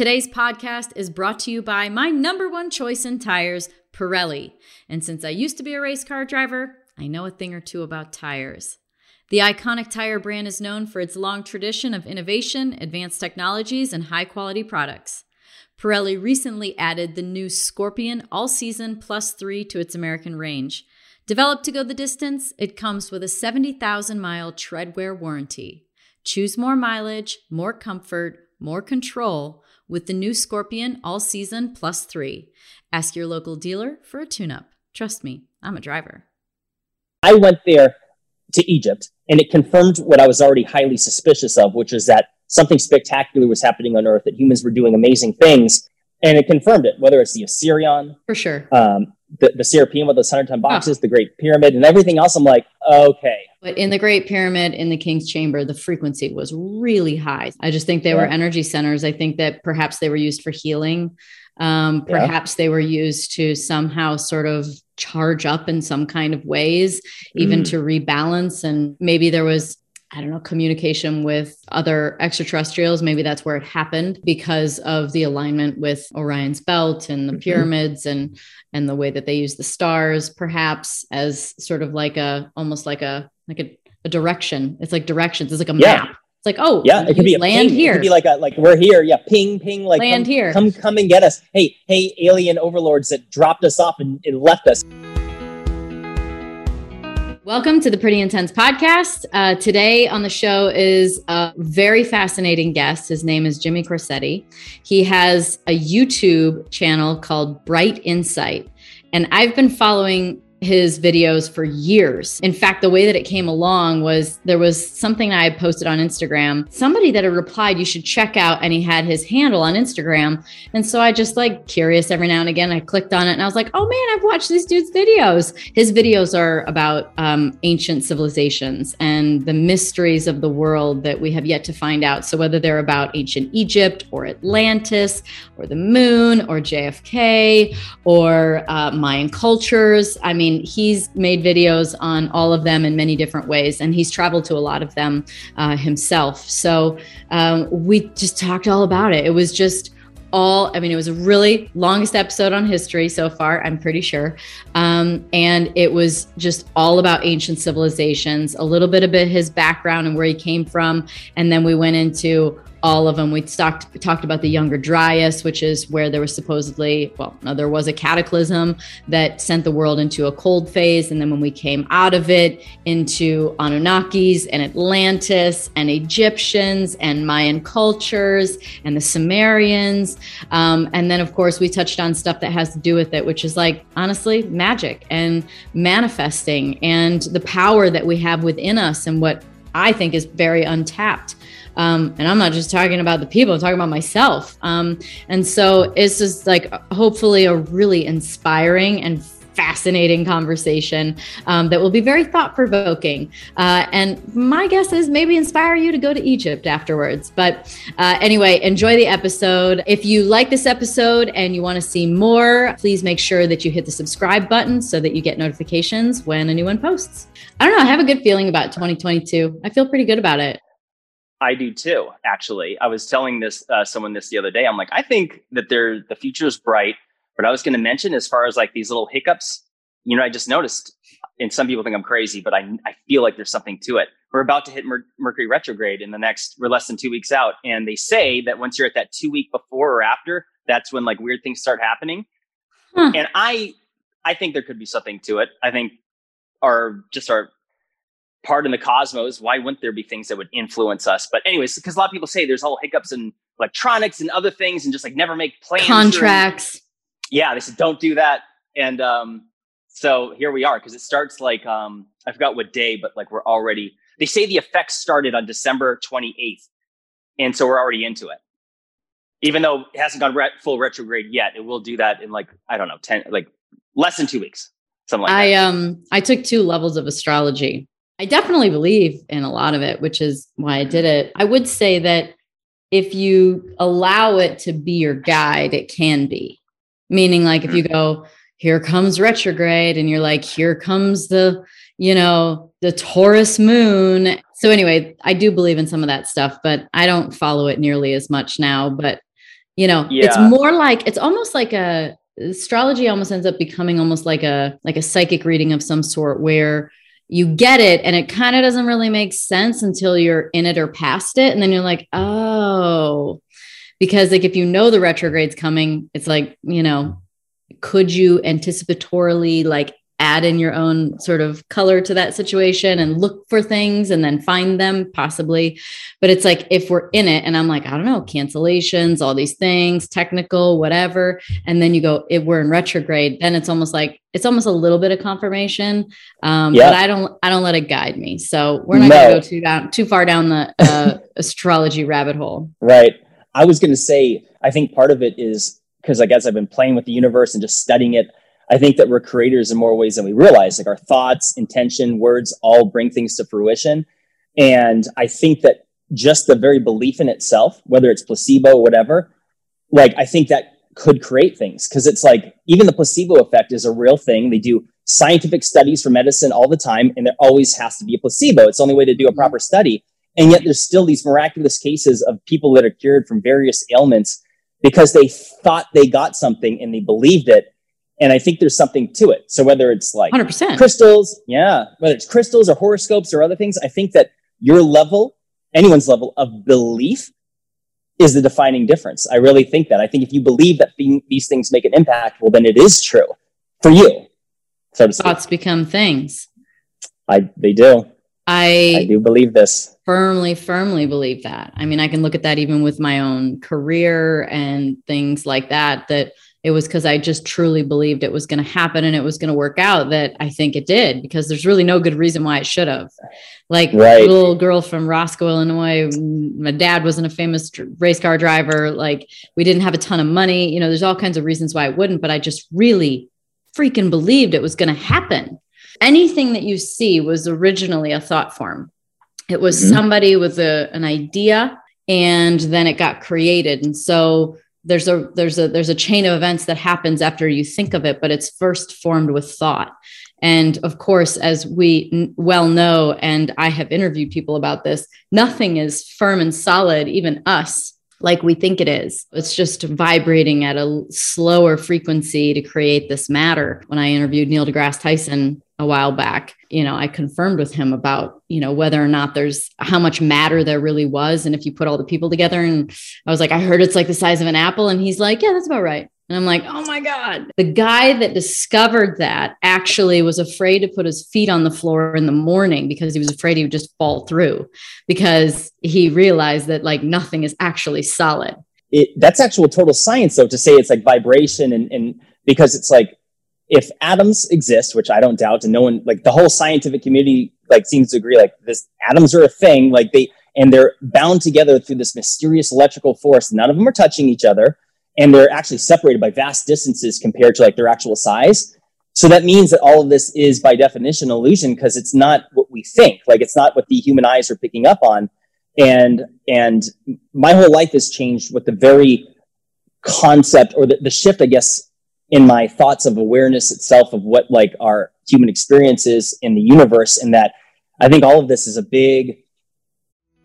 Today's podcast is brought to you by my number one choice in tires, Pirelli. And since I used to be a race car driver, I know a thing or two about tires. The iconic tire brand is known for its long tradition of innovation, advanced technologies, and high quality products. Pirelli recently added the new Scorpion All Season Plus 3 to its American range. Developed to go the distance, it comes with a 70,000 mile treadwear warranty. Choose more mileage, more comfort, more control with the new Scorpion All Season Plus 3. Ask your local dealer for a tune up. Trust me, I'm a driver. I went there to Egypt and it confirmed what I was already highly suspicious of, which is that something spectacular was happening on Earth, that humans were doing amazing things. And it confirmed it, whether it's the Osirion. For sure. um, the, the Serapeum with those 100 ton boxes, the Great Pyramid, and everything else. I'm like, okay. But in the Great Pyramid, in the King's Chamber, the frequency was really high. I just think they were energy centers. I think that perhaps they were used for healing. Um, Yeah. perhaps they were used to somehow sort of charge up in some kind of ways, even Mm. to rebalance. And maybe there was, I don't know, communication with other extraterrestrials. Maybe that's where it happened because of the alignment with Orion's belt and the Mhm. pyramids and and the way that they use the stars, perhaps as sort of like a almost like a like a, a direction. It's like directions. It's like a Yeah. map. It's like, oh, Yeah, it could be land ping. here. It could be like a like we're here. Yeah, ping, ping. Like Land come, here. Come, come and get us. Hey, hey, alien overlords that dropped us off and, and left us. Welcome to the Pretty Intense podcast. Uh, today on the show is a very fascinating guest. His name is Jimmy Corsetti. He has a YouTube channel called Bright Insight, and I've been following his videos for years. In fact, the way that it came along was there was something I had posted on Instagram. Somebody that had replied, you should check out, and he had his handle on Instagram. And so I just like curious every now and again, I clicked on it and I was like, oh man, I've watched this dude's videos. His videos are about um, ancient civilizations and the mysteries of the world that we have yet to find out. So whether they're about ancient Egypt or Atlantis or the moon or JFK or uh, Mayan cultures, I mean, he's made videos on all of them in many different ways, and he's traveled to a lot of them uh, himself. So um, we just talked all about it. It was just all i mean it was a really longest episode on history so far i'm pretty sure um, and it was just all about ancient civilizations a little bit about his background and where he came from and then we went into all of them. We talked talked about the younger dryas which is where there was supposedly well no, there was a cataclysm that sent the world into a cold phase. And then when we came out of it into anunnakis and atlantis and egyptians and mayan cultures and the sumerians. Um, and then, of course, we touched on stuff that has to do with it, which is like, honestly, magic and manifesting and the power that we have within us and what I think is very untapped. Um, and I'm not just talking about the people, I'm talking about myself. Um, and so it's just like hopefully a really inspiring and fascinating conversation um, that will be very thought provoking. Uh, and my guess is maybe inspire you to go to Egypt afterwards. But uh, anyway, enjoy the episode. If you like this episode and you want to see more, please make sure that you hit the subscribe button so that you get notifications when a new one posts. I don't know. I have a good feeling about 2022. I feel pretty good about it. I do too. Actually, I was telling this uh, someone this the other day. I'm like, I think that there the future is bright. But I was going to mention as far as like these little hiccups, you know, I just noticed, and some people think I'm crazy, but I I feel like there's something to it. We're about to hit Mer- Mercury retrograde in the next. We're less than two weeks out, and they say that once you're at that two week before or after, that's when like weird things start happening. Huh. And I I think there could be something to it. I think our just our part in the cosmos, why wouldn't there be things that would influence us? But anyways, because a lot of people say there's all hiccups in electronics and other things, and just like never make plans. Contracts. yeah, they said don't do that. And um, so here we are because it starts like um, I forgot what day, but like we're already. They say the effects started on December 28th, and so we're already into it. Even though it hasn't gone re- full retrograde yet, it will do that in like I don't know, ten like less than two weeks, something like I that. um I took two levels of astrology. I definitely believe in a lot of it, which is why I did it. I would say that if you allow it to be your guide, it can be. Meaning like if you go, here comes retrograde and you're like, here comes the, you know, the Taurus moon. So anyway, I do believe in some of that stuff, but I don't follow it nearly as much now, but You know, yeah. it's more like it's almost like a astrology almost ends up becoming almost like a like a psychic reading of some sort where you get it and it kind of doesn't really make sense until you're in it or past it and then you're like oh. Because like if you know the retrograde's coming it's like you know could you anticipatorily like add in your own sort of color to that situation and look for things and then find them possibly. But it's like if we're in it and i'm like i don't know cancellations all these things technical whatever and then you go if we're in retrograde then it's almost like it's almost a little bit of confirmation. Um yeah. but i don't i don't let it guide me. So we're not no. gonna go too down too far down the uh, astrology rabbit hole. Right. I was gonna say i think part of it is because i guess i've been playing with the universe and just studying it I think that we're creators in more ways than we realize. Like our thoughts, intention, words all bring things to fruition. And I think that just the very belief in itself, whether it's placebo or whatever, like I think that could create things because it's like even the placebo effect is a real thing. They do scientific studies for medicine all the time, and there always has to be a placebo. It's the only way to do a proper study. And yet there's still these miraculous cases of people that are cured from various ailments because they thought they got something and they believed it and I think there's something to it. So whether it's like 100%. crystals, yeah, whether it's crystals or horoscopes or other things, I think that your level, anyone's level of belief is the defining difference. I really think that. I think if you believe that these things make an impact, well, then it is true for you. So to Thoughts become things. I, they do. I, I do believe this. Firmly, firmly believe that. I mean, I can look at that even with my own career and things like that, that it was because I just truly believed it was going to happen and it was going to work out that I think it did because there's really no good reason why it should have. Like right. little girl from Roscoe, Illinois, my dad wasn't a famous race car driver. Like we didn't have a ton of money. You know, there's all kinds of reasons why it wouldn't, but I just really freaking believed it was going to happen. Anything that you see was originally a thought form. It was mm-hmm. somebody with a, an idea and then it got created. And so there's a there's a there's a chain of events that happens after you think of it but it's first formed with thought. And of course as we well know and i have interviewed people about this nothing is firm and solid even us like we think it is. It's just vibrating at a slower frequency to create this matter. When I interviewed Neil deGrasse Tyson a while back, you know, I confirmed with him about, you know, whether or not there's how much matter there really was. And if you put all the people together, and I was like, I heard it's like the size of an apple. And he's like, yeah, that's about right. And I'm like, oh my God. The guy that discovered that actually was afraid to put his feet on the floor in the morning because he was afraid he would just fall through because he realized that like nothing is actually solid. It, that's actual total science, though, to say it's like vibration and, and because it's like if atoms exist, which I don't doubt, and no one like the whole scientific community like seems to agree, like this atoms are a thing, like they and they're bound together through this mysterious electrical force. None of them are touching each other and they're actually separated by vast distances compared to like their actual size. So that means that all of this is by definition illusion because it's not what we think. Like it's not what the human eyes are picking up on. And and my whole life has changed with the very concept or the, the shift, I guess, in my thoughts of awareness itself of what like our human experience is in the universe. And that I think all of this is a big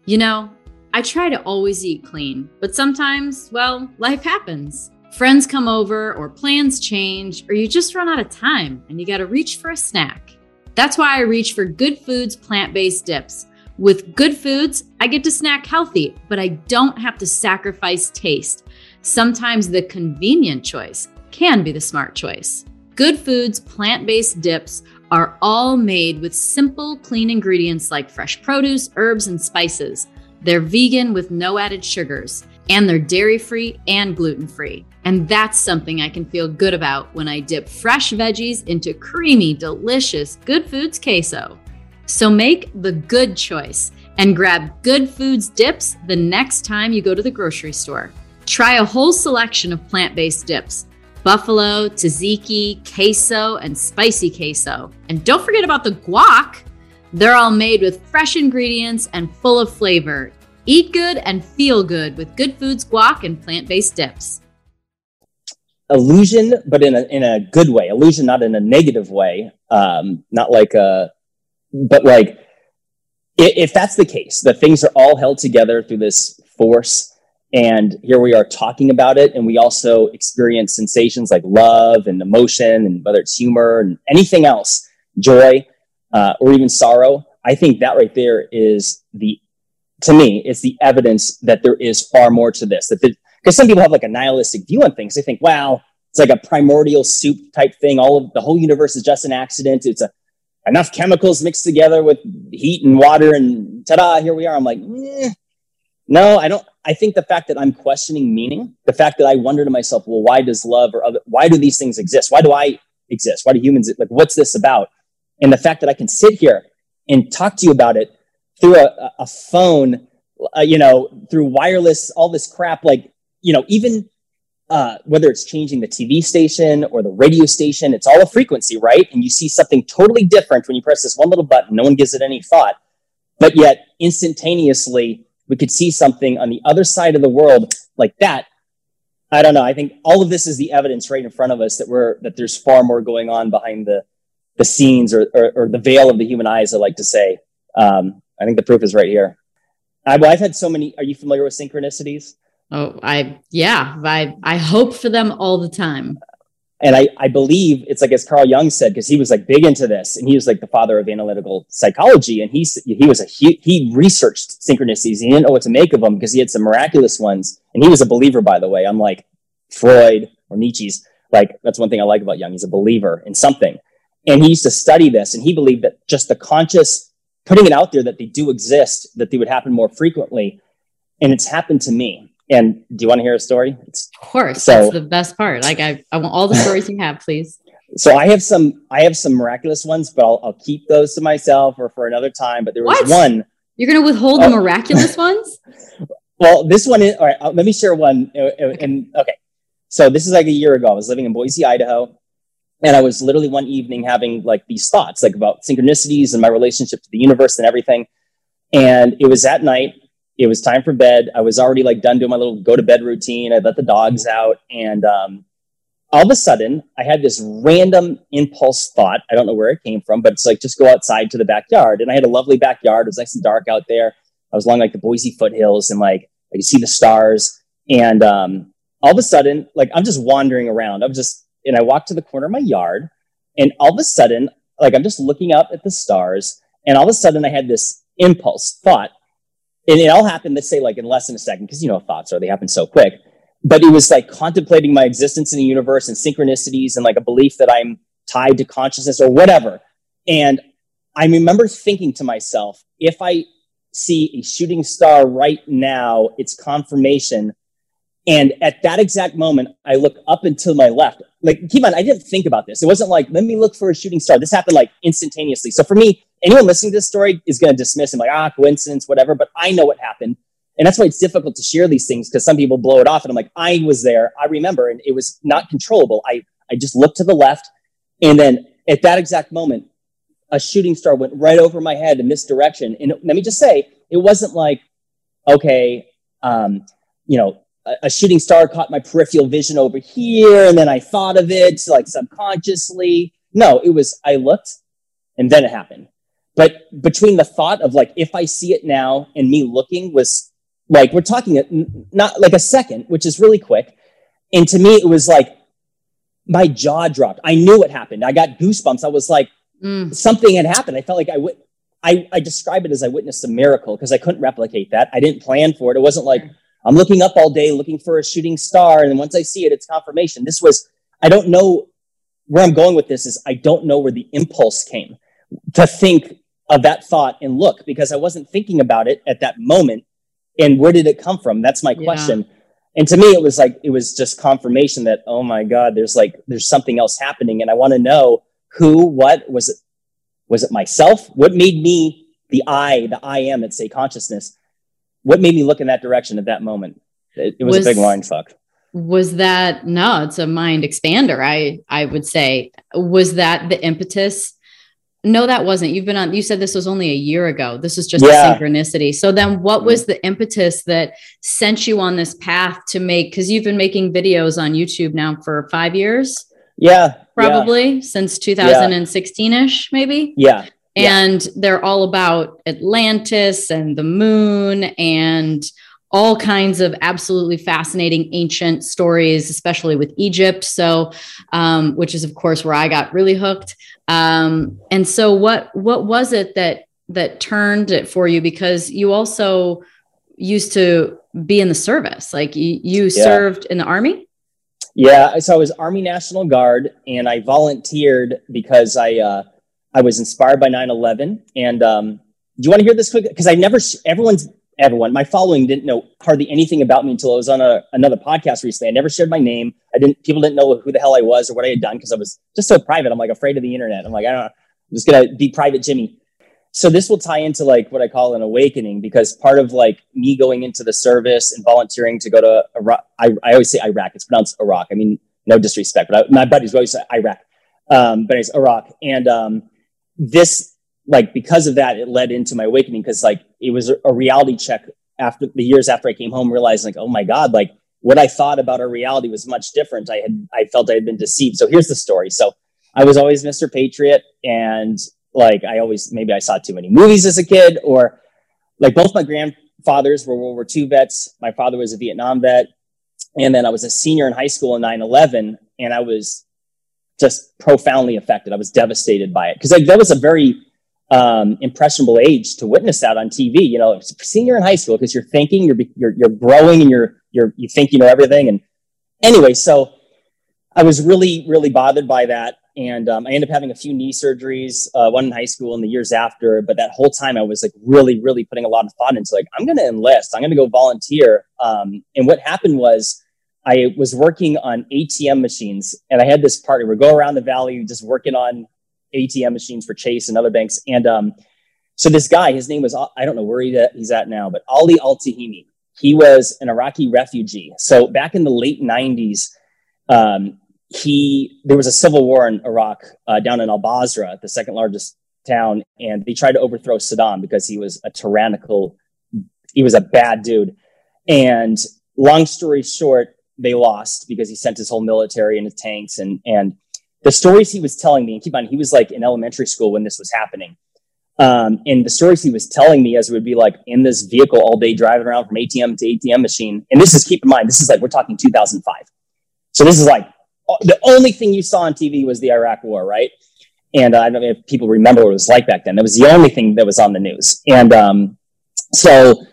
you know, I try to always eat clean, but sometimes, well, life happens. Friends come over, or plans change, or you just run out of time and you gotta reach for a snack. That's why I reach for Good Foods plant based dips. With Good Foods, I get to snack healthy, but I don't have to sacrifice taste. Sometimes the convenient choice can be the smart choice. Good Foods plant based dips are all made with simple, clean ingredients like fresh produce, herbs, and spices. They're vegan with no added sugars, and they're dairy free and gluten free. And that's something I can feel good about when I dip fresh veggies into creamy, delicious Good Foods queso. So make the good choice and grab Good Foods dips the next time you go to the grocery store. Try a whole selection of plant based dips buffalo, tzatziki, queso, and spicy queso. And don't forget about the guac. They're all made with fresh ingredients and full of flavor. Eat good and feel good with Good Foods guac and plant based dips. Illusion, but in a in a good way. Illusion, not in a negative way. Um, not like a, but like if that's the case, that things are all held together through this force, And here we are talking about it. And we also experience sensations like love and emotion, and whether it's humor and anything else, joy, uh, or even sorrow. I think that right there is the, to me, it's the evidence that there is far more to this. That because some people have like a nihilistic view on things. They think, wow, it's like a primordial soup type thing. All of the whole universe is just an accident. It's a enough chemicals mixed together with heat and water, and ta-da, here we are. I'm like, eh. no, I don't. I think the fact that I'm questioning meaning, the fact that I wonder to myself, well, why does love or other, why do these things exist? Why do I exist? Why do humans like? What's this about? And the fact that I can sit here and talk to you about it through a, a phone, uh, you know, through wireless, all this crap, like you know, even uh, whether it's changing the TV station or the radio station, it's all a frequency, right? And you see something totally different when you press this one little button. No one gives it any thought, but yet instantaneously we could see something on the other side of the world like that. I don't know. I think all of this is the evidence right in front of us that we're that there's far more going on behind the the scenes or or, or the veil of the human eyes. I like to say. Um, I think the proof is right here. I, well, I've had so many. Are you familiar with synchronicities? Oh, I yeah, I I hope for them all the time. And I, I believe it's like as Carl Jung said, because he was like big into this, and he was like the father of analytical psychology, and he's he was a he, he researched synchronicities. He didn't know what to make of them because he had some miraculous ones, and he was a believer, by the way, unlike Freud or Nietzsche's. Like that's one thing I like about Jung; he's a believer in something, and he used to study this, and he believed that just the conscious putting it out there that they do exist, that they would happen more frequently, and it's happened to me and do you want to hear a story? It's, of course. So, that's the best part. Like I, I want all the stories you have, please. So I have some, I have some miraculous ones, but I'll, I'll keep those to myself or for another time. But there was what? one. You're going to withhold the oh. miraculous ones? Well, this one is, all right, let me share one. Uh, uh, and okay. So this is like a year ago. I was living in Boise, Idaho. And I was literally one evening having like these thoughts, like about synchronicities and my relationship to the universe and everything. And it was at night it was time for bed. I was already like done doing my little go to bed routine. I let the dogs out, and um, all of a sudden, I had this random impulse thought. I don't know where it came from, but it's like just go outside to the backyard. And I had a lovely backyard. It was nice and dark out there. I was along like the Boise foothills, and like I could see the stars. And um, all of a sudden, like I'm just wandering around. I'm just, and I walked to the corner of my yard, and all of a sudden, like I'm just looking up at the stars, and all of a sudden, I had this impulse thought and it all happened, let's say, like in less than a second, because you know thoughts are they happen so quick. But it was like contemplating my existence in the universe and synchronicities and like a belief that I'm tied to consciousness or whatever. And I remember thinking to myself, if I see a shooting star right now, it's confirmation. And at that exact moment, I look up and to my left. Like, keep on, I didn't think about this. It wasn't like, let me look for a shooting star. This happened like instantaneously. So for me, anyone listening to this story is going to dismiss him like, ah, coincidence, whatever. But I know what happened. And that's why it's difficult to share these things because some people blow it off. And I'm like, I was there. I remember. And it was not controllable. I, I just looked to the left. And then at that exact moment, a shooting star went right over my head in this direction. And let me just say, it wasn't like, okay, um, you know, a, shooting star caught my peripheral vision over here. And then I thought of it like subconsciously. No, it was, I looked and then it happened. But between the thought of like, if I see it now and me looking was like, we're talking not like a second, which is really quick. And to me, it was like my jaw dropped. I knew it happened. I got goosebumps. I was like, mm. something had happened. I felt like I would. I, I describe it as I witnessed a miracle because I couldn't replicate that. I didn't plan for it. It wasn't like I'm looking up all day looking for a shooting star. And once I see it, it's confirmation. This was, I don't know where I'm going with this is I don't know where the impulse came to think of that thought and look because I wasn't thinking about it at that moment. And where did it come from? That's my question. Yeah. And to me, it was like, it was just confirmation that, oh my God, there's like, there's something else happening. And I want to know who, what was it? Was it myself? What made me the I, the I am that say consciousness? What made me look in that direction at that moment? It, it was, was, a big mind fuck. Was that no? It's a mind expander. I I would say was that the impetus no, that wasn't. You've been on, you said this was only a year ago. This was just yeah. a synchronicity. So then what was the impetus that sent you on this path to make, because you've been making videos on YouTube now for five years? Yeah. Probably yeah. since 2016 ish, maybe? Yeah. And they're all about Atlantis and the moon and all kinds of absolutely fascinating ancient stories, especially with Egypt. So, um, which is of course where I got really hooked. Um, and so, what what was it that that turned it for you? Because you also used to be in the service, like you, you yeah. served in the army. Yeah, so I was Army National Guard, and I volunteered because I uh, I was inspired by 9/11. And um, do you want to hear this quick? Because I never everyone's everyone my following didn't know hardly anything about me until I was on a, another podcast recently. I never shared my name. I didn't people didn't know who the hell I was or what I had done because I was just so private. I'm like afraid of the internet. I'm like I don't know. I'm just gonna be private, Jimmy so this will tie into like what I call an awakening because part of like me going into the service and volunteering to go to Iraq, I, I always say Iraq. It's pronounced Iraq. I mean, no disrespect, but I, my buddies always say Iraq, um, but it's Iraq. And um, this, like, because of that, it led into my awakening because like it was a, reality check after the years after I came home, realizing like, oh my god, like what I thought about our reality was much different. I had I felt I had been deceived. So here's the story. So I was always Mr. Patriot, and like I always maybe I saw too many movies as a kid, or like both my grandfathers were World War II vets. My father was a Vietnam vet, and then I was a senior in high school in 9/11, and I was just profoundly affected. I was devastated by it because like that was a very um, impressionable age to witness that on TV. You know, senior in high school because you're thinking, you're, you're you're growing, and you're you're you think you know everything. And anyway, so I was really really bothered by that and um, I ended up having a few knee surgeries, uh, one in high school and the years after. But that whole time, I was like really, really putting a lot of thought into like I'm going to enlist, I'm going to go volunteer. Um, and what happened was I was working on ATM machines, and I had this partner. We go around the valley just working on ATM machines for Chase and other banks. And um, so this guy, his name was I don't know where he's at now, but Ali Al Tahimi. He was an Iraqi refugee. So back in the late '90s. Um, he there was a civil war in Iraq uh, down in Al Basra, the second largest town, and they tried to overthrow Saddam because he was a tyrannical, he was a bad dude. And long story short, they lost because he sent his whole military and his tanks and and the stories he was telling me. And keep on, he was like in elementary school when this was happening. Um, and the stories he was telling me as it would be like in this vehicle all day driving around from ATM to ATM machine. And this is keep in mind, this is like we're talking 2005. So this is like the only thing you saw on TV was the Iraq War, right? And uh, I don't know if people remember what it was like back then. That was the only thing that was on the news. And um, so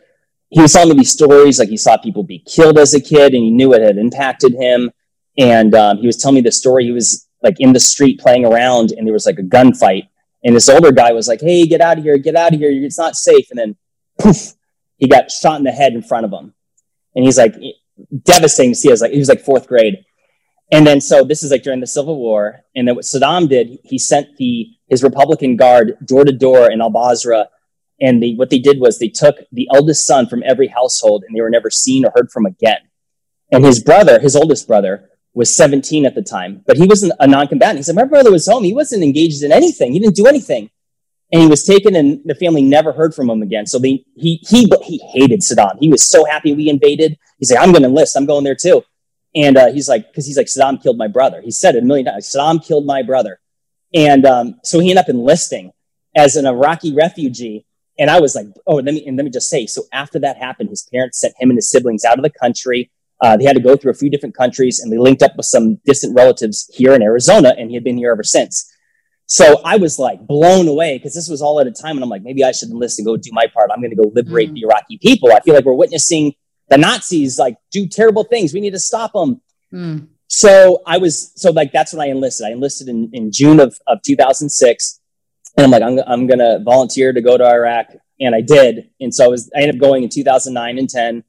he was telling me these stories, like he saw people be killed as a kid, and he knew it had impacted him. And um, he was telling me the story. He was like in the street playing around, and there was like a gunfight. And this older guy was like, "Hey, get out of here! Get out of here! It's not safe!" And then, poof, he got shot in the head in front of him. And he's like, devastating to see. I was like, he was like fourth grade and then so this is like during the Civil War, and then what Saddam did, he sent the his Republican Guard door to door in Al Basra, and the, what they did was they took the eldest son from every household, and they were never seen or heard from again. And his brother, his oldest brother, was 17 at the time, but he wasn't a non-combatant. He said, "My brother was home. He wasn't engaged in anything. He didn't do anything." And he was taken, and the family never heard from him again. So they, he he he hated Saddam. He was so happy we invaded. He said, "I'm going to enlist. I'm going there too." And uh, he's like, because he's like, Saddam killed my brother. He said it a million times. Saddam killed my brother. And um, so he ended up enlisting as an Iraqi refugee. And I was like, oh, let me and let me just say. So after that happened, his parents sent him and his siblings out of the country. Uh, they had to go through a few different countries, and they linked up with some distant relatives here in Arizona, and he had been here ever since. So I was like blown away because this was all at a time, and I'm like, maybe I should enlist and go do my part. I'm going to go liberate mm. the Iraqi people. I feel like we're witnessing the Nazis like do terrible things. We need to stop them. Mm. So I was so like that's when I enlisted. I enlisted in, in June of, of 2006, and I'm like I'm I'm gonna volunteer to go to Iraq, and I did. And so I was I ended up going in 2009 and 10,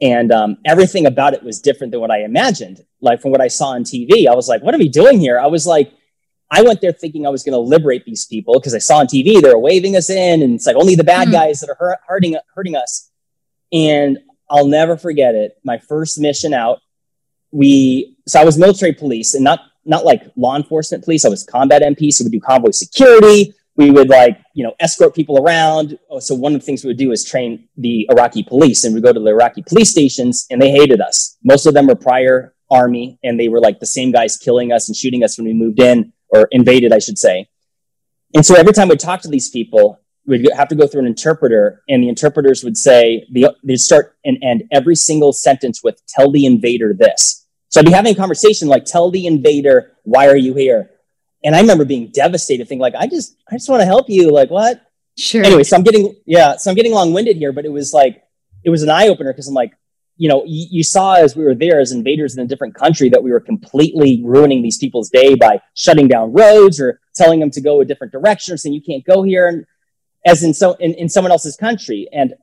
and um, everything about it was different than what I imagined. Like from what I saw on TV, I was like, what are we doing here? I was like. I went there thinking I was going to liberate these people because I saw on TV they were waving us in, and it's like only the bad mm. guys that are hurting hurting us. And I'll never forget it. My first mission out, we so I was military police and not not like law enforcement police. I was combat MP, so we do convoy security. We would like you know escort people around. Oh, so one of the things we would do is train the Iraqi police, and we go to the Iraqi police stations, and they hated us. Most of them were prior army, and they were like the same guys killing us and shooting us when we moved in or invaded, I should say. And so every time we talk to these people, we'd have to go through an interpreter, and the interpreters would say they'd start and end every single sentence with "Tell the invader this." So I'd be having a conversation like, "Tell the invader why are you here?" And I remember being devastated, thinking like, "I just I just want to help you." Like what? Sure. Anyway, so I'm getting yeah, so I'm getting long winded here, but it was like it was an eye opener because I'm like, you know, you, you, saw as we were there as invaders in a different country that we were completely ruining these people's day by shutting down roads or telling them to go a different direction or saying you can't go here. And as in so in, in someone else's country. And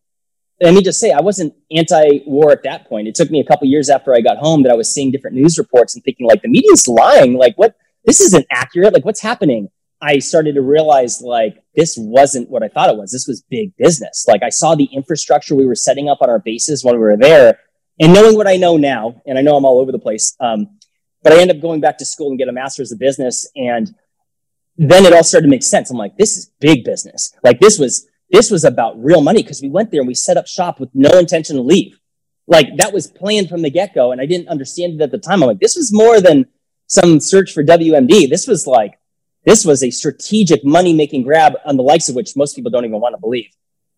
let me just say, I wasn't anti-war at that point. It took me a couple years after I got home that I was seeing different news reports and thinking, like, the media's lying. Like, what? This isn't accurate. Like, what's happening? I started to realize, like, this wasn't what I thought it was. This was big business. Like, I saw the infrastructure we were setting up on our bases when we were there, and knowing what I know now, and I know I'm all over the place. Um, but I ended up going back to school and get a master's of business, and then it all started to make sense. I'm like, this is big business. Like this was this was about real money because we went there and we set up shop with no intention to leave. Like that was planned from the get go, and I didn't understand it at the time. I'm like, this was more than some search for WMD. This was like this was a strategic money making grab on the likes of which most people don't even want to believe.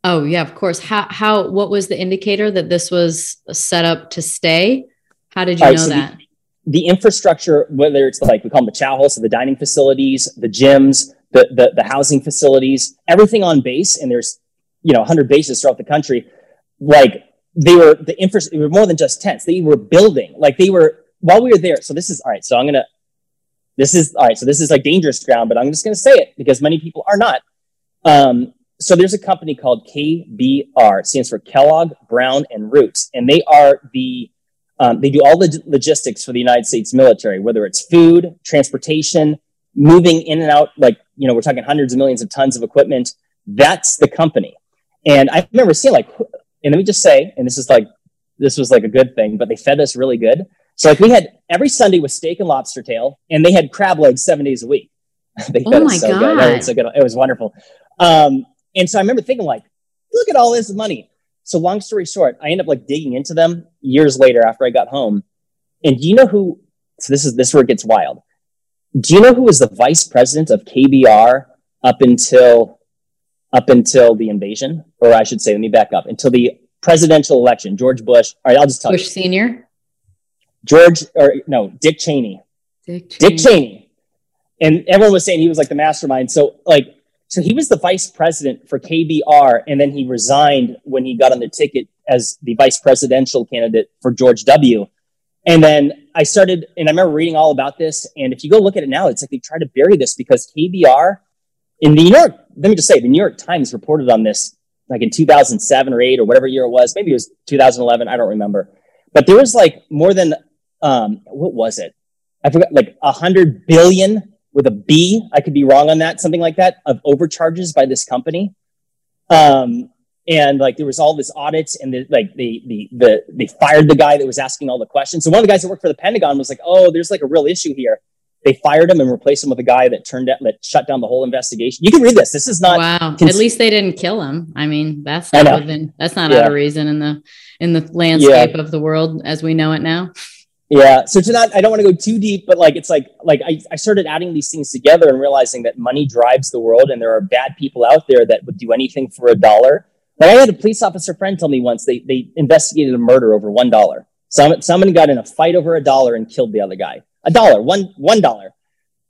Oh yeah, of course. How how what was the indicator that this was set up to stay? How did you right, know so that? The, the infrastructure, whether it's like we call them the chow halls, so the dining facilities, the gyms, the, the, the housing facilities, everything on base, and there's you know 100 bases throughout the country. Like they were the infrastructure, were more than just tents. They were building, like they were while we were there. So this is all right. So I'm gonna, this is all right. So this is like dangerous ground, but I'm just gonna say it because many people are not. Um, so there's a company called KBR. It stands for Kellogg, Brown, and Roots, and they are the um, they do all the logistics for the United States military, whether it's food, transportation, moving in and out. Like you know, we're talking hundreds of millions of tons of equipment. That's the company. And I remember seeing like, and let me just say, and this is like, this was like a good thing, but they fed us really good. So like we had every Sunday was steak and lobster tail, and they had crab legs seven days a week. they oh my so God. good. It was, so good. It was wonderful. Um, and so I remember thinking like, look at all this money. So long story short, I end up like digging into them years later after I got home. And do you know who? So this is this is where it gets wild. Do you know who was the vice president of KBR up until up until the invasion, or I should say, let me back up until the presidential election. George Bush. All right, I'll just tell Bush you. Senior. George or no, Dick Cheney. Dick Cheney. Dick Cheney. And everyone was saying he was like the mastermind. So like so he was the vice president for KBR, and then he resigned when he got on the ticket as the vice presidential candidate for George W. And then I started, and I remember reading all about this. And if you go look at it now, it's like they tried to bury this because KBR in the New York, let me just say, the New York Times reported on this like in 2007 or eight or whatever year it was. Maybe it was 2011. I don't remember. But there was like more than, um, what was it? I forgot, like a hundred billion with a B. I could be wrong on that, something like that, of overcharges by this company. Um, and like there was all this audits, and the, like the the the they fired the guy that was asking all the questions. So one of the guys that worked for the Pentagon was like, "Oh, there's like a real issue here." They fired him and replaced him with a guy that turned out that shut down the whole investigation. You can read this. This is not wow. Cons- At least they didn't kill him. I mean, that's not within, that's not yeah. out of reason in the in the landscape yeah. of the world as we know it now. Yeah. So to not, I don't want to go too deep, but like, it's like, like I, I started adding these things together and realizing that money drives the world and there are bad people out there that would do anything for a dollar. Like I had a police officer friend tell me once they, they investigated a murder over $1. Some, someone got in a fight over a dollar and killed the other guy. A dollar, one, one dollar.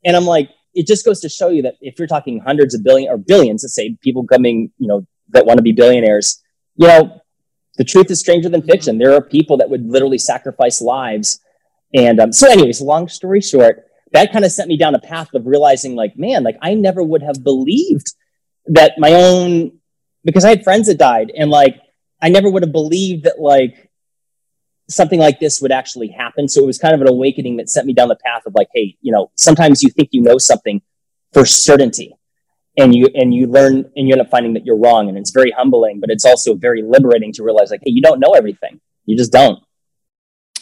And I'm like, it just goes to show you that if you're talking hundreds of billion or billions, let's say people coming, you know, that want to be billionaires, you know, the truth is stranger than fiction. There are people that would literally sacrifice lives and um, so, anyways, long story short, that kind of sent me down a path of realizing, like, man, like I never would have believed that my own, because I had friends that died, and like I never would have believed that like something like this would actually happen. So it was kind of an awakening that sent me down the path of like, hey, you know, sometimes you think you know something for certainty, and you and you learn and you end up finding that you're wrong, and it's very humbling, but it's also very liberating to realize like, hey, you don't know everything, you just don't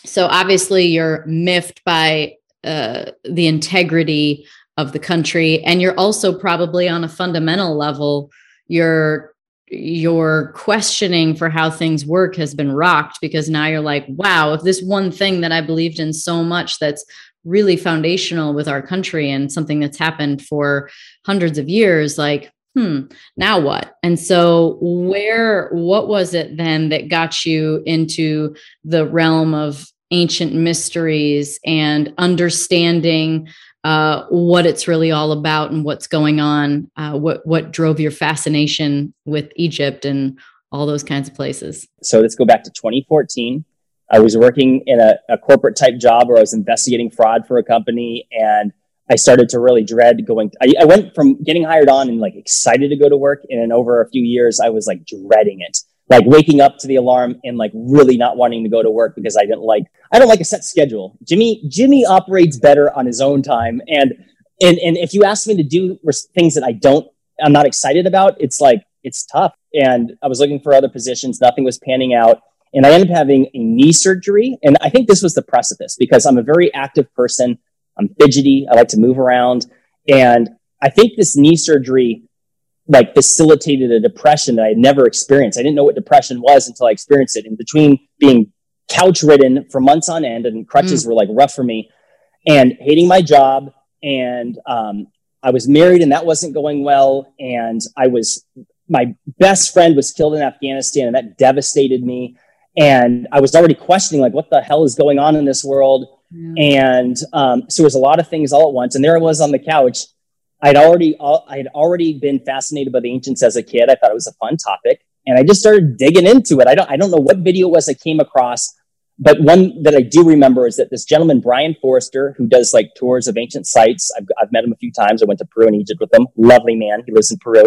so obviously you're miffed by uh, the integrity of the country and you're also probably on a fundamental level your your questioning for how things work has been rocked because now you're like wow if this one thing that i believed in so much that's really foundational with our country and something that's happened for hundreds of years like hmm, now what? And so, where, what was it then that got you into the realm of ancient mysteries and understanding uh, what it's really all about and what's going on? Uh, what what drove your fascination with Egypt and all those kinds of places? So let's go back to 2014. I was working in a, a corporate type job where I was investigating fraud for a company and I started to really dread going. I, I, went from getting hired on and like excited to go to work, and in over a few years, I was like dreading it, like waking up to the alarm and like really not wanting to go to work because I didn't like. I don't like a set schedule. Jimmy Jimmy operates better on his own time, and and and if you ask me to do things that I don't, I'm not excited about, it's like it's tough. And I was looking for other positions, nothing was panning out. And I ended up having a knee surgery. And I think this was the precipice because I'm a very active person. I'm fidgety. I like to move around. And I think this knee surgery like facilitated a depression that I had never experienced. I didn't know what depression was until I experienced it. In between being couch ridden for months on end and crutches mm. were like rough for me and hating my job. And um, I was married and that wasn't going well. And I was, my best friend was killed in Afghanistan and that devastated me. And I was already questioning, like, what the hell is going on in this world? And um, so it was a lot of things all at once. And there I was on the couch. I'd already I had already been fascinated by the ancients as a kid. I thought it was a fun topic, and I just started digging into it. I don't I don't know what video it was I came across, but one that I do remember is that this gentleman Brien Foerster, who does like tours of ancient sites. I've, I've met him a few times. I went to Peru and Egypt with him. Lovely man. He lives in Peru.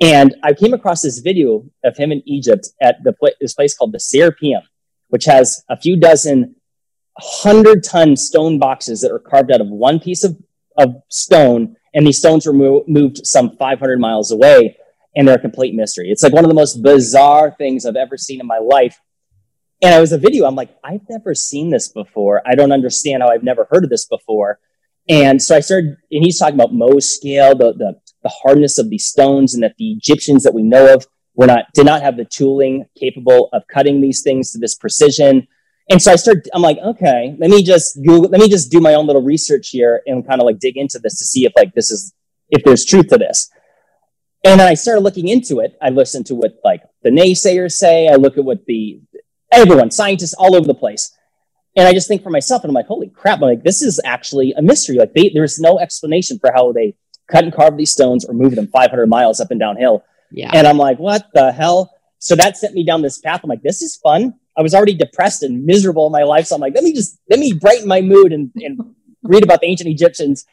And I came across this video of him in Egypt at the pl- this place called the Serapeum, which has a few dozen hundred ton stone boxes that are carved out of one piece of, of stone. And these stones were mo- moved some 500 miles away and they're a complete mystery. It's like one of the most bizarre things I've ever seen in my life. And it was a video. I'm like, I've never seen this before. I don't understand how I've never heard of this before. And so I started, and he's talking about Mohs scale, the, the, the hardness of these stones, and that the Egyptians that we know of were not, did not have the tooling capable of cutting these things to this precision. And so I start, I'm like, okay, let me just Google, let me just do my own little research here and kind of like dig into this to see if like this is, if there's truth to this. And then I started looking into it. I listened to what like the naysayers say. I look at what the, everyone, scientists all over the place. And I just think for myself, and I'm like, holy crap, I'm like, this is actually a mystery. Like they, there's no explanation for how they cut and carve these stones or move them 500 miles up and downhill. Yeah. And I'm like, what the hell? So that sent me down this path. I'm like, this is fun. I was already depressed and miserable in my life. So I'm like, let me just, let me brighten my mood and, and read about the ancient Egyptians.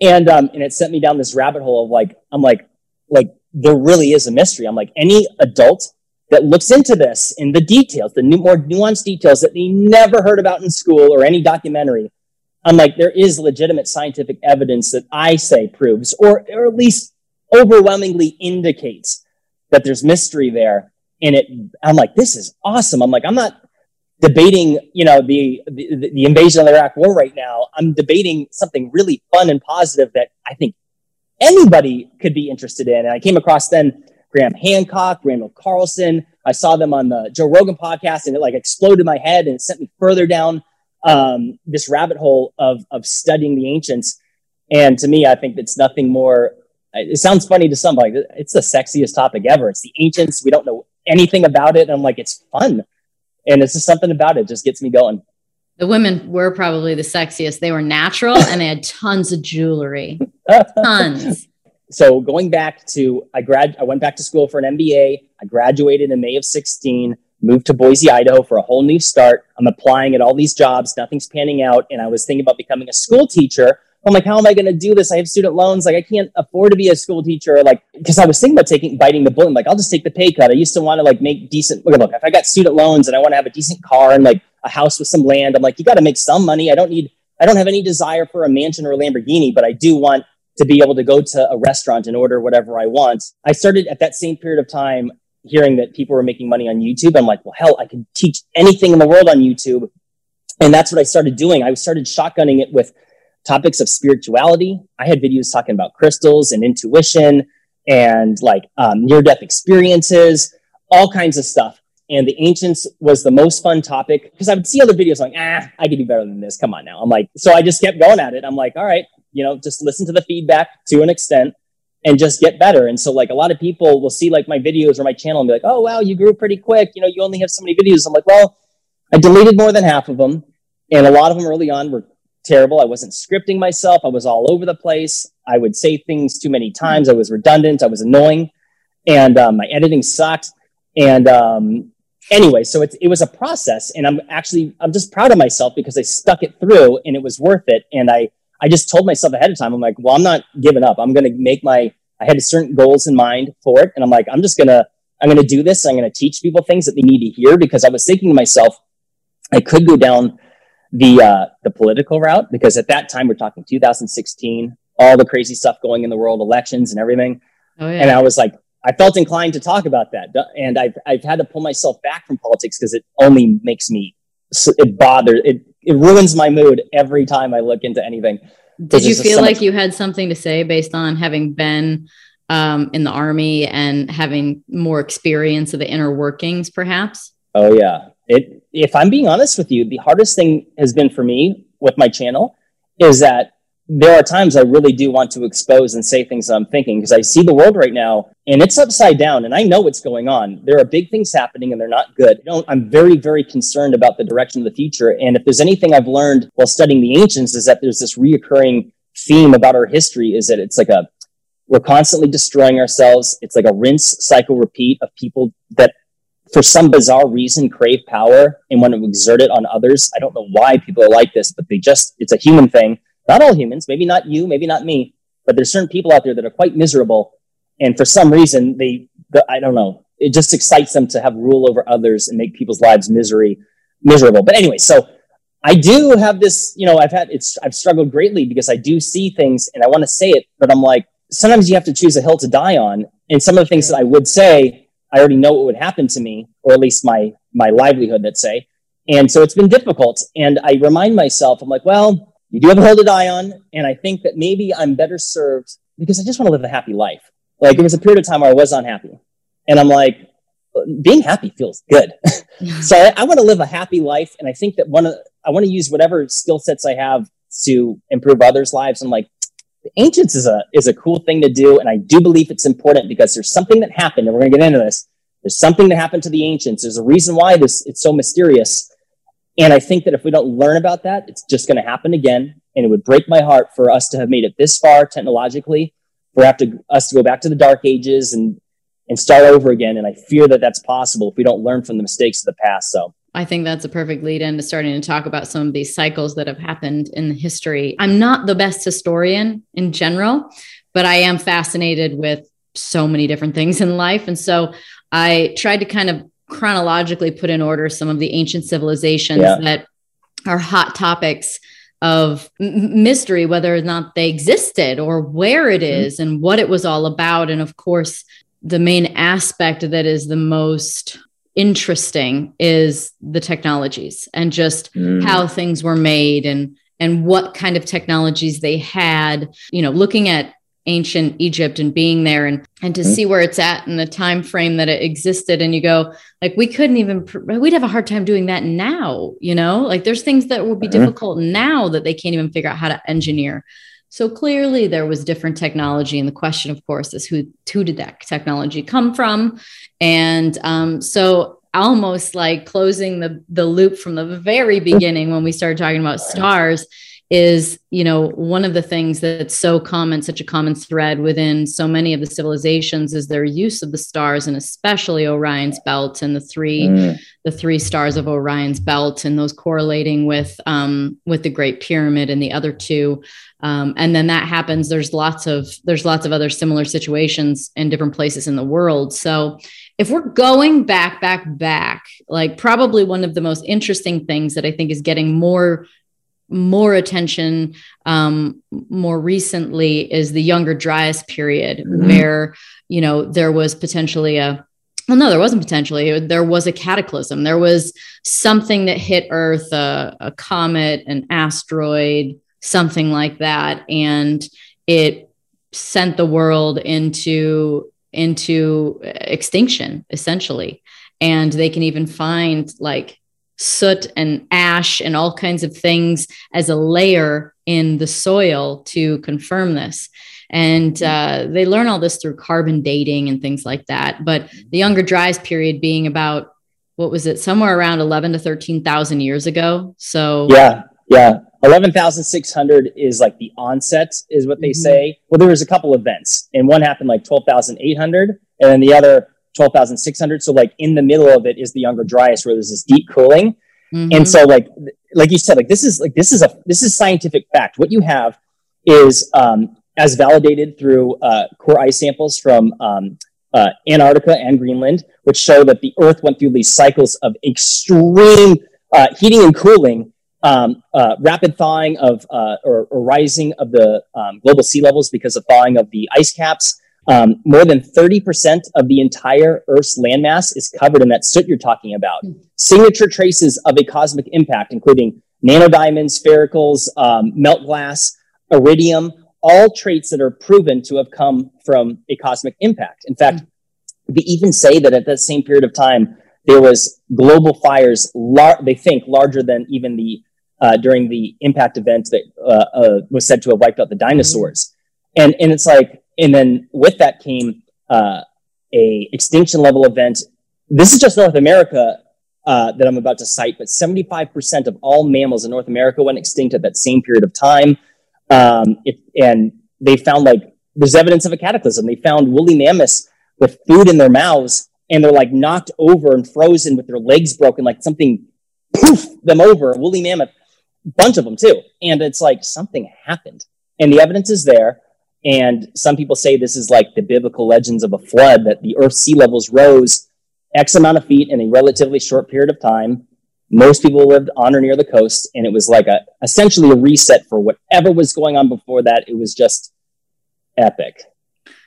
And, um, and it sent me down this rabbit hole of like, I'm like, like, there really is a mystery. I'm like, any adult that looks into this in the details, the new, more nuanced details that they never heard about in school or any documentary, I'm like, there is legitimate scientific evidence that I say proves, or, or at least overwhelmingly indicates that there's mystery there. And it, I'm like, this is awesome. I'm like, I'm not debating, you know, the, the, the invasion of the Iraq war right now. I'm debating something really fun and positive that I think anybody could be interested in. And I came across then Graham Hancock, Randall Carlson. I saw them on the Joe Rogan podcast and it like exploded my head and it sent me further down um, this rabbit hole of of studying the ancients. And to me, I think it's nothing more. It sounds funny to some, like it's the sexiest topic ever. It's the ancients. We don't know anything about it, and I'm like, it's fun, and it's just something about it just gets me going. The women were probably the sexiest. They were natural and they had tons of jewelry, tons. So going back to I grad, I went back to school for an MBA. I graduated in May of 16 moved to Boise, Idaho for a whole new start. I'm applying at all these jobs. Nothing's panning out. And I was thinking about becoming a school teacher. I'm like, how am I going to do this? I have student loans. Like, I can't afford to be a school teacher. Like, because I was thinking about taking, biting the bullet. I'm like, I'll just take the pay cut. I used to want to like make decent, look, look, if I got student loans and I want to have a decent car and like a house with some land, I'm like, you got to make some money. I don't need, I don't have any desire for a mansion or a Lamborghini, but I do want to be able to go to a restaurant and order whatever I want. I started at that same period of time hearing that people were making money on YouTube, I'm like, well, hell, I could teach anything in the world on YouTube. And that's what I started doing. I started shotgunning it with topics of spirituality. I had videos talking about crystals and intuition and like um, near death experiences, all kinds of stuff. And the ancients was the most fun topic because I would see other videos like, ah, I could do better than this. Come on now. I'm like, so I just kept going at it. I'm like, all right, you know, just listen to the feedback to an extent and just get better. And so like a lot of people will see like my videos or my channel and be like, oh wow, you grew pretty quick. You know, you only have so many videos. I'm like, well, I deleted more than half of them. And a lot of them early on were terrible. I wasn't scripting myself. I was all over the place. I would say things too many times. I was redundant. I was annoying. And um, my editing sucked. And um, anyway, so it, it was a process. And I'm actually, I'm just proud of myself because I stuck it through and it was worth it. And I, I just told myself ahead of time, I'm like, well, I'm not giving up. I'm going to make my, I had certain goals in mind for it. And I'm like, I'm just to, I'm going to do this. I'm going to teach people things that they need to hear because I was thinking to myself, I could go down the, uh, the political route because at that time, we're talking 2016, all the crazy stuff going in the world, elections and everything. Oh, yeah. And I was like, I felt inclined to talk about that. And I've, I've had to pull myself back from politics because it only makes me, it bothers, it, it ruins my mood every time I look into anything. Did you feel so like much- you had something to say based on having been um, in the army and having more experience of the inner workings, perhaps? Oh yeah. It. If I'm being honest with you, the hardest thing has been for me with my channel is that there are times I really do want to expose and say things I'm thinking because I see the world right now and it's upside down and I know what's going on. There are big things happening and they're not good. I'm very, very concerned about the direction of the future. And if there's anything I've learned while studying the ancients is that there's this reoccurring theme about our history is that it's like a, we're constantly destroying ourselves. It's like a rinse cycle repeat of people that for some bizarre reason crave power and want to exert it on others. I don't know why people are like this, but they just, it's a human thing not all humans, maybe not you, maybe not me, but there's certain people out there that are quite miserable. And for some reason, they, the, I don't know, it just excites them to have rule over others and make people's lives misery, miserable. But anyway, so I do have this, you know, I've had, it's, I've struggled greatly because I do see things and I want to say it, but I'm like, sometimes you have to choose a hill to die on. And some of the things that I would say, I already know what would happen to me, or at least my, my livelihood, let's say. And so it's been difficult. And I remind myself, I'm like, well, you do have a hill to die on. And I think that maybe I'm better served because I just want to live a happy life. Like there was a period of time where I was unhappy. And I'm like, being happy feels good. so I, I want to live a happy life. And I think that one of, I want to use whatever skill sets I have to improve others' lives. I'm like, ancients is a, is a cool thing to do. And I do believe it's important because there's something that happened and we're going to get into this. There's something that happened to the ancients. There's a reason why this, it's so mysterious. And I think that if we don't learn about that, it's just going to happen again. And it would break my heart for us to have made it this far technologically, for have to, us to go back to the dark ages and, and start over again. And I fear that that's possible if we don't learn from the mistakes of the past. So I think that's a perfect lead into starting to talk about some of these cycles that have happened in history. I'm not the best historian in general, but I am fascinated with so many different things in life. And so I tried to kind of chronologically put in order some of the ancient civilizations yeah. that are hot topics of mystery, whether or not they existed or where it mm-hmm. mm-hmm. and what it was all about. And of course, the main aspect that is the most interesting is the technologies and just mm. how things were made and and what kind of technologies they had you know looking at ancient Egypt and being there and and to mm-hmm. see where it's at and the time frame that it existed and you go like we couldn't even we'd have a hard time doing that now you know like there's things that would be mm-hmm. difficult now that they can't even figure out how to engineer so clearly there was different technology and the question of course is who who did that technology come from and um, so almost like closing the the loop from the very beginning when we started talking about stars is you know one of the things that's so common such a common thread within so many of the civilizations is their use of the stars and especially orion's belt and the three mm. the three stars of orion's belt and those correlating with um, with the great pyramid and the other two um, and then that happens. There's lots of there's lots of other similar situations in different places in the world. So if we're going back back back like probably one of the most interesting things that i think is getting more more attention um, more recently is the younger dryas period mm-hmm. where you know there was potentially a well no there wasn't potentially. There was a cataclysm. There was something that hit earth a, a comet an asteroid something like that and it sent the world into into extinction essentially and they can even find like soot and ash and all kinds of things as a layer in the soil to confirm this. And uh, they learn all this through carbon dating and things like that. But the Younger Dryas period being about what was it, somewhere around 11 to 13,000 years ago. So, yeah, yeah. 11,600 is like the onset, is what they mm-hmm. say. Well, there was a couple events, and one happened like 12,800, and then the other 12,600. So, like in the middle of it is the Younger Dryas, where there's this deep cooling. Mm-hmm. And so, like, like you said, like this is like this is a this is scientific fact. What you have is um, as validated through uh, core ice samples from um, uh, Antarctica and Greenland, which show that the Earth went through these cycles of extreme uh, heating and cooling, um, uh, rapid thawing of uh, or, or, rising of the um, global sea levels because of thawing of the ice caps. Um, more than 30% of the entire Earth's landmass is covered in that soot you're talking about. Hmm. Signature traces of a cosmic impact, including nanodiamonds, sphericals, um, melt glass, iridium, all traits that are proven to have come from a cosmic impact. In fact, they even say that at that same period of time, there was global fires, lar- they think larger than even the uh, during the impact event that uh, uh, was said to have wiped out the dinosaurs. And and it's like, and then with that came uh, a extinction level event. This is just North America uh, that I'm about to cite, but 75% of all mammals in North America went extinct at that same period of time. Um, it, and they found like there's evidence of a cataclysm. They found woolly mammoths with food in their mouths and they're like knocked over and frozen with their legs broken, like something poof them over. Woolly mammoth, bunch of them too. And it's like something happened and the evidence is there. And some people say this is like the biblical legends of a flood that the earth sea levels rose X amount of feet in a relatively short period of time most people lived on or near the coast, and it was like a essentially a reset for whatever was going on before that. It was just epic,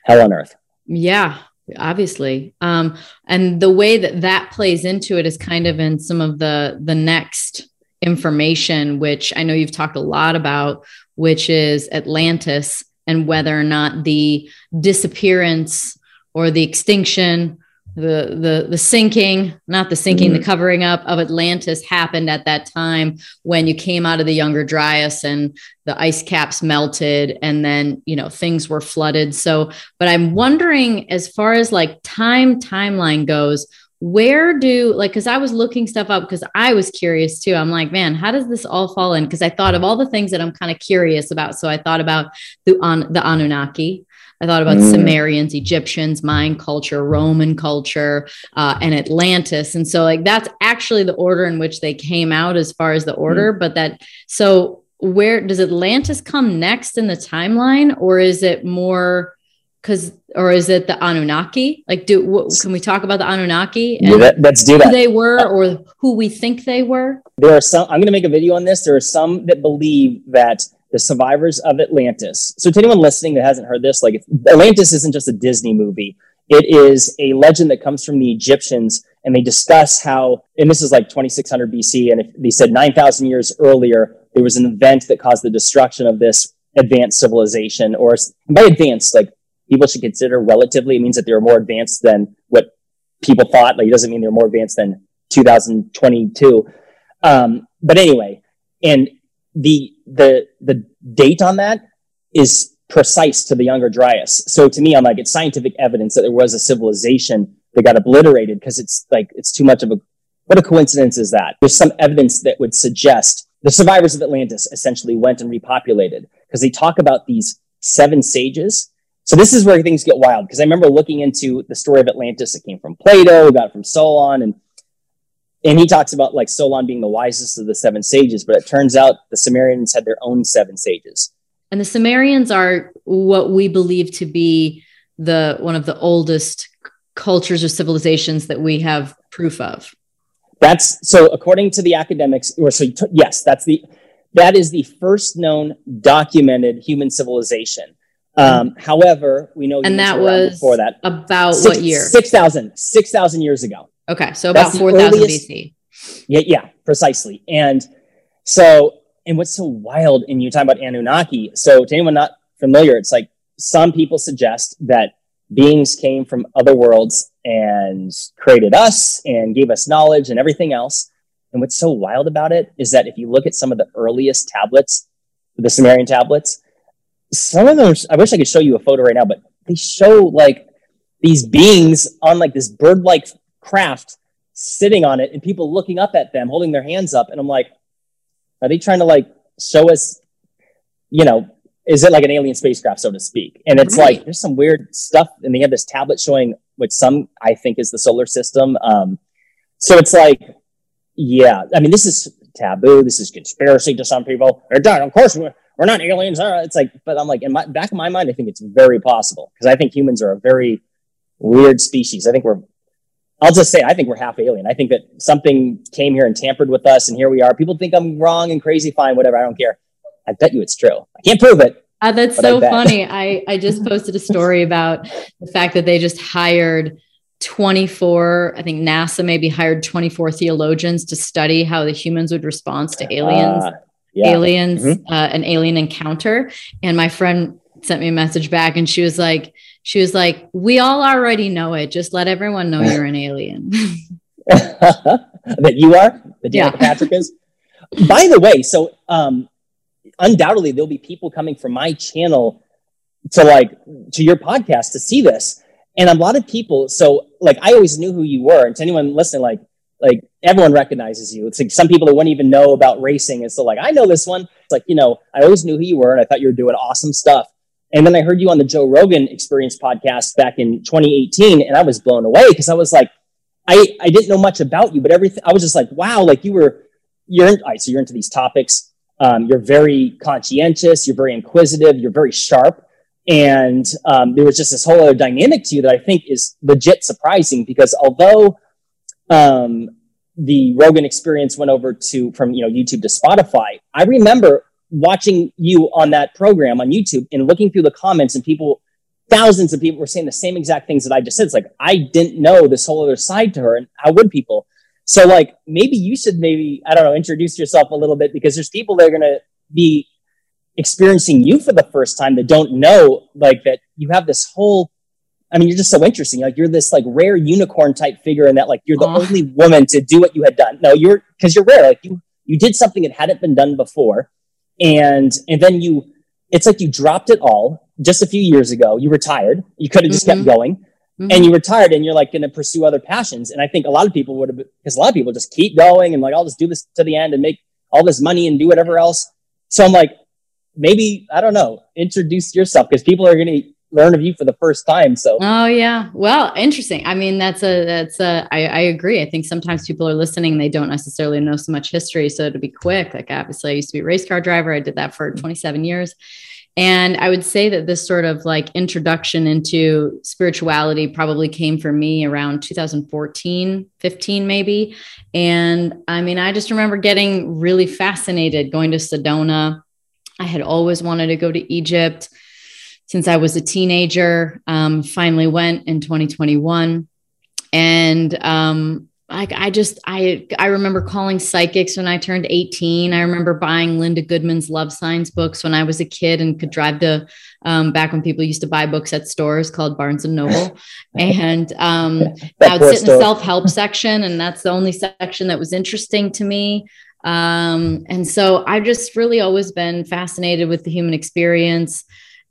hell on earth. Yeah, obviously. Um, and the way that that plays into it is kind of in some of the the next information, which I know you've talked a lot about, which is Atlantis and whether or not the disappearance or the extinction the the the sinking not the sinking mm-hmm. the covering up of atlantis happened at that time when you came out of the younger dryas and the ice caps melted and then you know things were flooded so but i'm wondering as far as like time timeline goes where do like because i was looking stuff up because i was curious too i'm like man how does this all fall in because i thought of all the things that i'm kind of curious about so i thought about the on the anunnaki I thought about mm. Sumerians, Egyptians, Mayan culture, Roman culture, uh, and Atlantis. And so, like, that's actually the order in which they came out as far as the order. Mm. But that, so where does Atlantis come next in the timeline, or is it more? Because, or is it the Anunnaki? Like, do what, can we talk about the Anunnaki and yeah, let's do that. Who they were, or who we think they were? There are some. I'm going to make a video on this. There are some that believe that the survivors of Atlantis. So, to anyone listening that hasn't heard this, like Atlantis isn't just a Disney movie. It is a legend that comes from the Egyptians, and they discuss how, and this is like 2600 BC, and if they said 9,000 years earlier, there was an event that caused the destruction of this advanced civilization. Or by advanced, like people should consider relatively, it means that they're more advanced than what people thought. Like, it doesn't mean they're more advanced than 2022. Um, but anyway, and the the the date on that is precise to the younger dryas so to me i'm like it's scientific evidence that there was a civilization that got obliterated because it's like it's too much of a what a coincidence is that there's some evidence that would suggest the survivors of atlantis essentially went and repopulated because they talk about these seven sages so this is where things get wild because i remember looking into the story of atlantis it came from plato we got it from solon and and he talks about like Solon being the wisest of the seven sages, but it turns out the Sumerians had their own seven sages. And the Sumerians are what we believe to be the one of the oldest cultures or civilizations that we have proof of. That's so according to the academics, or so yes, that's the that is the first known documented human civilization. Um, however, we know and that was before that about six, what year? 6,000 6, years ago. Okay, so about 4,000 BC. Yeah, yeah, precisely. And so, and what's so wild, and you talk about Anunnaki. So, to anyone not familiar, it's like some people suggest that beings came from other worlds and created us and gave us knowledge and everything else. And what's so wild about it is that if you look at some of the earliest tablets, the Sumerian tablets, some of them, I wish I could show you a photo right now, but they show like these beings on like this bird like craft sitting on it and people looking up at them, holding their hands up. And I'm like, are they trying to like show us, you know, is it like an alien spacecraft, so to speak? And it's right. like, there's some weird stuff. And they have this tablet showing what some I think is the solar system. Um, so it's like, yeah, I mean, this is taboo. This is conspiracy to some people. They're done. Of course, we're, not aliens. It's like, but I'm like, in my back of my mind, I think it's very possible because I think humans are a very weird species. I think we're I'll just say I think we're half alien. I think that something came here and tampered with us, and here we are. People think I'm wrong and crazy. Fine, whatever. I don't care. I bet you it's true. I can't prove it. Uh, that's so I funny. I I just posted a story about the fact that they just hired 24. I think NASA maybe hired 24 theologians to study how the humans would respond to aliens. Uh, yeah. Aliens, mm-hmm. uh, an alien encounter. And my friend sent me a message back, and she was like she was like, "We all already know it. Just let everyone know you're an alien." that you are, that yeah. Patrick is. By the way, so um, undoubtedly there'll be people coming from my channel to like to your podcast to see this, and a lot of people. So like, I always knew who you were, and to anyone listening, like like everyone recognizes you. It's like some people that wouldn't even know about racing, and so like I know this one. It's like you know I always knew who you were, and I thought you were doing awesome stuff. And then I heard you on the Joe Rogan Experience podcast back in 2018, and I was blown away because I was like, I, I didn't know much about you, but everything I was just like, wow, like you were you're in, so you're into these topics. Um, you're very conscientious, you're very inquisitive, you're very sharp. And um, there was just this whole other dynamic to you that I think is legit surprising because although um, the Rogan experience went over to from you know YouTube to Spotify, I remember watching you on that program on YouTube and looking through the comments and people, thousands of people were saying the same exact things that I just said. It's like, I didn't know this whole other side to her. And how would people? So like, maybe you should maybe, I don't know, introduce yourself a little bit because there's people that are going to be experiencing you for the first time that don't know like that you have this whole I mean, you're just so interesting. Like you're this like rare unicorn type figure, and that like you're the Aww. only woman to do what you had done. No, you're because you're rare. Like you you did something that hadn't been done before, and and then you it's like you dropped it all just a few years ago you retired you could have just mm-hmm. kept going mm-hmm. and you retired and you're like going to pursue other passions and i think a lot of people would have because a lot of people just keep going and like i'll just do this to the end and make all this money and do whatever else so i'm like maybe i don't know introduce yourself because people are going to learn of you for the first time. So oh yeah, well, interesting. I mean, that's a that's a I, I agree. I think sometimes people are listening, they don't necessarily know so much history. So to be quick, like obviously, I used to be a race car driver. I did that for mm-hmm. 27 years. And I would say that this sort of like introduction into spirituality probably came for me around 2014, 15, maybe. And I mean, I just remember getting really fascinated going to Sedona. I had always wanted to go to Egypt since I was a teenager. Um, finally went in 2021, and um, I, I just I I remember calling psychics when I turned 18. I remember buying Linda Goodman's Love Signs books when I was a kid and could drive to um, back when people used to buy books at stores called Barnes and Noble. and um, I would sit in the self help section, and that's the only section that was interesting to me. Um, and so I've just really always been fascinated with the human experience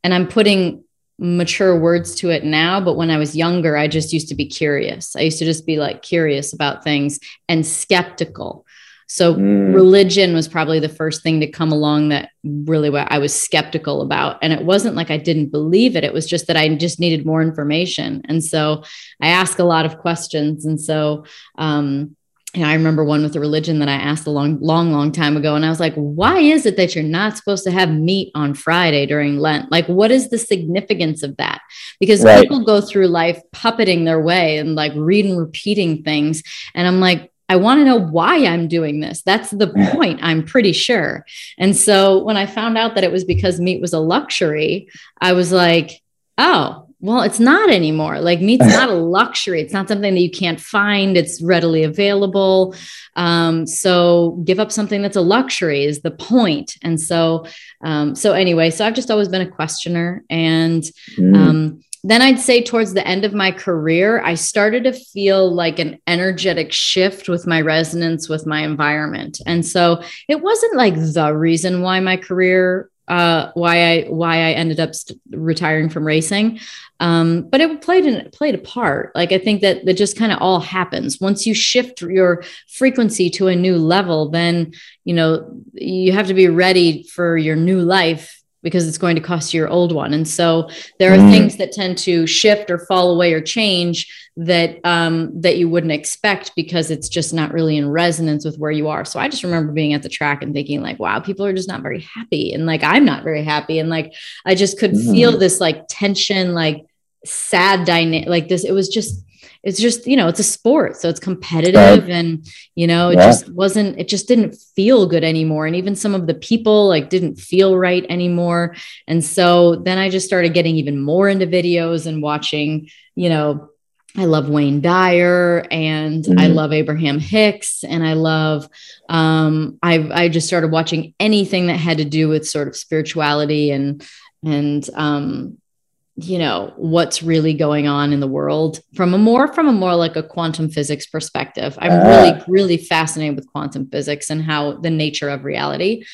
and I'm putting mature words to it now but when i was younger i just used to be curious. I used to just be like curious about things and skeptical. So mm. religion was probably the first thing to come along that really what i was skeptical about. And it wasn't like i didn't believe it. It was just that i just needed more information. And so i ask a lot of questions. And so um, and I remember one with a religion that I asked a long, long, long time ago. And I was like, why is it that you're not supposed to have meat on Friday during Lent? Like, what is the significance of that? Because right. people go through life puppeting their way and like reading, repeating things. And I'm like, I want to know why I'm doing this. That's the point, I'm pretty sure. And so when I found out that it was because meat was a luxury, I was like, oh, well, it's not anymore. Like meat's not a luxury. It's not something that you can't find. It's readily available. Um, so give up something that's a luxury is the point. And so, um, so anyway, so I've just always been a questioner. And mm. um, then I'd say towards the end of my career, I started to feel like an energetic shift with my resonance with my environment. And so it wasn't like the reason why my career uh, why I why I ended up st- retiring from racing. Um, but it played in, played a part. Like I think that that just kind of all happens once you shift your frequency to a new level. Then you know you have to be ready for your new life because it's going to cost you your old one. And so there are mm. things that tend to shift or fall away or change that um, that you wouldn't expect because it's just not really in resonance with where you are. So I just remember being at the track and thinking like, wow, people are just not very happy, and like I'm not very happy, and like I just could mm. feel this like tension, like sad dynamic, like this. It was just it's just you know it's a sport so it's competitive and you know it yeah. just wasn't it just didn't feel good anymore and even some of the people like didn't feel right anymore and so then i just started getting even more into videos and watching you know I love Wayne Dyer and mm-hmm. I love Abraham Hicks and I love um I I just started watching anything that had to do with sort of spirituality and and um you know what's really going on in the world from a more from a more like a quantum physics perspective. I'm uh, really really fascinated with quantum physics and how the nature of reality.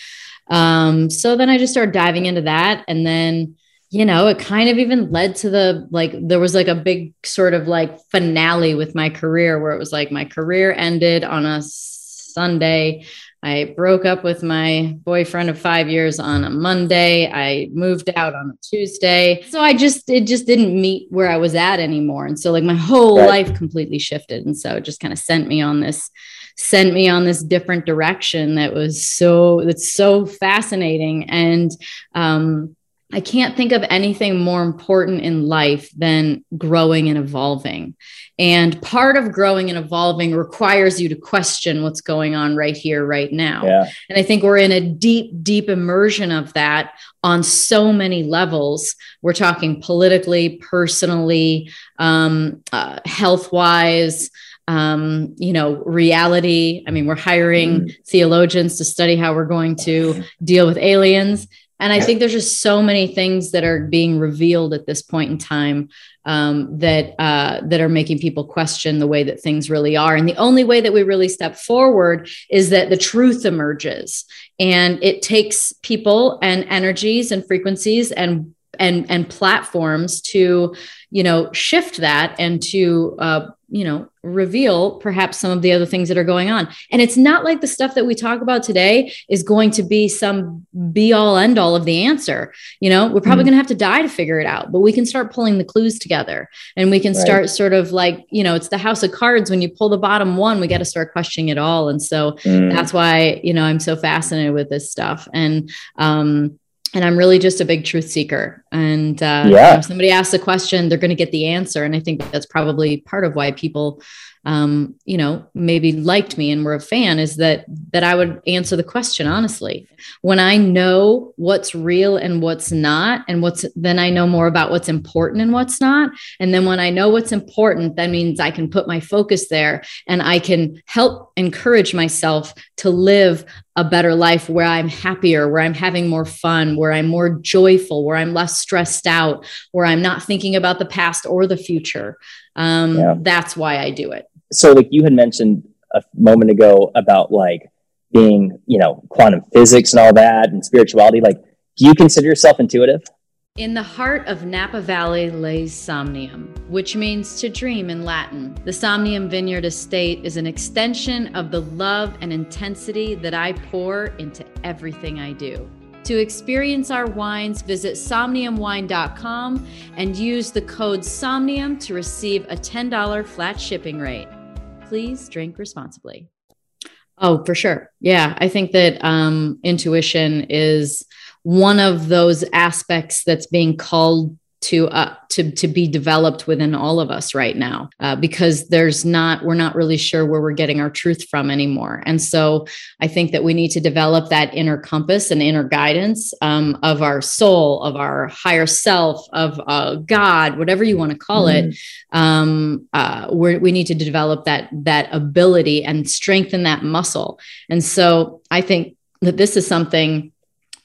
Um so then i just started diving into that. And then you know it kind of even led to the like there was like a big sort of like finale with my career where it was like my career ended on a sunday I broke up with my boyfriend of five years on a Monday. I moved out on a Tuesday. So I just, it just didn't meet where I was at anymore. And so, like, my whole right. life completely shifted. And so it just kind of sent me on this, sent me on this different direction that was so, that's so fascinating. And, um, I can't think of anything more important in life than growing and evolving. And part of growing and evolving requires you to question what's going on right here, right now. Yeah. And I think we're in a deep, deep immersion of that on so many levels. We're talking politically, personally, um, uh, health wise. Um, you know, reality. I mean, we're hiring mm. theologians to study how we're going to deal with aliens and I think there's just so many things that are being revealed at this point in time um, that uh, that are making people question the way that things really are. And the only way that we really step forward is that the truth emerges, and it takes people and energies and frequencies and and and platforms to you know shift that and to uh, you know reveal perhaps some of the other things that are going on and it's not like the stuff that we talk about today is going to be some be all end all of the answer you know we're probably mm-hmm. going to have to die to figure it out but we can start pulling the clues together and we can right. start sort of like you know it's the house of cards when you pull the bottom one we got to start questioning it all and so mm. that's why you know i'm so fascinated with this stuff and um and I'm really just a big truth seeker. And uh, yeah. if somebody asks a question, they're going to get the answer. And I think that's probably part of why people um, you know, maybe liked me and were a fan is that that I would answer the question honestly. When I know what's real and what's not, and what's then I know more about what's important and what's not. And then when I know what's important, that means I can put my focus there and I can help encourage myself to live a better life where I'm happier, where I'm having more fun, where I'm more joyful, where I'm less stressed out, where I'm not thinking about the past or the future. Um, yeah. That's why I do it so like you had mentioned a moment ago about like being you know quantum physics and all that and spirituality like do you consider yourself intuitive in the heart of Napa Valley lays Somnium, which means to dream in Latin. The Somnium Vineyard Estate is an extension of the love and intensity that I pour into everything I do. To experience our wines, visit somniumwine.com and use the code SOMNIUM to receive a $10 flat shipping rate please drink responsibly. Oh, for sure. Yeah. I think that um, intuition is one of those aspects that's being called to uh, to to be developed within all of us right now uh, because there's not we're not really sure where we're getting our truth from anymore. And so i think that we need to develop that inner compass and inner guidance um, of our soul of our higher self of uh, god whatever you want to call mm-hmm. it um, uh, we need to develop that that ability and strengthen that muscle. And so i think that this is something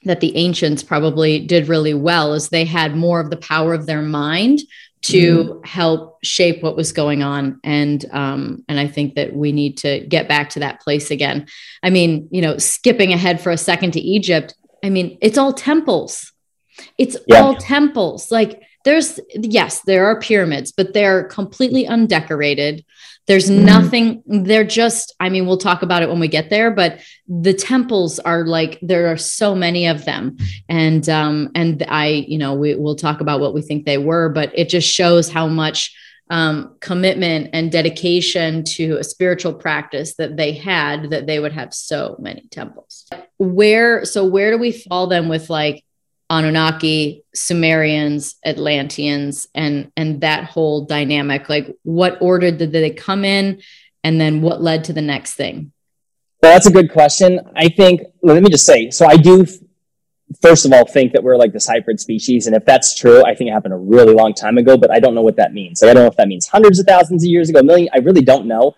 that the ancients probably did really well is they had more of the power of their mind to mm. help shape what was going on. And um, and i think that we need to get back to that place again. I mean you know skipping ahead for a second to egypt i mean it's all temples. It's yeah. all temples. Like there's yes there are pyramids but they're completely undecorated there's mm-hmm. nothing, they're just, I mean, we'll talk about it when we get there, but the temples are like, there are so many of them. And, um, and I, you know, we will talk about what we think they were, but it just shows how much um, commitment and dedication to a spiritual practice that they had that they would have so many temples where so where do we fall then with like Anunnaki, Sumerians, Atlanteans, and and that whole dynamic. Like, what order did they come in, and then what led to the next thing? Well, that's a good question. I think. Let me just say. So I do. First of all, think that we're like this hybrid species, and if that's true, I think it happened a really long time ago. But I don't know what that means. Like, I don't know if that means hundreds of thousands of years ago, million. I really don't know.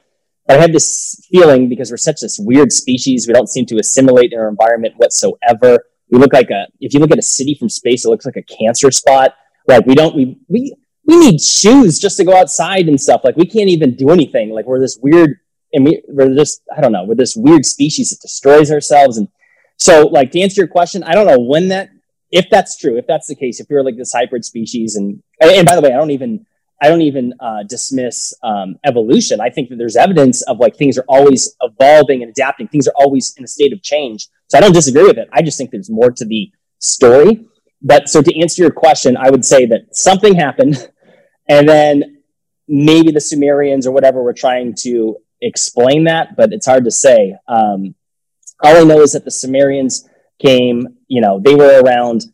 But I have this feeling because we're such this weird species, we don't seem to assimilate in our environment whatsoever we look like a, if you look at a city from space, it looks like a cancer spot. Like we don't, we, we, we need shoes just to go outside and stuff. Like we can't even do anything. Like we're this weird, and we, we're just, I don't know, we're this weird species that destroys ourselves. And so like to answer your question, I don't know when that, if that's true, if that's the case, if you're like this hybrid species and, and by the way, I don't even, I don't even uh, dismiss um, evolution. I think that there's evidence of like things are always evolving and adapting. Things are always in a state of change. So I don't disagree with it. I just think there's more to the story. But so to answer your question, I would say that something happened, and then maybe the Sumerians or whatever were trying to explain that, but it's hard to say. Um, all I know is that the Sumerians came. You know, they were around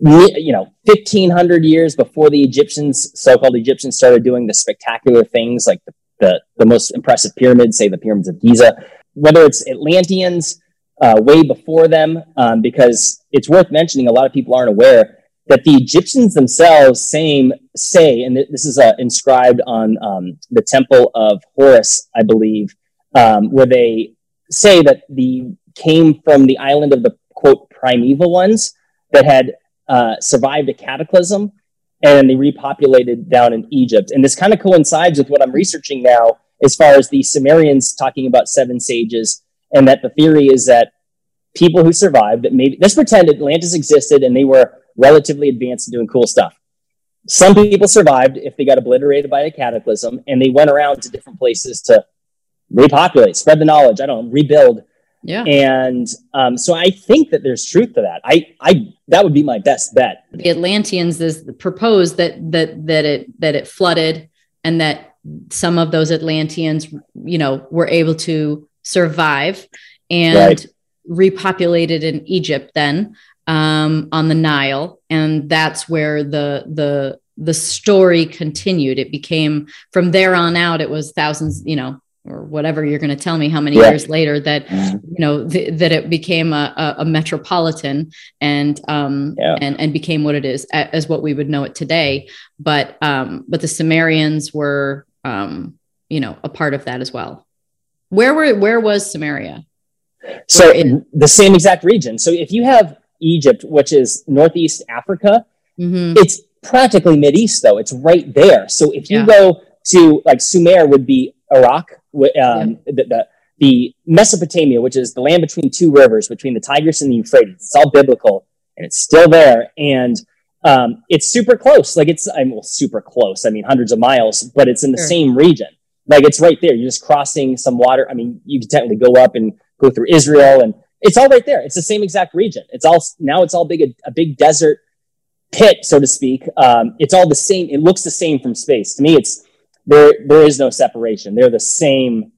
you know 1500 years before the egyptians so-called egyptians started doing the spectacular things like the, the, the most impressive pyramids say the pyramids of giza whether it's atlanteans uh, way before them um, because it's worth mentioning a lot of people aren't aware that the egyptians themselves same say and this is uh, inscribed on um, the temple of horus i believe um, where they say that the came from the island of the quote primeval ones that had uh, survived a cataclysm and they repopulated down in Egypt. And this kind of coincides with what I'm researching now as far as the Sumerians talking about seven sages, and that the theory is that people who survived, that maybe let's pretend Atlantis existed and they were relatively advanced and doing cool stuff. Some people survived if they got obliterated by a cataclysm, and they went around to different places to repopulate, spread the knowledge, I don't know, rebuild yeah. And um, so I think that there's truth to that. I, I, that would be my best bet. The Atlanteans is proposed that that that it that it flooded and that some of those Atlanteans, you know, were able to survive and right. repopulated in Egypt then um, on the Nile, and that's where the the the story continued. It became from there on out. It was thousands, you know, or whatever you're going to tell me how many yeah. years later that mm-hmm. you know th- that it became a, a, a metropolitan and um yeah. and and became what it is as what we would know it today but um but the sumerians were um you know a part of that as well where were where was samaria so in the same exact region so if you have egypt which is northeast africa mm-hmm. it's practically mid east though it's right there so if you yeah. go to like sumer would be iraq um, yeah. the, the, the Mesopotamia, which is the land between two rivers, between the Tigris and the Euphrates. It's all biblical, and it's still there, and um, it's super close. Like it's, I'm well, super close. I mean, hundreds of miles, but it's in the sure. same region. Like it's right there. You're just crossing some water. I mean, you can technically go up and go through Israel, and it's all right there. It's the same exact region. It's all now. It's all big a, a big desert pit, so to speak. Um, it's all the same. It looks the same from space. To me, it's there there is no separation. They're the same,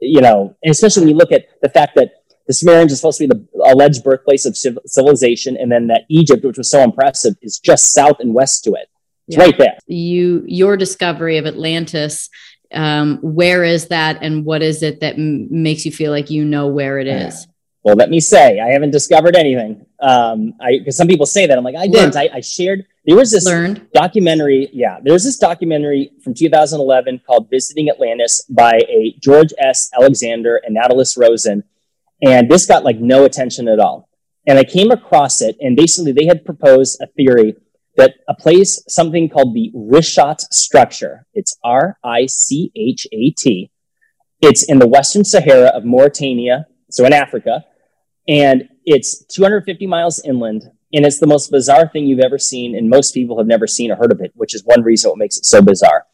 you know, and especially when you look at the fact that the Sumerians are supposed to be the alleged birthplace of civilization, and then that Egypt, which was so impressive, is just south and west to it. It's yeah. right there. You your discovery of Atlantis. Um, where is that, and what is it that m- makes you feel like you know where it is? Well, let me say, I haven't discovered anything. Um, I because some people say that I'm like, I didn't. I, I shared. There was this Learned. documentary. Yeah, there's this documentary from 2011 called "Visiting Atlantis" by a George S. Alexander and Natalis Rosen and this got like no attention at all. And I came across it, and basically they had proposed a theory that a place, something called the Richat structure. It's R I C H A T. It's in the Western Sahara of Mauritania, so in Africa, and it's 250 miles inland. And it's the most bizarre thing you've ever seen, and most people have never seen or heard of it, which is one reason what makes it so bizarre.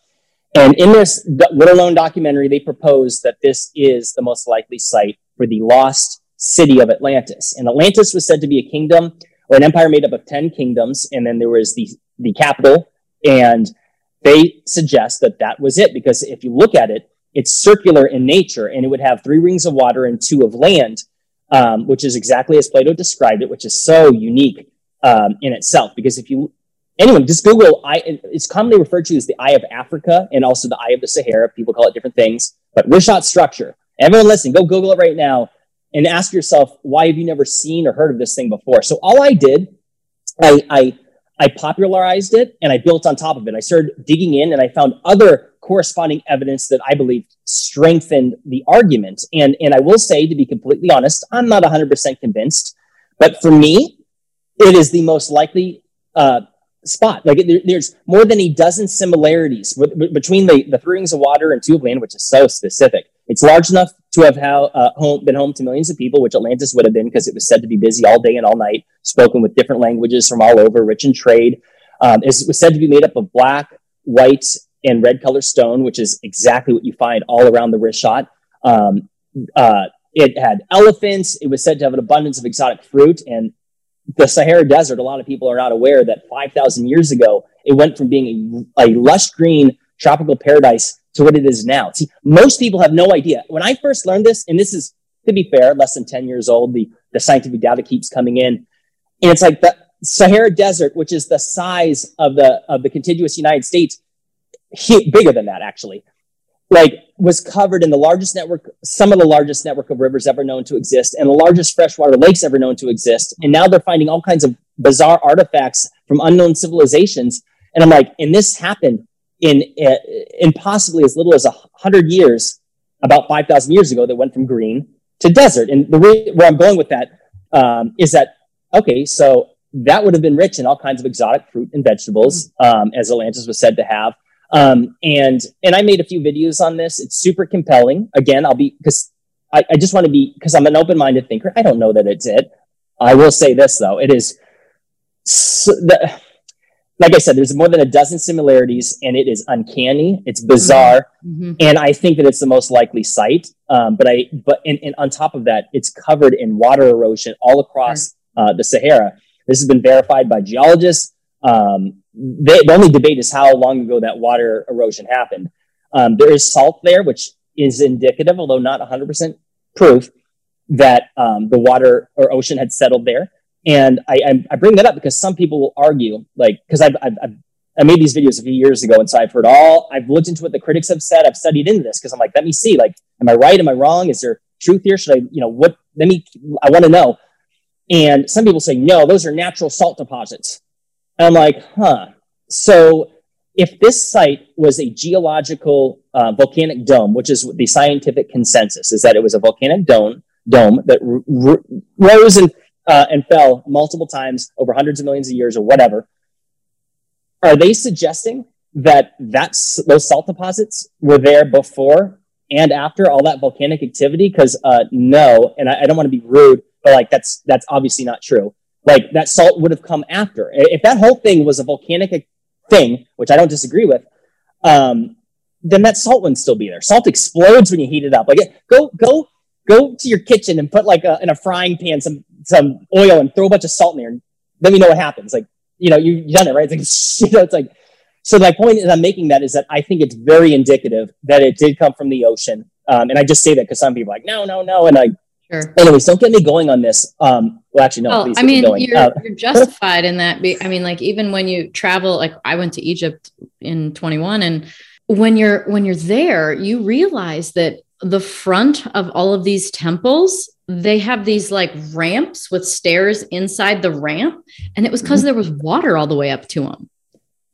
And in this little known documentary, they propose that this is the most likely site for the lost city of Atlantis. And Atlantis was said to be a kingdom or an empire made up of 10 kingdoms. And then there was the, the capital. And they suggest that that was it because if you look at it, it's circular in nature and it would have three rings of water and two of land, um, which is exactly as Plato described it, which is so unique um, in itself. Because if you, anyone, just Google, I, it's commonly referred to as the Eye of Africa and also the Eye of the Sahara. People call it different things, but Richat structure Everyone listen, go Google it right now and ask yourself, why have you never seen or heard of this thing before? So all I did, I, I, I popularized it and I built on top of it. I started digging in and I found other corresponding evidence that I believe strengthened the argument. And, and I will say, to be completely honest, I'm not 100% convinced, but for me, it is the most likely uh, spot. Like there, there's more than a dozen similarities between the, the three rings of water and two of land, which is so specific. It's large enough to have how, uh, home, been home to millions of people, which Atlantis would have been because it was said to be busy all day and all night, spoken with different languages from all over, rich in trade. Um, it was said to be made up of black, white, and red color stone, which is exactly what you find all around the Richat. Um, uh, it had elephants. It was said to have an abundance of exotic fruit. And the Sahara Desert, a lot of people are not aware that 5,000 years ago, it went from being a, a lush green tropical paradise to what it is now. See, most people have no idea. When I first learned this, and this is, to be fair, less than 10 years old, the, the scientific data keeps coming in. And it's like the Sahara Desert, which is the size of the, of the contiguous United States, bigger than that, actually, like was covered in the largest network, some of the largest network of rivers ever known to exist, and the largest freshwater lakes ever known to exist. And now they're finding all kinds of bizarre artifacts from unknown civilizations. And I'm like, and this happened in, in possibly as little as a hundred years, about 5,000 years ago, that went from green to desert. And the way where I'm going with that um, is that, okay, so that would have been rich in all kinds of exotic fruit and vegetables, um, as Atlantis was said to have. Um, and and I made a few videos on this. It's super compelling. Again, I'll be because I, I, just want to be because I'm an open-minded thinker. I don't know that it's it. I will say this though, it is so the, like I said, there's more than a dozen similarities, and it is uncanny. It's bizarre, mm-hmm. and I think that it's the most likely site. Um, but I, but and, and, on top of that, it's covered in water erosion all across uh, the Sahara. This has been verified by geologists. Um, they, the only debate is how long ago that water erosion happened. Um, there is salt there, which is indicative, although not 100% proof, that um, the water or ocean had settled there. And I, I, bring that up because some people will argue, like, because I've, I've, I've, i made these videos a few years ago, and so I've heard all, I've looked into what the critics have said. I've studied into this because I'm like, let me see, like, am I right? Am I wrong? Is there truth here? Should I, you know, what? Let me, I want to know. And some people say, no, those are natural salt deposits. And I'm like, huh. So if this site was a geological uh, volcanic dome, which is the scientific consensus, is that it was a volcanic dome, dome that r- r- rose and uh, and fell multiple times over hundreds of millions of years or whatever. Are they suggesting that that's, those salt deposits were there before and after all that volcanic activity? Because uh, no, and I, I don't want to be rude, but like that's that's obviously not true. Like that salt would have come after. If that whole thing was a volcanic thing, which I don't disagree with, um, then that salt wouldn't still be there. Salt explodes when you heat it up. Like go go go to your kitchen and put like a, in a frying pan some some oil and throw a bunch of salt in there and let me know what happens. Like, you know, you, have done it, right? It's like, you know, it's like, so my point is I'm making that is that I think it's very indicative that it did come from the ocean. Um, and I just say that because some people are like, no, no, no. And I, Sure. Anyways, don't get me going on this. Um, well, actually, no. Well, I mean, you're, uh, you're justified in that. I mean, like even when you travel, like I went to Egypt in 21, and when you're when you're there, you realize that the front of all of these temples they have these like ramps with stairs inside the ramp and it was because mm-hmm. there was water all the way up to them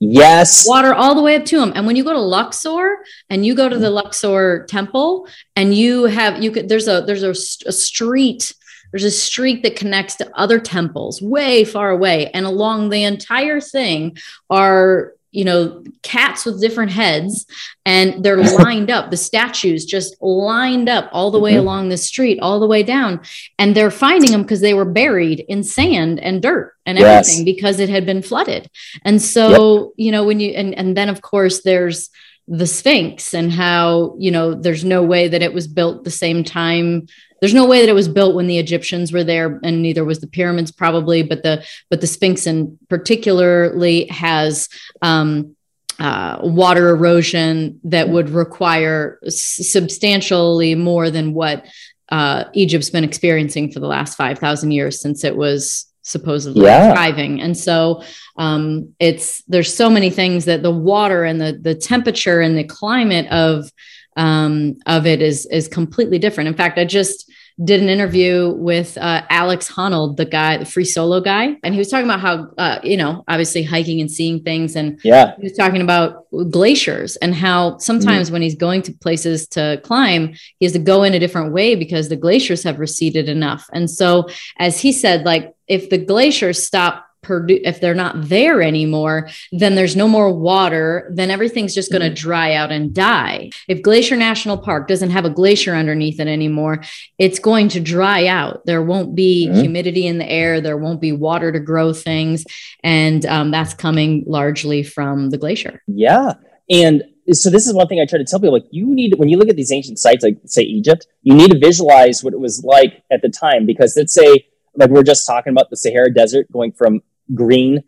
Yes. Water all the way up to them. And when you go to Luxor and you go to the mm-hmm. Luxor temple and you have you could there's a there's a, a street there's a street that connects to other temples way far away and along the entire thing are you know, cats with different heads, and they're lined up. The statues just lined up all the way mm-hmm. along the street, all the way down. And they're finding them because they were buried in sand and dirt and everything yes. because it had been flooded. And so, yep. you know, when you, and, and then of course there's, the Sphinx and how, you know, there's no way that it was built the same time there's no way that it was built when the Egyptians were there, and neither was the pyramids probably. But the but the Sphinx and particularly has um, uh, water erosion that would require substantially more than what uh, Egypt's been experiencing for the last five thousand years since it was supposedly yeah. thriving. And so um, it's there's so many things that the water and the the temperature and the climate of um, of it is is completely different. In fact, I just did an interview with uh, Alex Honnold, the guy, the free solo guy, and he was talking about how uh, you know obviously hiking and seeing things, and yeah, he was talking about glaciers and how sometimes mm when he's going to places to climb, he has to go in a different way because the glaciers have receded enough. And so, as he said, like if the glaciers stop produce if they're not there anymore then there's no more water then everything's just going to mm. dry out and die if glacier national park doesn't have a glacier underneath it anymore it's going to dry out there won't be mm-hmm. humidity in the air there won't be water to grow things and um, that's coming largely from the glacier yeah and so this is one thing I try to tell people: like, you need when you look at these ancient sites, like say Egypt, you need to visualize what it was like at the time. Because let's say, like we're just talking about the Sahara Desert going from green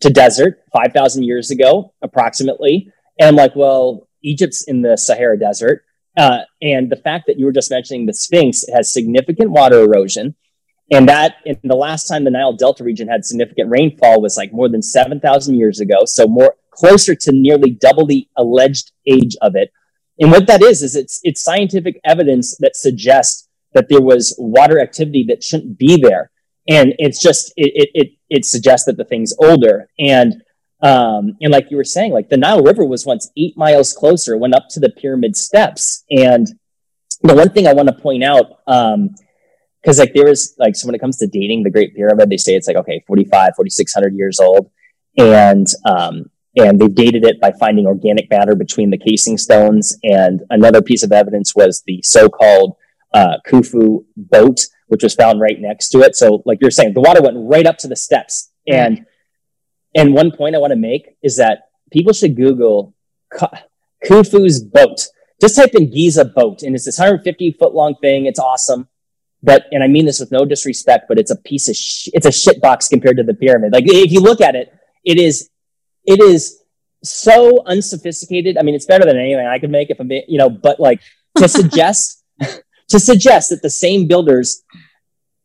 to desert 5,000 years ago, approximately. And I'm like, well, Egypt's in the Sahara Desert. Uh, and the fact that you were just mentioning the Sphinx has significant water erosion. And that in the last time the Nile Delta region had significant rainfall was like more than 7,000 years ago. So more closer to nearly double the alleged age of it. And what that is, is it's, it's scientific evidence that suggests that there was water activity that shouldn't be there. And it's just it, it it suggests that the thing's older. And um and like you were saying like the nile river was once eight miles closer went up to the pyramid steps. And the one thing i want to point out um because like there is like so when it comes to dating the great pyramid they say it's like okay 45 4600 years old. And um and they've dated it by finding organic matter between the casing stones. And another piece of evidence was the so-called uh, khufu boat which was found right next to it. So, like you're saying, the water went right up to the steps. And and one point I want to make is that people should Google Khufu's boat. Just type in Giza boat, and it's this 150 foot long thing. It's awesome, but and I mean this with no disrespect, but it's a piece of sh- it's a shit box compared to the pyramid. Like if you look at it, it is it is so unsophisticated. I mean, it's better than anything I could make if I'm you know, but like to suggest to suggest that the same builders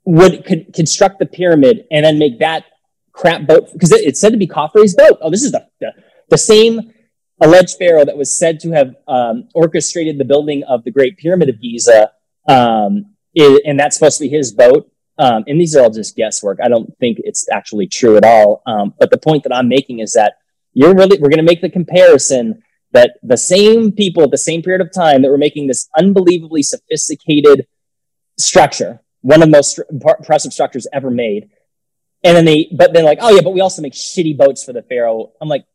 would could construct the pyramid and then make that crap boat because it, it's said to be Khafre's boat. Oh, this is the, the, the same alleged pharaoh that was said to have um, orchestrated the building of the Great Pyramid of Giza, um, it, and that's supposed to be his boat. Um, and these are all just guesswork. I don't think it's actually true at all. Um, but the point that I'm making is that you're really we're going to make the comparison that the same people at the same period of time that were making this unbelievably sophisticated structure, one of the most impressive structures ever made. And then they, but then like, oh yeah, but we also make shitty boats for the Pharaoh. I'm like,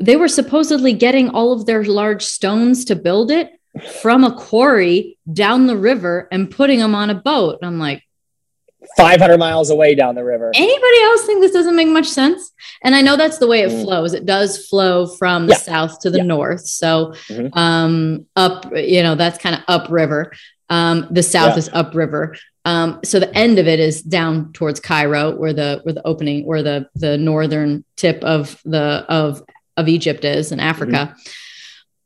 they were supposedly getting all of their large stones to build it from a quarry down the river and putting them on a boat. I'm like, 500 miles away down the river. Anybody else think this doesn't make much sense? And I know that's the way it mm. flows. It does flow from the yeah. south to the yeah. north. So mm-hmm. um, up, you know, that's kind of upriver. Um, the south yeah. is upriver. Um, so the end of it is down towards Cairo, where the where the opening, where the the northern tip of the of of Egypt is in Africa. Mm-hmm.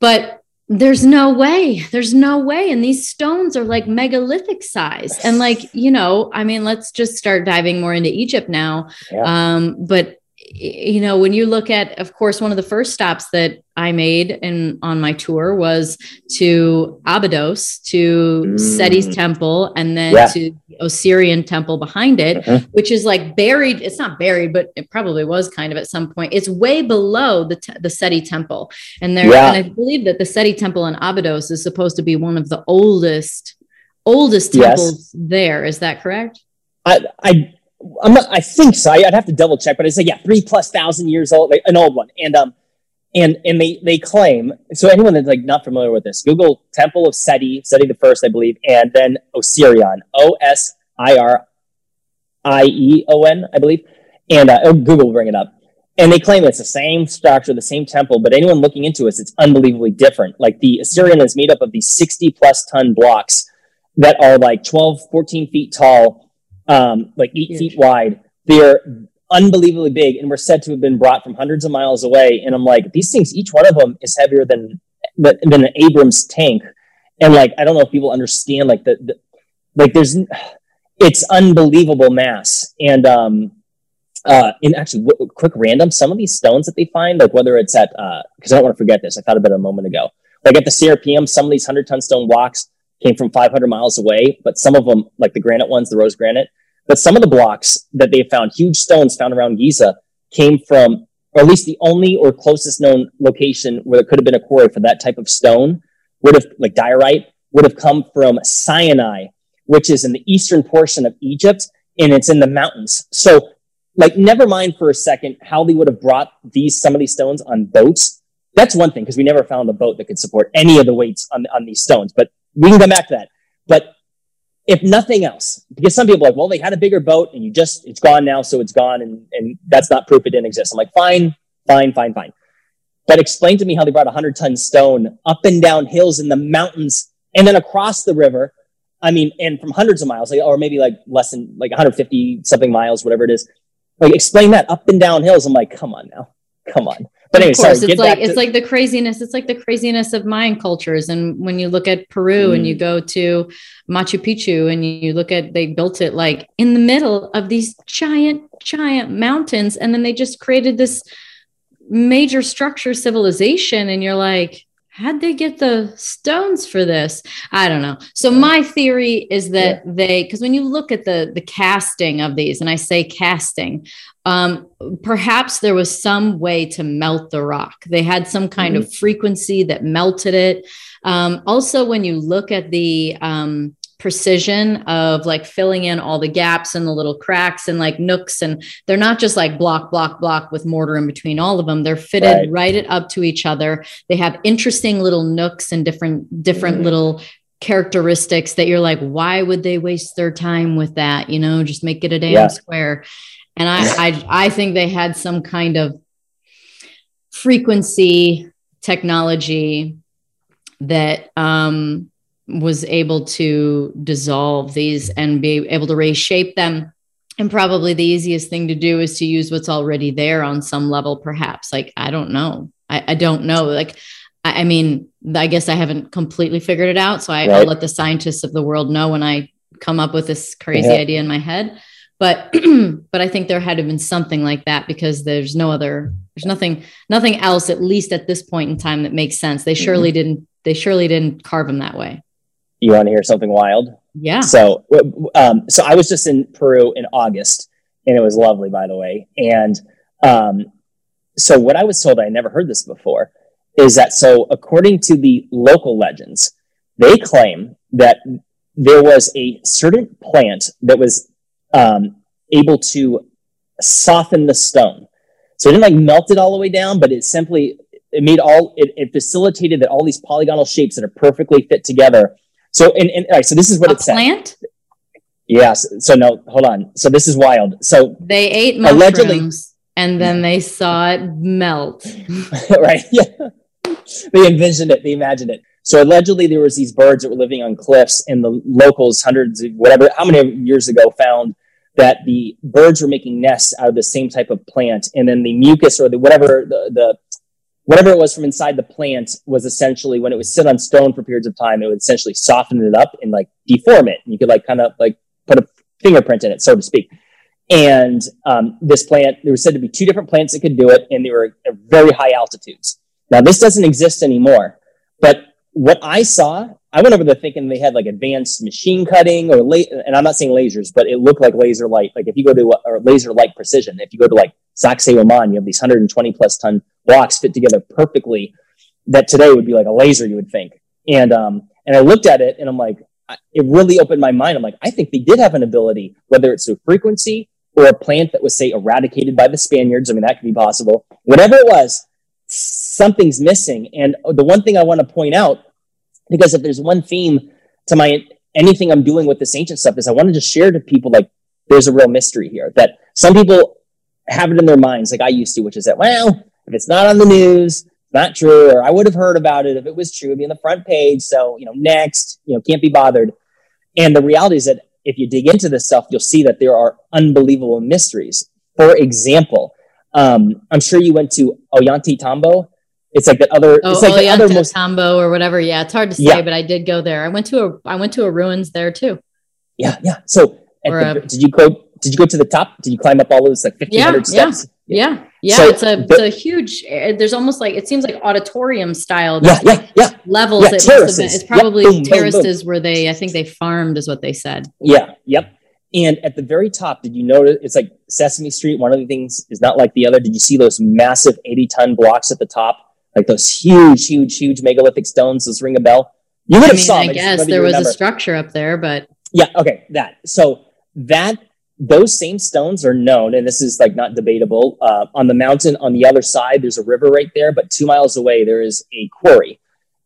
But there's no way there's no way. And these stones are like megalithic size. And like you know i mean let's just start diving more into egypt now. Yeah. um but you know when you look at of course one of the first stops that i made in on my tour was to abydos to mm. seti's temple and then yeah. to the Osirion temple behind it mm-hmm. which is like buried it's not buried but it probably was kind of at some point it's way below the, te- the seti temple and there yeah. and i believe that the seti temple in abydos is supposed to be one of the oldest oldest temples yes. there is that correct I, I I'm not, I think so. I'd have to double check, but I like yeah, three plus thousand years old, like an old one, and um, and and they they claim. So anyone that's like not familiar with this, Google Temple of Seti, Seti the First, I believe, and then Osirion, O S I R I E O N, I believe, and uh, oh, Google will bring it up. And they claim it's the same structure, the same temple, but anyone looking into it, it's unbelievably different. Like the Osirion is made up of these 60 plus ton blocks that are like 12, 14 feet tall um, like eight Huge. feet wide. They're unbelievably big and were said to have been brought from hundreds of miles away. And I'm like, these things, each one of them is heavier than than an Abrams tank. And like, I don't know if people understand like the, the like there's it's unbelievable mass. And um uh in actually w- quick random, some of these stones that they find, like whether it's at uh because I don't want to forget this, I thought about it a moment ago. Like at the Serapeum, some of these hundred ton stone blocks came from 500 miles away, but some of them, like the granite ones, the rose granite, but some of the blocks that they found, huge stones found around Giza, came from, or at least the only or closest known location where there could have been a quarry for that type of stone would have, like diorite, would have come from Sinai, which is in the eastern portion of Egypt, and it's in the mountains. So, like, never mind for a second how they would have brought these some of these stones on boats. That's one thing because we never found a boat that could support any of the weights on on these stones. But we can come back to that. But if nothing else, because some people are like, well, they had a bigger boat and you just, it's gone now, so it's gone. And, and that's not proof it didn't exist. I'm like, fine, fine, fine, fine. But explain to me how they brought a 100 ton stone up and down hills in the mountains and then across the river. I mean, and from hundreds of miles, like, or maybe like less than like 150 something miles, whatever it is. Like, explain that up and down hills. I'm like, come on now, come on. But anyway, of course, sorry, it's like it's like the craziness. It's like the craziness of Mayan cultures. And when you look at Peru mm. and you mm. go to Machu Picchu and you look at they built it like in the middle of these giant, giant mountains, and then they just created this major structure civilization. And you're like, how'd they get the stones for this i don't know so my theory is that yeah. they because when you look at the the casting of these and i say casting um, perhaps there was some way to melt the rock. They had some kind mm-hmm. of frequency that melted it. Um, also when you look at the um, precision of like filling in all the gaps and the little cracks and like nooks and they're not just like block block block with mortar in between all of them. They're fitted right, right up to each other. They have interesting little nooks and different different mm. little characteristics that you're like why would they waste their time with that? You know just make it a damn yeah. square and I, I i think they had some kind of frequency technology that um was able to dissolve these and be able to reshape them. And probably the easiest thing to do is to use what's already there on some level perhaps. Like i don't know. I, I don't know. Like I, I, mean i guess i haven't completely figured it out so I, will let the scientists of the world know when i come up with this crazy yeah. idea in my head but but i think there had to have been something like that because there's no other there's nothing nothing else at least at this point in time that makes sense they surely mm-hmm. didn't they surely didn't carve them that way you want to hear something wild? Yeah. So, um, so I was just in Peru in August, and it was lovely, by the way. And um, so, what I was told, I never heard this before, is that so according to the local legends, they claim that there was a certain plant that was um, able to soften the stone. So it didn't like melt it all the way down, but it simply it made all it, it facilitated that all these polygonal shapes that are perfectly fit together so, and, and all right, so this is what a it plant? said. Yes. So no, hold on. So this is wild. So they ate mushrooms allegedly, and then they saw it melt. right. Yeah. They envisioned it. They imagined it. So allegedly there was these birds that were living on cliffs and the locals hundreds of whatever, how many years ago found that the birds were making nests out of the same type of plant. And then the mucus or the, whatever the, the whatever it was from inside the plant was essentially when it was sit on stone for periods of time, it would essentially soften it up and like deform it. And you could like kind of like put a fingerprint in it, so to speak. And um, this plant, there was said to be two different plants that could do it, and they were at very high altitudes. Now, this doesn't exist anymore, but what I saw, I went over there thinking they had like advanced machine cutting or la- and I'm not saying lasers, but it looked like laser light. Like if you go to or laser light precision, if you go to like Sacsayhuaman, you have these 120 plus ton blocks fit together perfectly. That today would be like a laser, you would think. And um, and I looked at it and I'm like, it really opened my mind. I'm like, I think they did have an ability, whether it's through frequency or a plant that was say eradicated by the Spaniards. I mean, that could be possible. Whatever it was, something's missing. And the one thing I want to point out, because if there's one theme to my anything I'm doing with this ancient stuff, is I want to just share to people like there's a real mystery here that some people have it in their minds, like I used to, which is that well, if it's not on the news, not true, or I would have heard about it if it was true, it'd be on the front page. So you know, next, you know, can't be bothered. And the reality is that if you dig into this stuff, you'll see that there are unbelievable mysteries. For example, um, I'm sure you went to Ollantaytambo. It's like the other. Oh, it's like the other most Tambo or whatever. Yeah, it's hard to say, yeah. but I did go there. I went to a I went to a ruins there too. Yeah, yeah. So the, a, did you go? Did you go to the top? Did you climb up all those like 1500 yeah, steps? Yeah, yeah, yeah. So it's a it's a huge. Eh, there's almost like it seems like auditorium style. Yeah, yeah, yeah. Levels. Yeah, it terraces. It's probably yep, boom, terraces boom, boom. where they. I think they farmed is what they said. Yeah. Yep. And at the very top, did you notice it's like Sesame Street? One of the things is not like the other. Did you see those massive 80 ton blocks at the top? Like those huge, huge, huge megalithic stones. Those ring a bell. You would have I mean, saw. I guess there was remember. a structure up there, but yeah, okay, that. So that those same stones are known, and this is like not debatable. Uh, on the mountain on the other side, there's a river right there, but two miles away there is a quarry.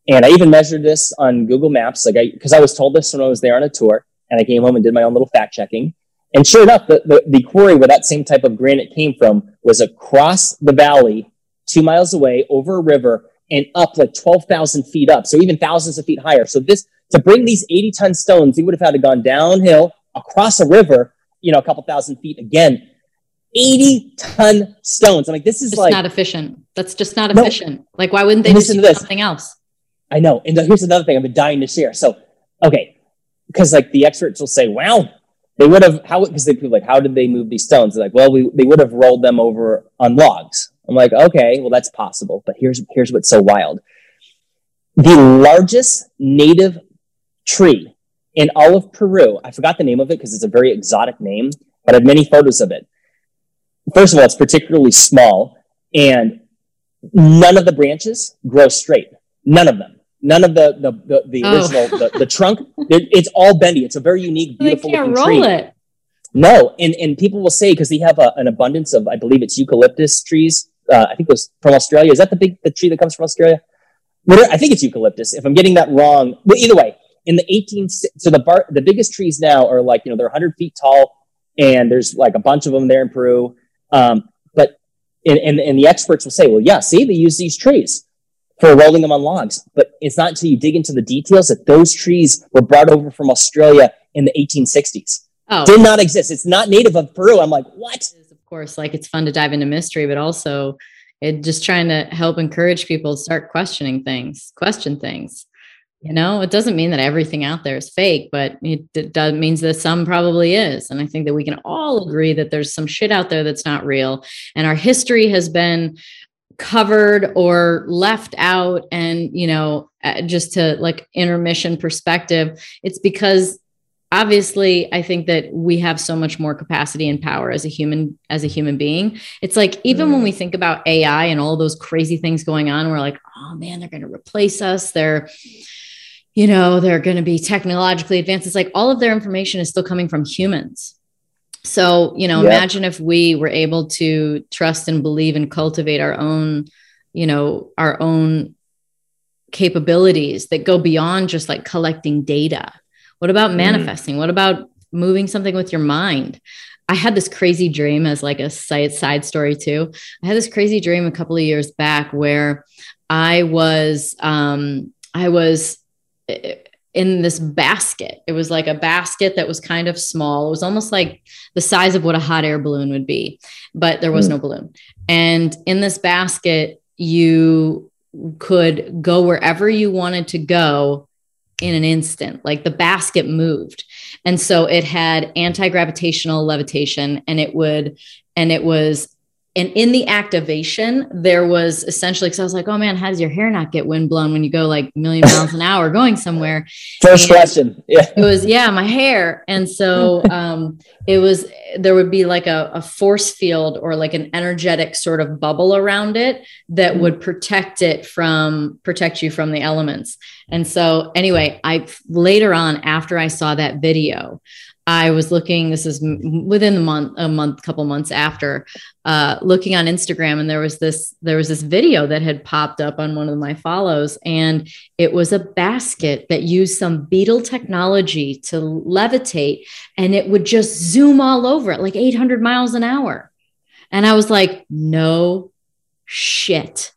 And I even measured this on Google Maps, like I because I was told this when I was there on a tour and I came home and did my own little fact checking. And sure enough, the, the, the quarry where that same type of granite came from was across the valley, two miles away, over a river, and up like 12,000 feet up. So even thousands of feet higher. So this, to bring these 80 ton stones, he would have had to gone downhill across a river, you know, a couple thousand feet again. 80 ton stones. I'm like, this is just like not efficient. That's just not efficient. No. Like, why wouldn't they listen just do something else? I know. And here's another thing I've been dying to share. So, okay, because like the experts will say, "Wow, they would have how?" Because they like, "How did they move these stones?" They're like, "Well, we they would have rolled them over on logs." I'm like, "Okay, well that's possible." But here's here's what's so wild: the largest native tree in all of Peru. I forgot the name of it because it's a very exotic name, but I have many photos of it. First of all, it's particularly small, and none of the branches grow straight. None of them. None of the the the, the oh. original the, the trunk. It, it's all bendy. It's a very unique, beautiful they can't looking roll tree. it. No, and and people will say because they have a, an abundance of, I believe it's eucalyptus trees. Uh, I think it was from Australia. Is that the big the tree that comes from Australia? I think it's eucalyptus. If I'm getting that wrong, but either way, in the 18 so the bar the biggest trees now are like you know they're 100 feet tall, and there's like a bunch of them there in Peru. Um, but and, and and the experts will say, well, yeah, see, they use these trees for rolling them on logs. But it's not until you dig into the details that those trees were brought over from Australia in the 1860s. Oh. Did not exist. It's not native of Peru. I'm like, what? Course, like it's fun to dive into mystery, but also it just trying to help encourage people to start questioning things, question things. You know, it doesn't mean that everything out there is fake, but it, it does means that some probably is. And I think that we can all agree that there's some shit out there that's not real. And our history has been covered or left out and you know uh, just to like intermission perspective it's because obviously i think that we have so much more capacity and power as a human as a human being. It's like even mm. when we think about ai and all those crazy things going on we're like oh man they're going to replace us. They're you know they're going to be technologically advanced. It's like all of their information is still coming from humans. So, you know, imagine if we were able to trust and believe and cultivate our own, you know, our own capabilities that go beyond just like collecting data. What about mm. manifesting? What about moving something with your mind? I had this crazy dream as like a side side story too. I had this crazy dream a couple of years back where I was um I was in this basket. It was like a basket that was kind of small. It was almost like the size of what a hot air balloon would be, but there was mm. no balloon. And in this basket, you could go wherever you wanted to go in an instant. Like the basket moved. And so it had anti-gravitational levitation and it would and it was and in the activation there was essentially because i was like oh man how does your hair not get wind blown when you go like a million miles an hour going somewhere? First and question yeah. it was yeah my hair. And so um it was there would be like a, a force field or like an energetic sort of bubble around it that would protect it from protect you from the elements. And so anyway i later on after i saw that video I was looking, this is within the month, a month, couple months after, uh, looking on Instagram, and there was this, there was this video that had popped up on one of my follows, and it was a basket that used some beetle technology to levitate, and it would just zoom all over it, like 800 miles an hour. And I was like, no shit.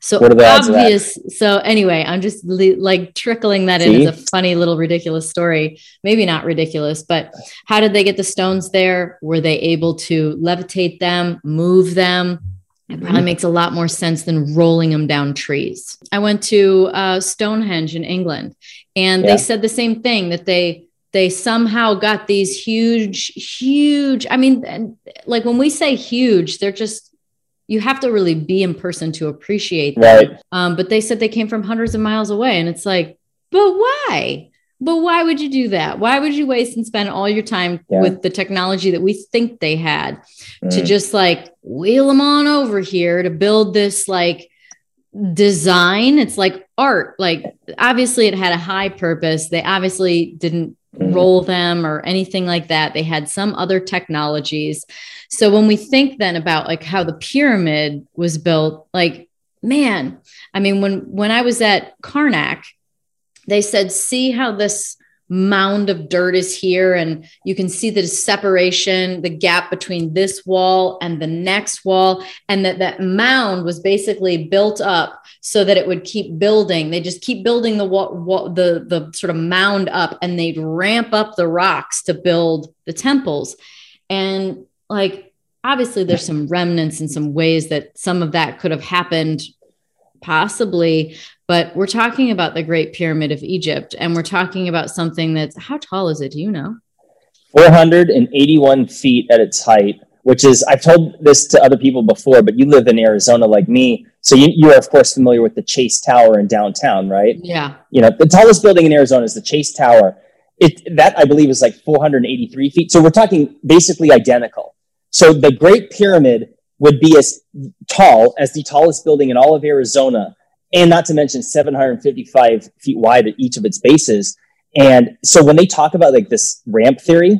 So obvious. So anyway, I'm just like trickling that See? in as a funny little ridiculous story. Maybe not ridiculous, but how did they get the stones there? Were they able to levitate them, move them? It probably makes a lot more sense than rolling them down trees. I went to uh, Stonehenge in England, and yeah. they said the same thing that they they somehow got these huge, huge. I mean, like when we say huge, they're just you have to really be in person to appreciate them. Right. Um, but they said they came from hundreds of miles away. And it's like, but why? But why would you do that? Why would you waste and spend all your time yeah. with the technology that we think they had mm. to just like wheel them on over here to build this like design? It's like art. Like obviously it had a high purpose. They obviously didn't mm. roll them or anything like that. They had some other technologies. So when we think then about like how the pyramid was built, like man, I mean when when I was at Karnak, they said see how this mound of dirt is here and you can see the separation the gap between this wall and the next wall and that that mound was basically built up so that it would keep building. They just keep building the wall, wall the the sort of mound up and they'd ramp up the rocks to build the temples. And like obviously there's some remnants and some ways that some of that could have happened possibly but we're talking about the great pyramid of egypt and we're talking about something that's how tall is it? Do you know? 481 feet at its height which is i've told this to other people before but you live in arizona like me so you, you are of course familiar with the chase tower in downtown right? Yeah. You know the tallest building in arizona is the chase tower. It that i believe is like 483 feet so we're talking basically identical. So the Great Pyramid would be as tall as the tallest building in all of Arizona, and not to mention 755 feet wide at each of its bases. And so when they talk about like this ramp theory,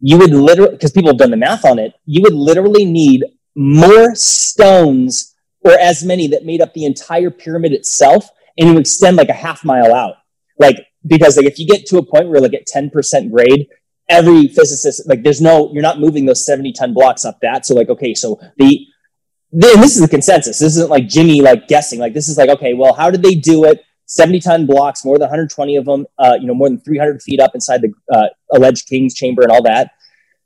you would literally, because people have done the math on it, you would literally need more stones or as many that made up the entire pyramid itself, and you extend like a half mile out. Like, because like if you get to a point where like at 10% grade, every physicist like there's no you're not moving those 70 ton blocks up that so like okay so the then this is the consensus. This isn't like jimmy like guessing. Like this is like okay well how did they do it? 70 ton blocks more than 120 of them uh, you know more than 300 feet up inside the uh, alleged king's chamber and all that.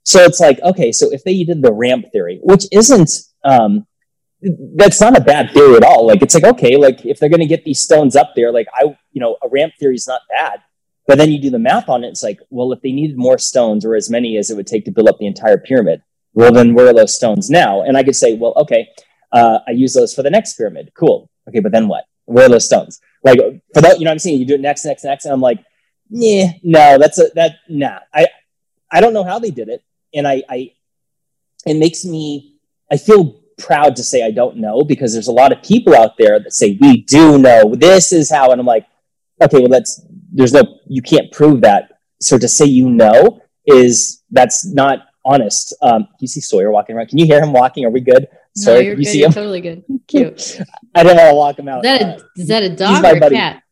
So it's like okay so if they did the ramp theory which isn't um, that's not a bad theory at all. Like it's like okay like if they're going to get these stones up there like i you know a ramp theory is not bad. But then you do the math on it. It's like, well, if they needed more stones or as many as it would take to build up the entire pyramid, well, then where are those stones now? And I could say, well, okay, uh, I use those for the next pyramid. Cool. Okay, but then what? Where are those stones? Like for that, you know what I'm saying? You do it next, next, next. And I'm like, yeah, no, that's a, that, nah. I, I don't know how they did it. And I, I, it makes me, I feel proud to say I don't know because there's a lot of people out there that say, we do know this is how. And I'm like, okay, well, that's there's no you can't prove that. So to say you know is that's not honest. Um, you see Sawyer walking around? Can you hear him walking? Are we good? Sawyer, no, you're you good. See you're him? totally good. Cute. I don't want to walk him out. Is that a, uh, is that a dog or a buddy. cat?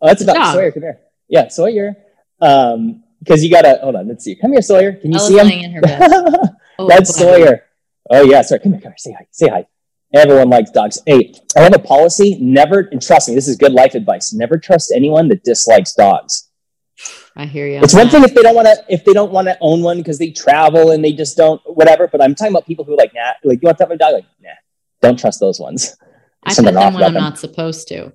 Oh, that's a dog. Sawyer, come here. Yeah, Sawyer. Um, because you gotta hold on. Let's see. Come here, Sawyer. Can you see him? In her oh, that's Sawyer. Oh yeah, sorry. Come here, come here. Say hi. Say hi. Everyone likes dogs. Hey, I have a policy. Never, and trust me, this is good life advice. Never trust anyone that dislikes dogs. I hear you. It's one thing if they don't want to if they don't want to own one because they travel and they just don't whatever. But I'm talking about people who are like nah, like you want to have a dog, like nah, don't trust those ones. I pet them when I'm them. not supposed to.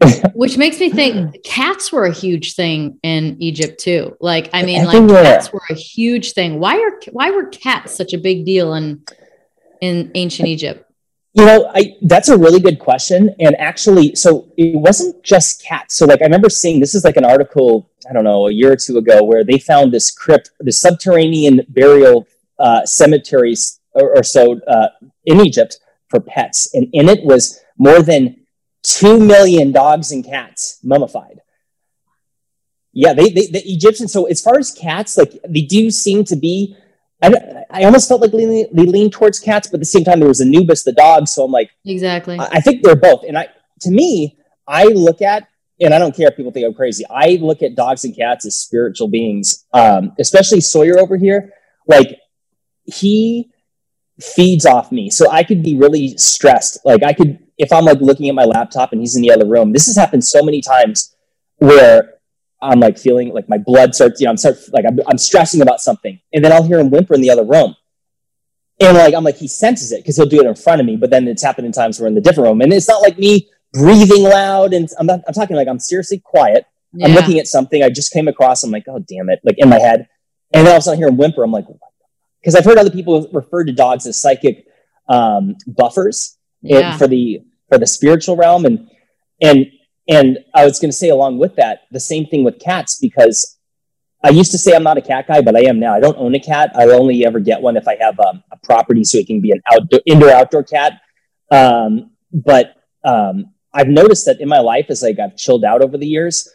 Which makes me think cats were a huge thing in Egypt too. Like, I mean, Everywhere. like cats were a huge thing. Why are why were cats such a big deal in in ancient Egypt? You know, I that's a really good question. And actually, so it wasn't just cats. So like I remember seeing this is like an article, I don't know, a year or two ago where they found this crypt, the subterranean burial uh, cemeteries or, or so uh, in Egypt for pets. And in it was more than 2 million dogs and cats mummified. Yeah, they, they the Egyptians. So as far as cats, like they do seem to be. I, I almost felt like they lean, they lean towards cats, but at the same time there was Anubis, the dog. So I'm like, exactly. I, I think they're both. And I, to me, I look at, and I don't care if people think I'm crazy. I look at dogs and cats as spiritual beings, um, especially Sawyer over here. Like he feeds off me, so I could be really stressed. Like I could if I'm like looking at my laptop and he's in the other room, this has happened so many times where I'm like feeling like my blood starts, you know, I'm start like I'm, I'm stressing about something, and then I'll hear him whimper in the other room, and like I'm like he senses it because he'll do it in front of me, but then it's happened in times we're in the different room, and it's not like me breathing loud, and I'm not, I'm talking like I'm seriously quiet. Yeah. I'm looking at something I just came across. I'm like, oh damn it, like in my head, and then all of a sudden I hear him whimper. I'm like, because I've heard other people refer to dogs as psychic um, buffers yeah. for the for the spiritual realm and and and I was going to say along with that the same thing with cats because I used to say I'm not a cat guy, but I am now. I don't own a cat. I only ever get one if I have um, a property, so it can be an outdoor, indoor, outdoor cat. Um, but um, I've noticed that in my life, as like I've chilled out over the years,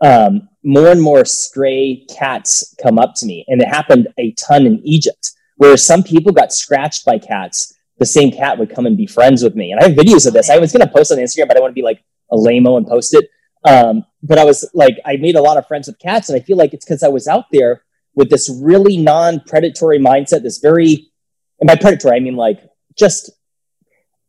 um, more and more stray cats come up to me, and it happened a ton in Egypt, where some people got scratched by cats the same cat would come and be friends with me. And I have videos of this. I was going to post on Instagram, but I want to be like a lameo and post it. Um, but I was like, I made a lot of friends with cats, and I feel like it's because I was out there with this really non-predatory mindset. This very, and by predatory, I mean like just,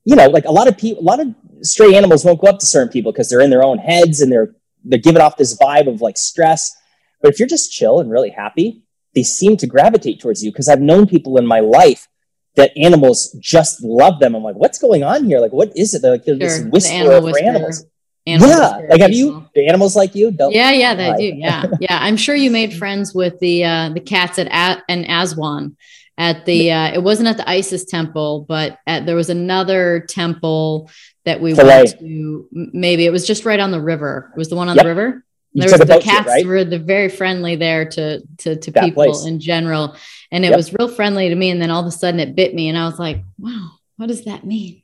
you know, like a lot of people, a lot of stray animals won't go up to certain people because they're in their own heads and they're they're giving off this vibe of like stress. But if you're just chill and really happy, they seem to gravitate towards you. Because I've known people in my life that animals just love them. I'm like, what's going on here? Like, what is it? They're like, sure. this whisperer the for animals. Animal yeah, like have you the animals like you? Don't yeah, yeah, they do. Yeah, yeah. I'm sure you made friends with the uh, the cats at, and Aswan at the. Uh, it wasn't at the Isis temple, but at, there was another temple that we Philae. went to. Maybe it was just right on the river. It was the one on yep. the river. There was the cats right? were the very friendly there to to to that people place. in general, and it yep. was real friendly to me. And then all of a sudden it bit me, and I was like, "Wow, what does that mean?"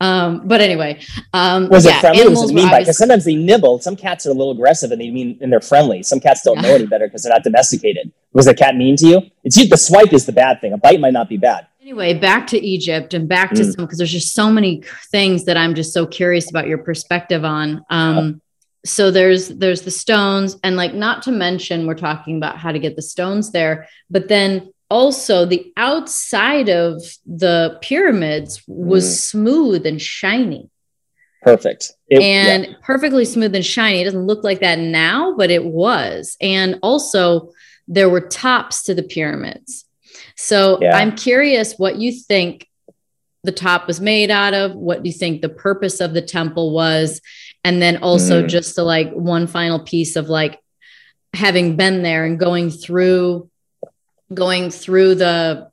Um, but anyway, um, was yeah, it friendly? Was it mean by? Because sometimes they nibble. Some cats are a little aggressive, and they mean and they're friendly. Some cats don't know any better because they're not domesticated. Was the cat mean to you? It's the swipe is the bad thing. A bite might not be bad. Anyway, back to Egypt and back to mm. some because there's just so many things that I'm just so curious about your perspective on. Um, so there's there's the stones and like not to mention we're talking about how to get the stones there but then also the outside of the pyramids was mm. smooth and shiny perfect it, and yeah. perfectly smooth and shiny it doesn't look like that now but it was and also there were tops to the pyramids so yeah. i'm curious what you think the top was made out of what do you think the purpose of the temple was and then also mm. just to like one final piece of like having been there and going through going through the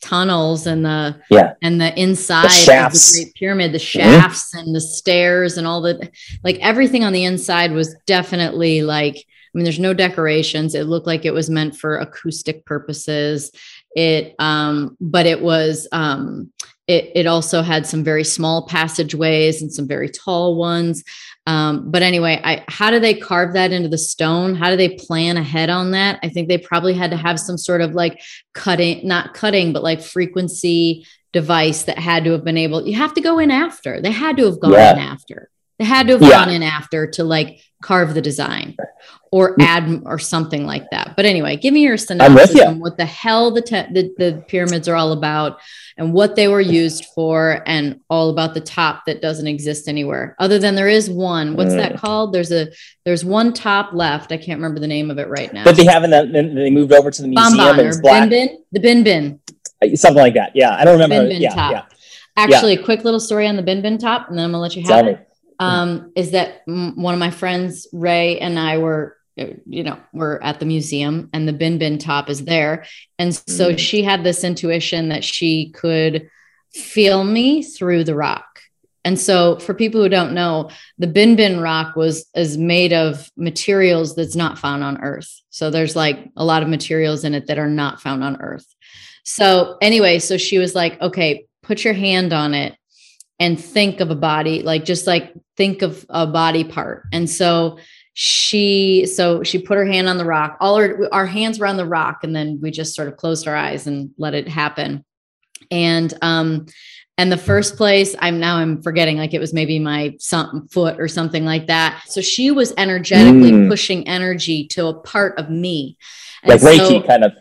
tunnels and the yeah and the inside the of the great pyramid the mm-hmm. shafts mm-hmm. and the stairs and all the like everything on the inside was definitely like i mean there's no decorations it looked like it was meant for acoustic purposes it um but it was um it, it also had some very small passageways and some very tall ones. Um, but anyway, I, how do they carve that into the stone? How do they plan ahead on that? I think they probably had to have some sort of like cutting, not cutting, but like frequency device that had to have been able, you have to go in after. They had to have gone yeah. in after. They had to have yeah. gone in after to like carve the design or mm. add or something like that. But anyway, give me your synopsis on what the hell the, te- the the pyramids are all about and what they were used for and all about the top that doesn't exist anywhere other than there is one. What's mm. that called? There's a there's one top left. I can't remember the name of it right now. But they haven't they moved over to the museum Bon or Bin Bin? The Bin Bin. Uh, something like that. Yeah i don't remember. Bin bin yeah, top. yeah. Actually, a quick little story on the bin bin top, and then I'm gonna let you have Tell me. Um, is that one of my friends, Ray, and I were, uh, you know, we're at the museum, and the bin bin top is there, and so Mm. she had this intuition that she could feel me through the rock. And so, for people who don't know, the bin bin rock was is made of materials that's not found on Earth. So there's like a lot of materials in it that are not found on Earth. So anyway, so she was like, "Okay, put your hand on it and think of a body, like just like think of a body part." And so she so she put her hand on the rock. All our our hands were on the rock, and then we just sort of closed our eyes and let it happen. And um, and the first place i'm now i'm forgetting like it was maybe my some foot or something like that so she was energetically Mm. pushing energy to a part of me And Like Reiki so- kind of.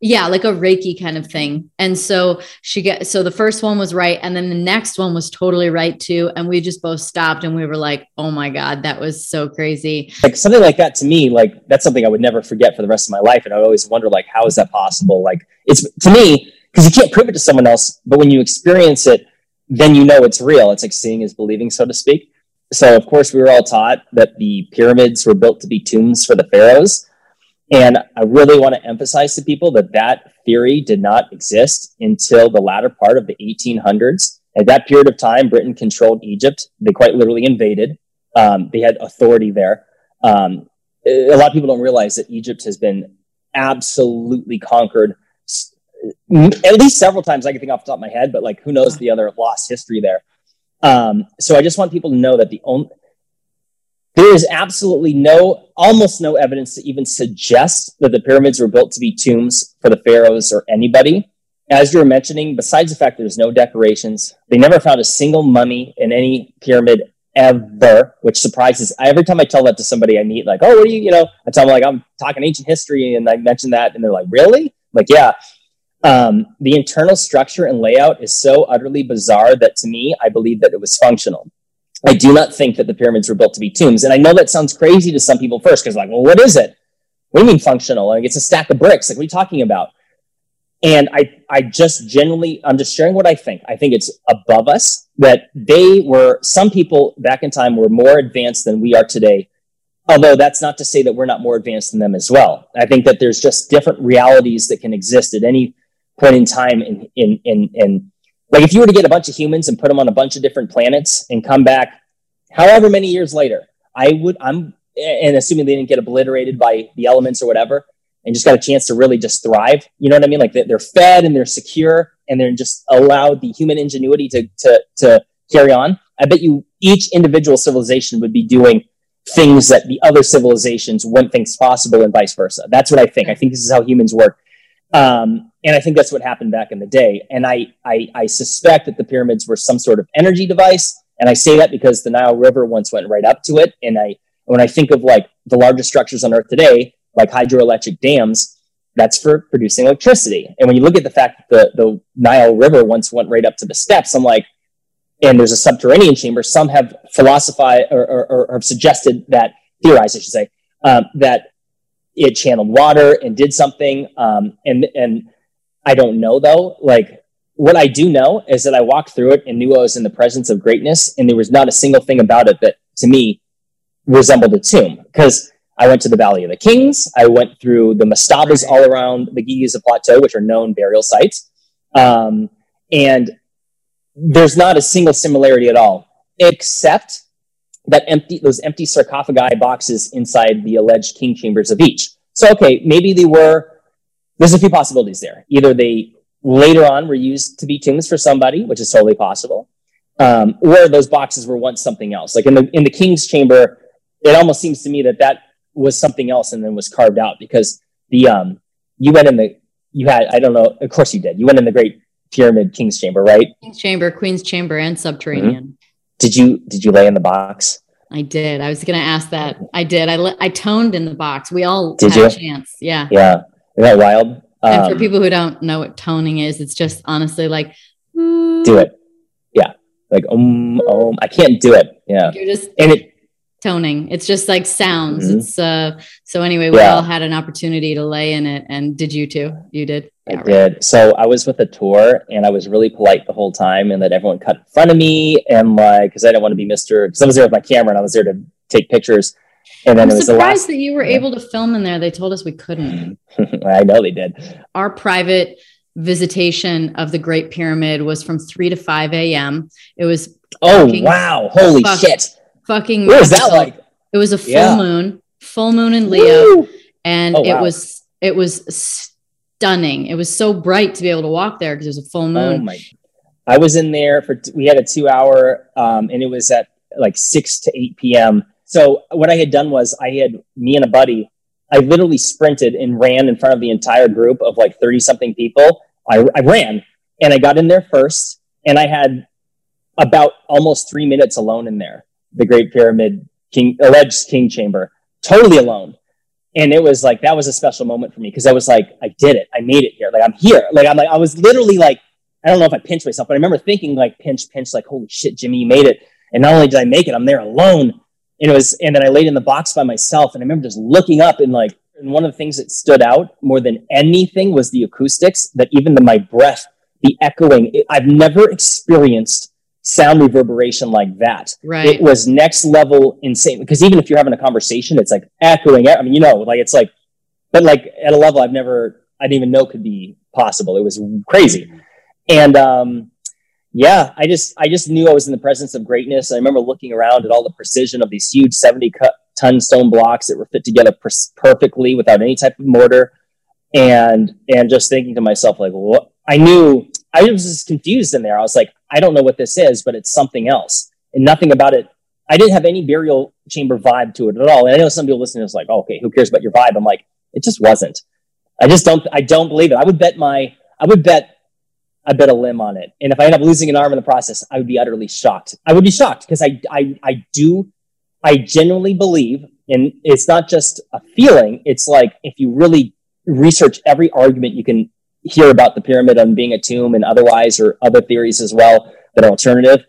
Yeah like a reiki kind of thing. And so she get so the first one was right and then the next one was totally right too. And we just both stopped and we were like oh my god that was so crazy. Like something like that to me like that's something i would never forget for the rest of my life and i always wonder like how is that possible? Like it's to me because you can't prove it to someone else but when you experience it then you know it's real. It's like seeing is believing so to speak. So of course we were all taught that the pyramids were built to be tombs for the pharaohs and i really want to emphasize to people that that theory did not exist until the latter part of the 1800s at that period of time britain controlled egypt. They quite literally invaded. Um, they had authority there. Um, a lot of people don't realize that Egypt has been absolutely conquered at least several times. I can think off the top of my head, but like who knows the other lost history there. Um, so I just want people to know that the only there is absolutely no, almost no evidence to even suggest that the pyramids were built to be tombs for the pharaohs or anybody. As you were mentioning, besides the fact there's no decorations, they never found a single mummy in any pyramid ever, which surprises. Every time I tell that to somebody I meet, like, "Oh, what do you?" You know, I tell them like I'm talking ancient history, and I mention that, and they're like, "Really?" I'm like, yeah. Um, the internal structure and layout is so utterly bizarre that to me, I believe that it was functional. I do not think that the pyramids were built to be tombs, and I know that sounds crazy to some people first because, like, well, what is it? What do you mean functional? Like, it's a stack of bricks. Like, what are you talking about? And I, I just generally, I'm just sharing what I think. I think it's above us that they were, some people back in time were more advanced than we are today. Although that's not to say that we're not more advanced than them as well. I think that there's just different realities that can exist at any point in time. In, in, in, in like if you were to get a bunch of humans and put them on a bunch of different planets and come back however many years later, I would, I'm, and assuming they didn't get obliterated by the elements or whatever, and just got a chance to really just thrive. You know what I mean? Like they- they're fed and they're secure and they're just allowed the human ingenuity to, to, to carry on. I bet you each individual civilization would be doing things that the other civilizations wouldn't think possible and vice versa. That's what I think. I think this is how humans work. Um, and I think that's what happened back in the day. And I, I, I suspect that the pyramids were some sort of energy device. And I say that because the Nile River once went right up to it. And I, when I think of like the largest structures on Earth today, like hydroelectric dams, that's for producing electricity. And when you look at the fact that the, the Nile River once went right up to the steps, I'm like, and there's a subterranean chamber. Some have philosophized or, or, or have suggested that, theorized, I should say, um, that it channeled water and did something. Um, and and I don't know though. Like what I do know is that I walked through it and knew I was in the presence of greatness, and there was not a single thing about it that to me resembled a tomb because I went to the Valley of the Kings. I went through the mastabas all around the Giza Plateau, which are known burial sites. Um, and there's not a single similarity at all, except that empty those empty sarcophagi boxes inside the alleged king chambers of each. So okay, maybe they were. There's a few possibilities there. Either they later on were used to be tombs for somebody, which is totally possible, um, or those boxes were once something else. Like in the in the king's chamber, it almost seems to me that that was something else and then was carved out because the um you went in the you had I don't know of course you did you went in the Great Pyramid King's Chamber right King's chamber, Queen's chamber, and subterranean. did you did you lay in the box I did. I was going to ask that. I did. I I toned in the box. We all Did had a you? chance. Yeah. yeah isn't that wild and for Um, people who don't know what toning is, it's just honestly like do it yeah like um um I can't do it yeah You're just and it toning. It's just like sounds. Mhm. It's uh. So anyway, we Yeah. all had an opportunity to lay in it, and did you too? You did. I did. So I was with a tour and I was really polite the whole time and let everyone cut in front of me and like because I didn't want to be Mr. because I was there with my camera and I was there to take pictures. And then I'm it was surprised last that you were able to film in there. They told us we couldn't. I know they did. Our private visitation of the Great Pyramid was from 3 to 5 a.m. It was Oh Fucking- wow. Holy fuck. shit. fucking What was that like? It was a full Yeah. moon, full moon in Leo. Woo! and Oh, it wow. was it was stunning. It was so bright to be able to walk there because it was a full Oh moon. my! I was in there for we had a two hour, um, and it was at like six to eight p.m. So what I had done was I had me and a buddy. I literally sprinted and ran in front of the entire group of like thirty something people. I, I ran and I got in there first, and I had about almost three minutes alone in there. The Great Pyramid King alleged King Chamber, totally alone. And it was like that was a special moment for me because I was like, I did it, I made it here. Like I'm here. Like I'm like I was literally like I don't know if I pinched myself, but I remember thinking like pinch, pinch, like, holy shit, Jimmy, you made it. And not only did I make it, I'm there alone. And it was, and then I laid in the box by myself. And I remember just looking up and like, and one of the things that stood out more than anything was the acoustics, that even the, my breath, the echoing, it, I've never experienced sound reverberation like that. right. It was next level insane. Because even if you're having a conversation, it's like echoing. I mean, you know, like it's like, but like at a level I've never, I didn't even know could be possible. It was crazy and um, yeah, I just I just knew I was in the presence of greatness. I remember looking around at all the precision of these huge seventy ton stone blocks that were fit together per- perfectly without any type of mortar, and and just thinking to myself like, what? I knew I was just confused in there. I was like, I don't know what this is, but it's something else, and nothing about it. I didn't have any burial chamber vibe to it at all. And I know some people listening is like, oh, okay, who cares about your vibe? I'm like, it just wasn't. I just don't. I don't believe it. I would bet my. I would bet I bet a limb on it. And if I end up losing an arm in the process, I would be utterly shocked. I would be shocked because I, I, I do, I genuinely believe, and it's not just a feeling. It's like if you really research every argument you can hear about the pyramid on being a tomb and otherwise, or other theories as well that are alternative.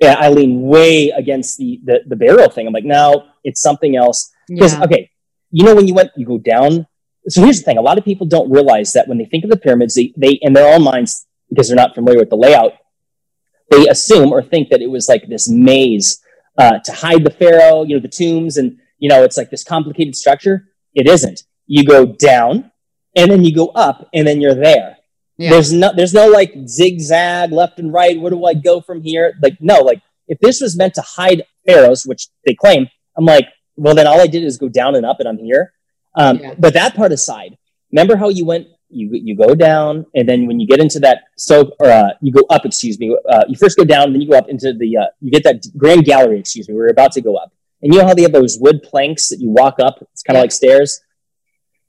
Yeah, I lean way against the the, the burial thing. I'm like, no, it's something else. Because yeah. okay, you know when you went, you go down. So here's the thing: a lot of people don't realize that when they think of the pyramids, they, they in their own minds, because they're not familiar with the layout, they assume or think that it was like this maze uh, to hide the pharaoh, you know, the tombs, and you know, it's like this complicated structure. It isn't. You go down, and then you go up, and then you're there. Yeah. There's no, there's no like zigzag left and right. Where do I go from here? Like, no, like if this was meant to hide pharaohs, which they claim, I'm like, well, then all I did is go down and up, and I'm here. Um, Yeah. But that part aside, remember how you went? You you go down, and then when you get into that so or uh, you go up. Excuse me. Uh, you first go down, then you go up into the. Uh, you get that grand gallery. Excuse me. We're about to go up, and you know how they have those wood planks that you walk up. It's kind of Yeah. like stairs.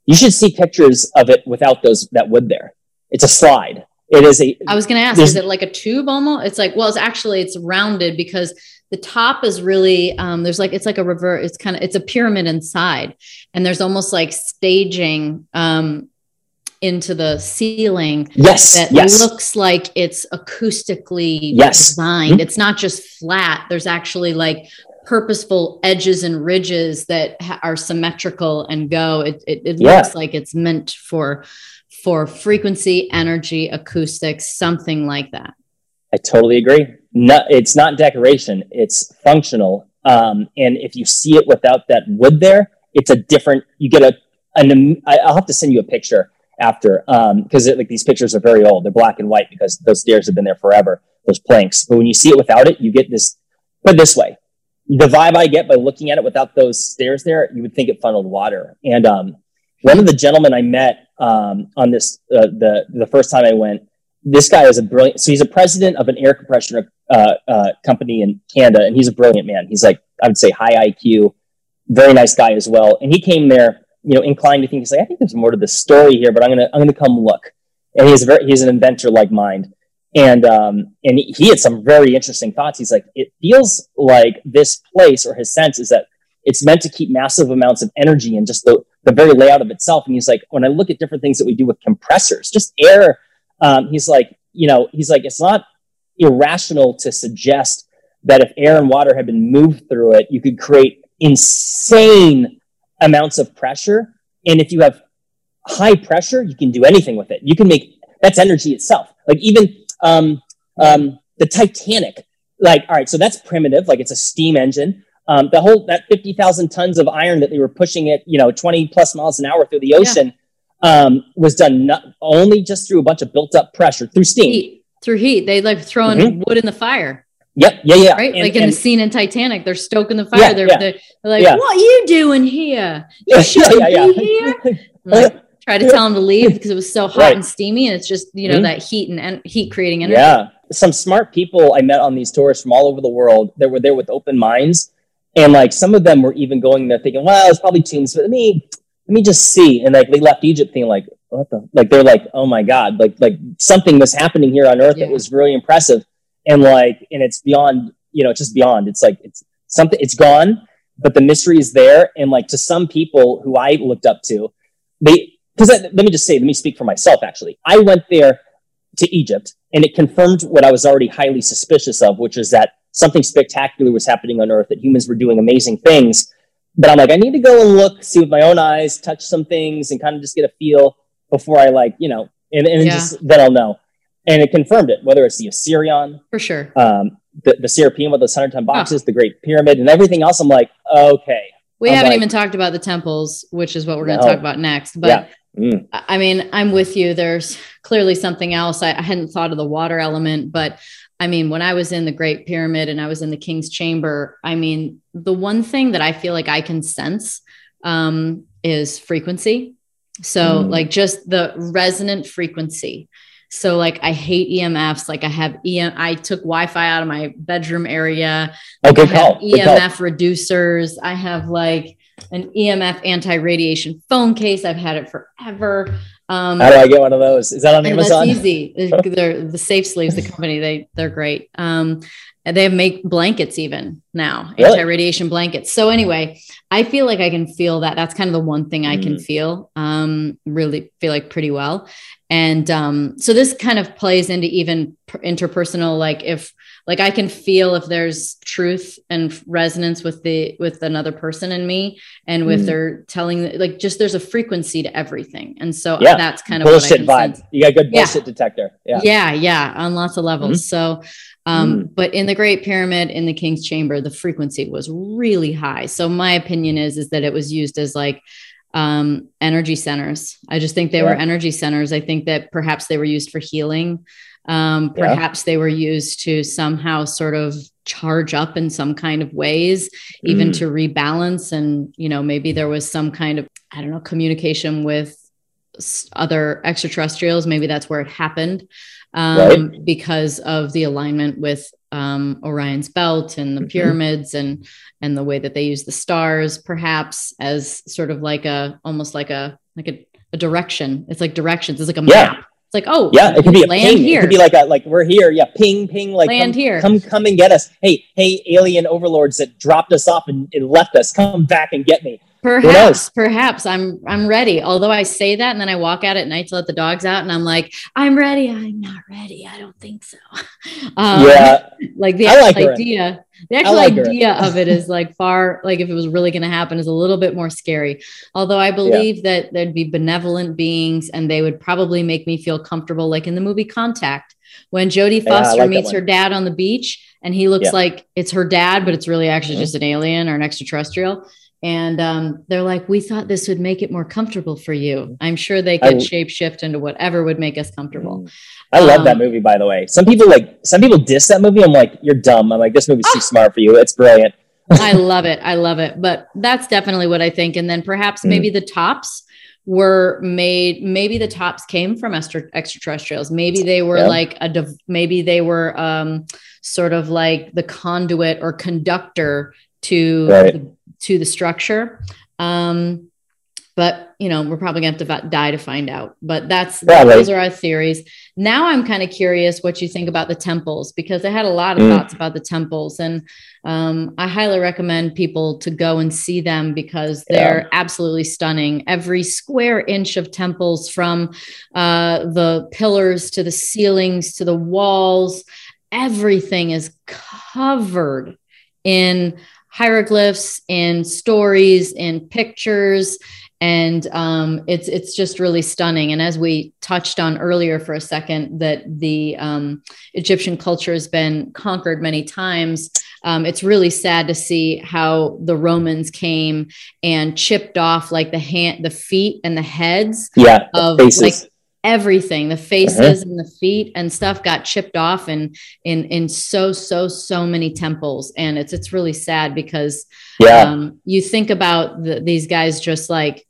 You should see pictures of it without those that wood there. It's a slide. It is a. I was going to ask, is it like a tube almost? It's like, well, it's actually, it's rounded because the top is really, um, there's like, it's like a revert, it's kind of, it's a pyramid inside and there's almost like staging, um, into the ceiling yes. that yes. looks like it's acoustically Yes. designed. Mhm. It's not just flat. There's actually like purposeful edges and ridges that ha- are symmetrical and go. It it, it Yeah. looks like it's meant for for frequency, energy, acoustics, something like that. I totally agree. No, it's not decoration; it's functional. Um, and if you see it without that wood there, it's a different. You get a an, i'll have to send you a picture after because like these pictures are very old. They're black and white because those stairs have been there forever. Those planks, but when you see it without it, you get this. It this way, the vibe I get by looking at it without those stairs there, you would think it funneled water. And um, one of the gentlemen I met um, on this uh, the the first time I went, this guy is a brilliant. So he's a president of an air compression uh, uh, company in Canada, and he's a brilliant man. He's like I would say high IQ, very nice guy as well. And he came there, you know, inclined to think he's like I think there's more to the story here, but I'm gonna I'm gonna come look. And he's very he's an inventor like mind, and um and he, he had some very interesting thoughts. He's like it feels like this place or his sense is that it's meant to keep massive amounts of energy and just the the very layout of itself. And he's like when I look at different things that we do with compressors, just air um, he's like, you know, he's like, it's not irrational to suggest that if air and water had been moved through it, you could create insane amounts of pressure. And if you have high pressure, you can do anything with it. You can make that's energy itself. Like even um, um, the Titanic. Like, all right, so that's primitive. Like it's a steam engine. Um, the whole that fifty thousand tons of iron that they were pushing it, you know, twenty plus miles an hour through the ocean, yeah. um, was done not only just through a bunch of built up pressure through steam. Heat. Through heat, they like throwing mm-hmm. wood in the fire. Yep. Yeah. Yeah. Right. And, like in and, the scene in Titanic, they're stoking the fire. Yeah, they're, yeah. they're, like, yeah. "What are you doing here? You shouldn't be here." like, try to tell them to leave because it was so hot right. and steamy, and it's just you know mm-hmm. that heat and en- heat creating energy. Yeah. Some smart people I met on these tours from all over the world that were there with open minds, and like some of them were even going there thinking, "Well, it's probably tombs, but let me let me just see." And like they left Egypt thinking, like, "What the?" Like they're like, "Oh my god!" Like like something was happening here on Earth that was really impressive, and like and it's beyond you know, it's just beyond. It's like it's something. It's gone, but the mystery is there. And like to some people who I looked up to, they because let me just say, let me speak for myself. Actually, I went there to Egypt, and it confirmed what I was already highly suspicious of, which is that something spectacular was happening on Earth. That humans were doing amazing things. But I'm like, I need to go and look, see with my own eyes, touch some things, and kind of just get a feel before I like, you know, and, and yeah. just then I'll know. And it confirmed it, whether it's the Osirion, for sure, um, the, the Serapeum with those 100 ton boxes, oh. the Great Pyramid, and everything else. I'm like, okay. We I'm haven't like, even talked about the temples, which is what we're going to no. talk about next. But yeah. mm. I mean, I'm with you. There's clearly something else. I, I hadn't thought of the water element, but I mean, when I was in the Great Pyramid and I was in the King's Chamber, I mean, the one thing that I feel like I can sense um, is frequency. So, mm. like, just the resonant frequency so like I hate EMFs. Like I have EM I took Wi-Fi out of my bedroom area. Oh, good I. Have EMF reducers. I have like an EMF anti-radiation phone case. I've had it forever. Um, How do I get one of those? Is that on Amazon? That's easy. they're the Safe Sleeves, the company. They they're great. Um, and they make blankets even now, really? anti-radiation blankets. So anyway, I feel like I can feel that. That's kind of the one thing I can mm. feel. Um, really feel like pretty well. And um, so this kind of plays into even interpersonal, like if like I can feel if there's truth and resonance with the with another person in me, and with mm. their telling like just there's a frequency to everything, and so yeah. that's kind of what I mean. bullshit vibe. You got good bullshit yeah. detector. Yeah, yeah, yeah, on lots of levels. Mm-hmm. So um, mm. But in the Great Pyramid, in the King's Chamber, the frequency was really high. So my opinion is is that it was used as like um, energy centers. I just think they yeah. were energy centers. I think that perhaps they were used for healing. Um, perhaps yeah. they were used to somehow sort of charge up in some kind of ways, even mm. to rebalance. And, you know, maybe there was some kind of, I don't know, communication with other extraterrestrials. Maybe that's where it happened um, right. because of the alignment with um, Orion's belt and the mm-hmm. pyramids and and the way that they use the stars, perhaps as sort of like a almost like a like a, a direction. It's like directions. It's like a yeah. map. It's like oh yeah, it could be a land ping. Here. It could be like a like we're here. Yeah, ping ping. Like land come, here. Come come and get us. Hey hey, alien overlords that dropped us off and, and left us. Come back and get me. Perhaps, perhaps I'm I'm ready. Although I say that and then I walk out at night to let the dogs out and I'm like, I'm ready. I'm not ready. I don't think so. Um, yeah. Like the actual like idea, the actual like idea of it is like far, like if it was really going to happen is a little bit more scary. Although I believe yeah. that there'd be benevolent beings and they would probably make me feel comfortable, like in the movie Contact, when Jodie Foster yeah, like meets her dad on the beach and he looks yeah. like it's her dad, but it's really actually mm-hmm. just an alien or an extraterrestrial and um, they're like, we thought this would make it more comfortable for you. I'm sure they could I, shape shift into whatever would make us comfortable. Mm. I love um, that movie, by the way. Some people like, some people diss that movie. I'm like, you're dumb. I'm like, this movie's too ah! smart for you. It's brilliant. I love it. I love it. But that's definitely what I think. And then perhaps mm. maybe the tops were made maybe the tops came from extra, extraterrestrials maybe they were yeah. like a div- maybe they were um sort of like the conduit or conductor to right. the to the structure. Um, but you know, we're probably gonna have to die to find out. But that's probably. those are our theories. Now I'm kind of curious what you think about the temples because I had a lot of mm. thoughts about the temples, and um, I highly recommend people to go and see them because they're yeah. absolutely stunning. Every square inch of temples, from uh, the pillars to the ceilings to the walls, everything is covered in hieroglyphs in stories in pictures and um, it's it's just really stunning. And as we touched on earlier for a second, that the um, Egyptian culture has been conquered many times. Um, it's really sad to see how the Romans came and chipped off like the hand, the feet, and the heads yeah, of faces. like everything the faces and the feet and stuff got chipped off in in in so so so many temples and it's it's really sad because yeah. um you think about the, these guys just like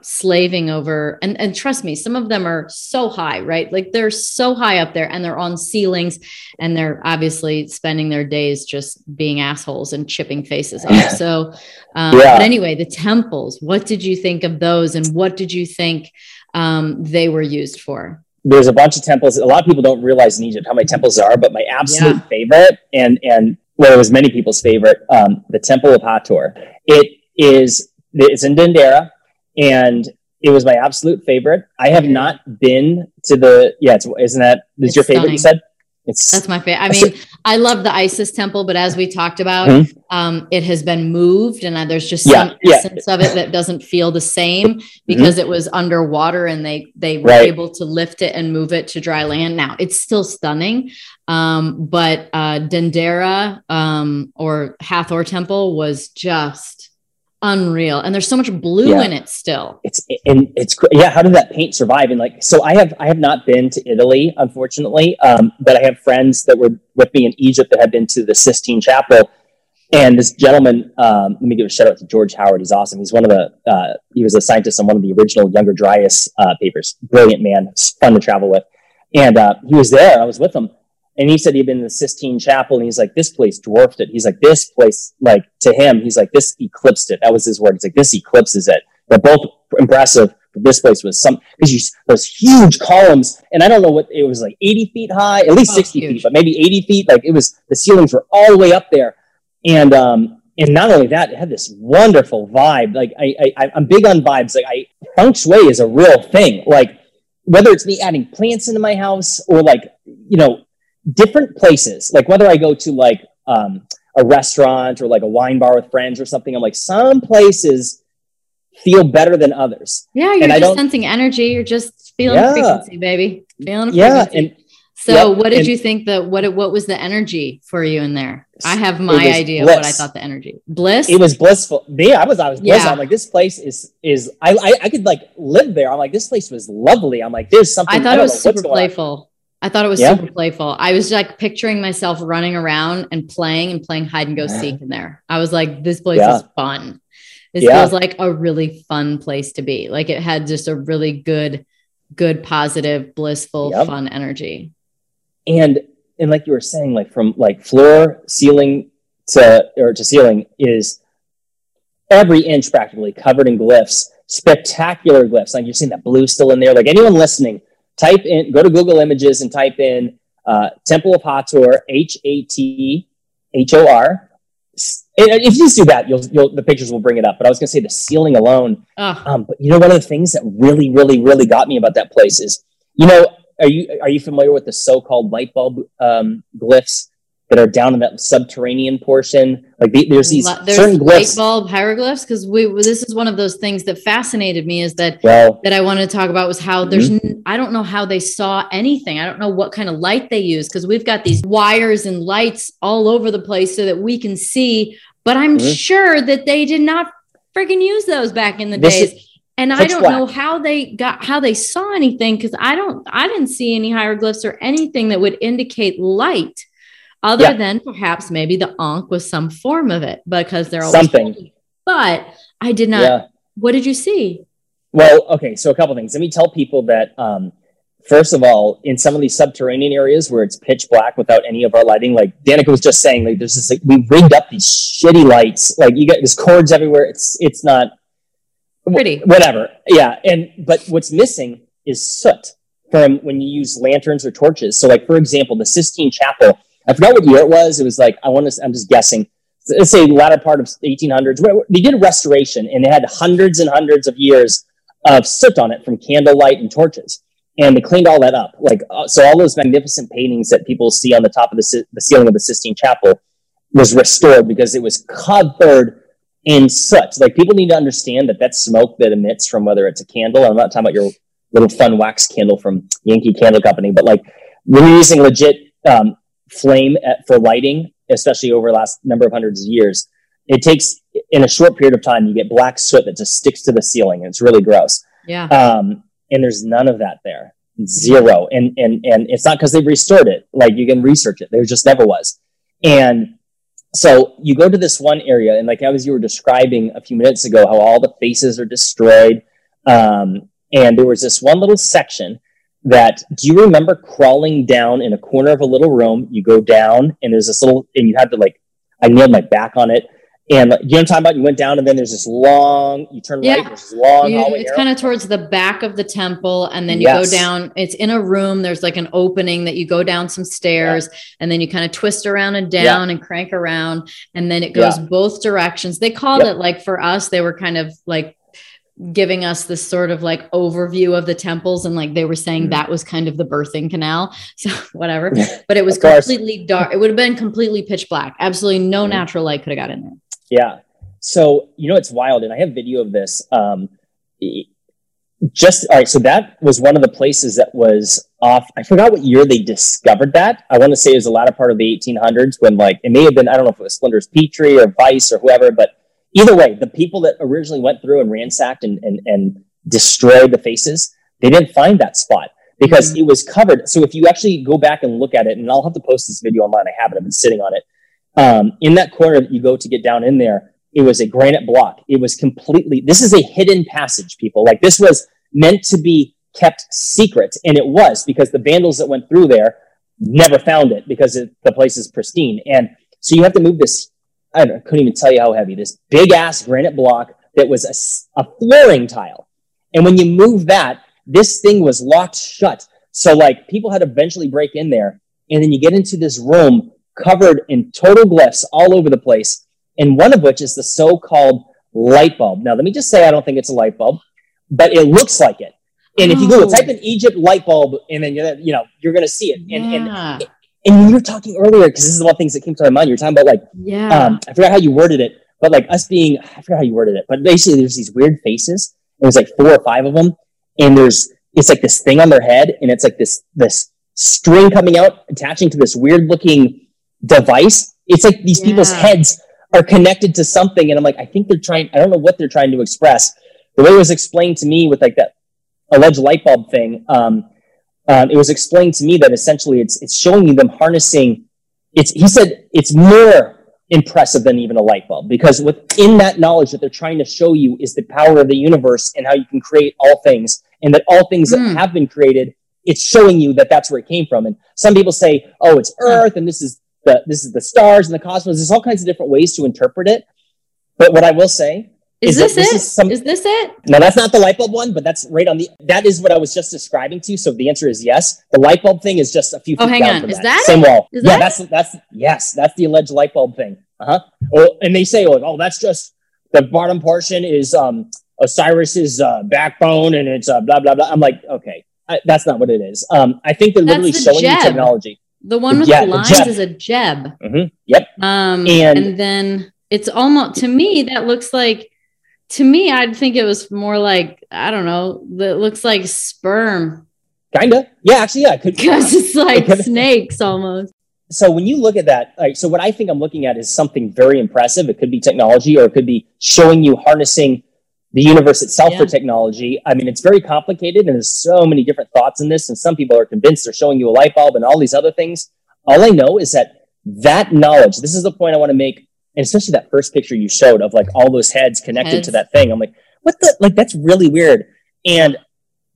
slaving over and and trust me some of them are so high right like they're so high up there and they're on ceilings and they're obviously spending their days just being assholes and chipping faces off so um, Yeah. but anyway the temples what did you think of those and what did you think um, they were used for there's a bunch of temples. A lot of people don't realize in Egypt how many temples are, but my absolute favorite, and and well, it was many people's favorite, um, the Temple of Hathor. It is it's in Dendera, and it was my absolute favorite. I have not been to the yeah. It's, isn't that is It's your favorite? You said it's That's my favorite. I mean, I love the Isis temple, but as we talked about, Mhm. um, it has been moved, and uh, there's just Yeah, some yeah. essence of it that doesn't feel the same because it was underwater, and they they were Right. able to lift it and move it to dry land. Now it's still stunning, um, but uh, Dendera um, or Hathor Temple was just unreal, and there's so much blue Yeah. in it still. it's and it's yeah how did that paint survive? And like so i have i have not been to italy unfortunately um, but i have friends that were with me in egypt that have been to the sistine chapel. And this gentleman um, let me give a shout out to george howard. He's awesome. He's one of the uh, he was a scientist on one of the original younger dryas uh, papers. Brilliant man it's fun to travel with. And uh, he was there. I was with him and he said he'd been in the Sistine Chapel, and he's like, "This place dwarfed it." He's like, "This place, like to him, he's like, this eclipsed it." That was his word. He's like, "This eclipses it." They're both impressive, but this place was some because you those huge columns, and I don't know what it was like, eighty feet high, at least Oh, sixty huge. feet, but maybe eighty feet. Like it was, the ceilings were all the way up there, and um, and not only that, it had this wonderful vibe. Like I, I I'm big on vibes. Like I feng shui is a real thing. Like whether it's me adding plants into my house or like you know different places like whether i go to like um, a restaurant or like a wine bar with friends or something i'm like some places feel better than others Yeah, you're And I just sensing energy. You're just feeling Yeah. frequency, baby. Feeling yeah frequency. and So, Yep, what did you think that what what was the energy for you in there? I have my idea of what I thought the energy bliss. it was blissful me i was i was blissful Yeah. i'm like this place is is I, I i could like live there i'm like this place was lovely i'm like there's something I thought it was super playful. I thought it was Yeah? super playful. I was like picturing myself running around and playing and playing hide and go seek in there. I was like, this place Yeah. is fun. This Yeah. feels like a really fun place to be. Like it had just a really good, good, positive, blissful, Yep. fun energy. and and like you were saying like from like floor ceiling to or to ceiling is every inch practically covered in glyphs spectacular glyphs like you're seeing that blue still in there like anyone listening type in go to google images and type in uh, temple of Hator, hathor h-a-t-h-o-r S- and if you just do that you'll, you'll the pictures will bring it up but i was going to say the ceiling alone. Oh, um, but you know, one of the things that really, really, really got me about that place is, you know, are you are you familiar with the so-called light bulb um, glyphs that are down in that subterranean portion? Like the, there's these there's certain light glyphs. bulb hieroglyphs because we this is one of those things that fascinated me is that Well, that I wanted to talk about was how there's Mm-hmm. n- I don't know how they saw anything. I don't know what kind of light they use because we've got these wires and lights all over the place so that we can see, but I'm Mhm. sure that they did not freaking use those back in the This days. is and I don't black. know how they got how they saw anything because I don't I didn't see any hieroglyphs or anything that would indicate light other Yeah. than perhaps maybe the ankh was some form of it because they're always Something. it. But I did not. yeah. What did you see? Well, okay. So a couple things. Let me tell people that um, first of all, in some of these subterranean areas where it's pitch black without any of our lighting, like Danica was just saying, like there's this like we rigged up these shitty lights. Like you got there's cords everywhere. It's it's not Pretty. whatever. Yeah, and but what's missing is soot from when you use lanterns or torches. So, like for example, the Sistine Chapel. I forgot what year it was. It was like I want to. I'm just guessing. Let's say the latter part of 1800s. where- where They did a restoration, and it had hundreds and hundreds of years of soot on it from candlelight and torches. And they cleaned all that up. Like uh, so, all those magnificent paintings that people see on the top of the, the ceiling of the Sistine Chapel was restored because it was covered in soot. Like people need to understand that that smoke that emits from whether it's a candle. I'm not talking about your little fun wax candle from Yankee Candle Company, but like when you're using legit um, flame at, for lighting, especially over the last number of hundreds of years, it takes in a short period of time you get black soot that just sticks to the ceiling and it's really gross. Yeah. Um, and there's none of that there. Zero. And and and it's not because they've restored it. Like you can research it. There just never was. And so you go to this one area, and like as you were describing a few minutes ago, how all the faces are destroyed. Um, and there was this one little section that do you remember crawling down in a corner of a little room? You go down, and there's this little, and you had to like, I nailed my back on it. And you know what I'm talking about? You went down, and then there's this long. You turn Yeah. right. There's this long. You- it's kind of towards the back of the temple, and then you Yes. go down. It's in a room. There's like an opening that you go down some stairs, and then you kind of twist around and down and crank around, and then it goes Yeah. both directions. They called Yep. it like for us, they were kind of like giving us this sort of like overview of the temples and like they were saying Mhm. that was kind of the birthing canal so whatever but it was completely dark it would have been completely pitch black absolutely no Mhm. natural light could have got in there Yeah. So, you know, it's wild. And I have video of this. Um, just all right. So that was one of the places that was off. I forgot what year they discovered that. I want to say it was the latter part of the 1800s when, like, it may have been, I don't know if it was Flinders Petrie or Vyse or whoever, but either way, the people that originally went through and ransacked and, and, and destroyed the faces, they didn't find that spot because Mhm. it was covered. So if you actually go back and look at it, and I'll have to post this video online, I have it, I've been sitting on it. Um, in that corner that you go to get down in there, it was a granite block. It was completely, this is a hidden passage, people. Like this was meant to be kept secret. And it was because the vandals that went through there never found it because it, the place is pristine. And so you have to move this, I, don't, I couldn't even tell you how heavy, this big ass granite block that was a flooring tile. And when you move that, this thing was locked shut. So like people had to eventually break in there. And then you get into this room covered in total glyphs all over the place. And one of which is the so-called light bulb. Now, let me just say, I don't think it's a light bulb, but it looks like it. And if you Google, Oh. type in Egypt light bulb, and then you're, you know, you're going to see it. And, and, yeah and when you were talking earlier, because this is one of the things that came to my mind, you were talking about like yeah um, I forgot how you worded it, but like us being, I forgot how you worded it, but basically there's these weird faces. And there's like four or five of them, and there's it's like this thing on their head, and it's like this this string coming out attaching to this weird looking device. It's like these people's heads are connected to something, and I'm like, I think they're trying. I don't know what they're trying to express. The way it was explained to me with like that alleged light bulb thing, um, um, it was explained to me that essentially it's it's showing you them harnessing. It's he said it's more impressive than even a light bulb because within that knowledge that they're trying to show you is the power of the universe and how you can create all things and that all things Mm. that have been created it's showing you that that's where it came from and some people say oh it's earth and this is the this is the stars and the cosmos there's all kinds of different ways to interpret it but what i will say is is this this it? is some- is this it no, that's not the light bulb one, but that's right on the. That is what I was just describing to you. So the answer is yes. The light bulb thing is just a few. Oh, feet hang down on. from Is that, that same wall? Is yeah, that that's that's yes, that's the alleged light bulb thing. Uh huh. Oh, and they say, oh, oh, that's just the bottom portion is um Osiris's uh, backbone, and it's uh, blah blah blah. I'm like, okay, I, that's not what it is. Um, I think they're That's literally the showing you technology. the one with Yeah, the lines is a djed hmm Yep. Um, And- and, then it's almost to me that looks like to me I'd think it was more like I don't know that looks like sperm Kinda. Yeah, actually, yeah. because it's like snakes almost. so when you look at that, like, so what I think I'm looking at is something very impressive. It could be technology, or it could be showing you harnessing the universe itself for technology. I mean, it's very complicated, and there's so many different thoughts in this. And some people are convinced they're showing you a light bulb and all these other things. All I know is that that knowledge. This is the point I want to make, and especially that first picture you showed of like all those heads connected Heads. to that thing. I'm like, what the? Like that's really weird. And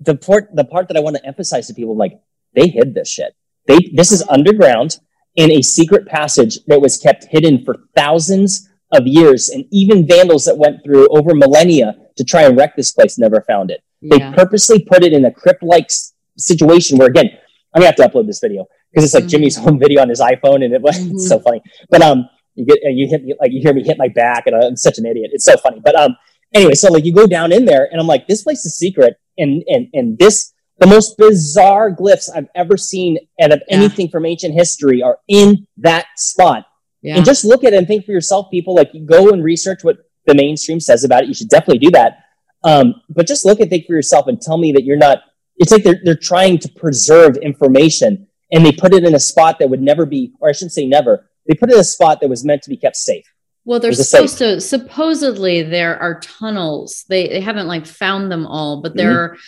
the part, the part that I want to emphasize to people, like they hid this shit. They this is underground in a secret passage that was kept hidden for thousands of years, and even vandals that went through over millennia to try and wreck this place never found it. They purposely put it in a crypt-like situation where, again, I'm gonna have to upload this video because it's like Mhm. Jimmy's home video on his iPhone, and it was Mhm. so funny. But um, you get you hit me like you hear me hit my back, and I'm such an idiot. It's so funny. But um, anyway, so like you go down in there, and I'm like, this place is secret, and and and this the most bizarre glyphs I've ever seen out of Yeah. anything from ancient history are in that spot. Yeah. And just look at it and think for yourself, people. Like, go and research what the mainstream says about it. You should definitely do that. Um, but just look and think for yourself and tell me that you're not. It's like they're they're trying to preserve information and they put it in a spot that would never be, or I shouldn't say never. They put it in a spot that was meant to be kept safe. Well, they're supposed to. Supposedly, there are tunnels. They they haven't like found them all, but there mm-hmm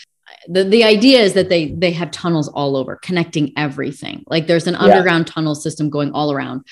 the, the idea is that they they have tunnels all over connecting everything like there's an underground yeah. tunnel system going all around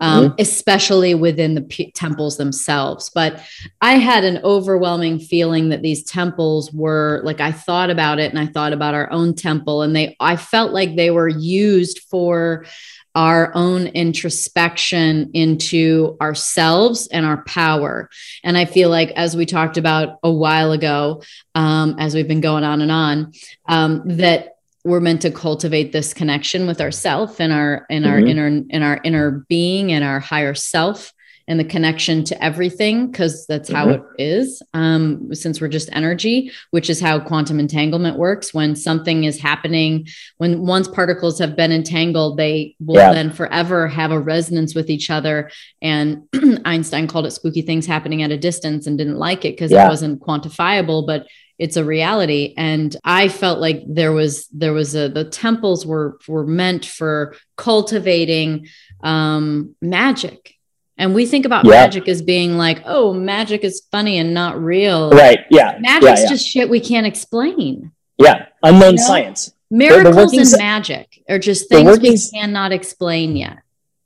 um, mm-hmm. especially within the p- temples themselves but i had an overwhelming feeling that these temples were like i thought about it and i thought about our own temple and they i felt like they were used for our own introspection into ourselves and our power. And I feel like, as we talked about a while ago, um, as we've been going on and on, um, that we're meant to cultivate this connection with ourself and our in our mm-hmm. inner in our inner being and our higher self and the connection to everything because that's how mm-hmm. it is um, since we're just energy which is how quantum entanglement works when something is happening when once particles have been entangled they will yeah. then forever have a resonance with each other and einstein called it spooky things happening at a distance and didn't like it because yeah. it wasn't quantifiable but it's a reality and i felt like there was there was a the temples were were meant for cultivating um magic and we think about yeah. magic as being like, oh, magic is funny and not real. Right. Yeah. Magic's yeah, yeah. just shit we can't explain. Yeah. Unknown you know? science. Miracles the, the and magic are just things workings, we cannot explain yet.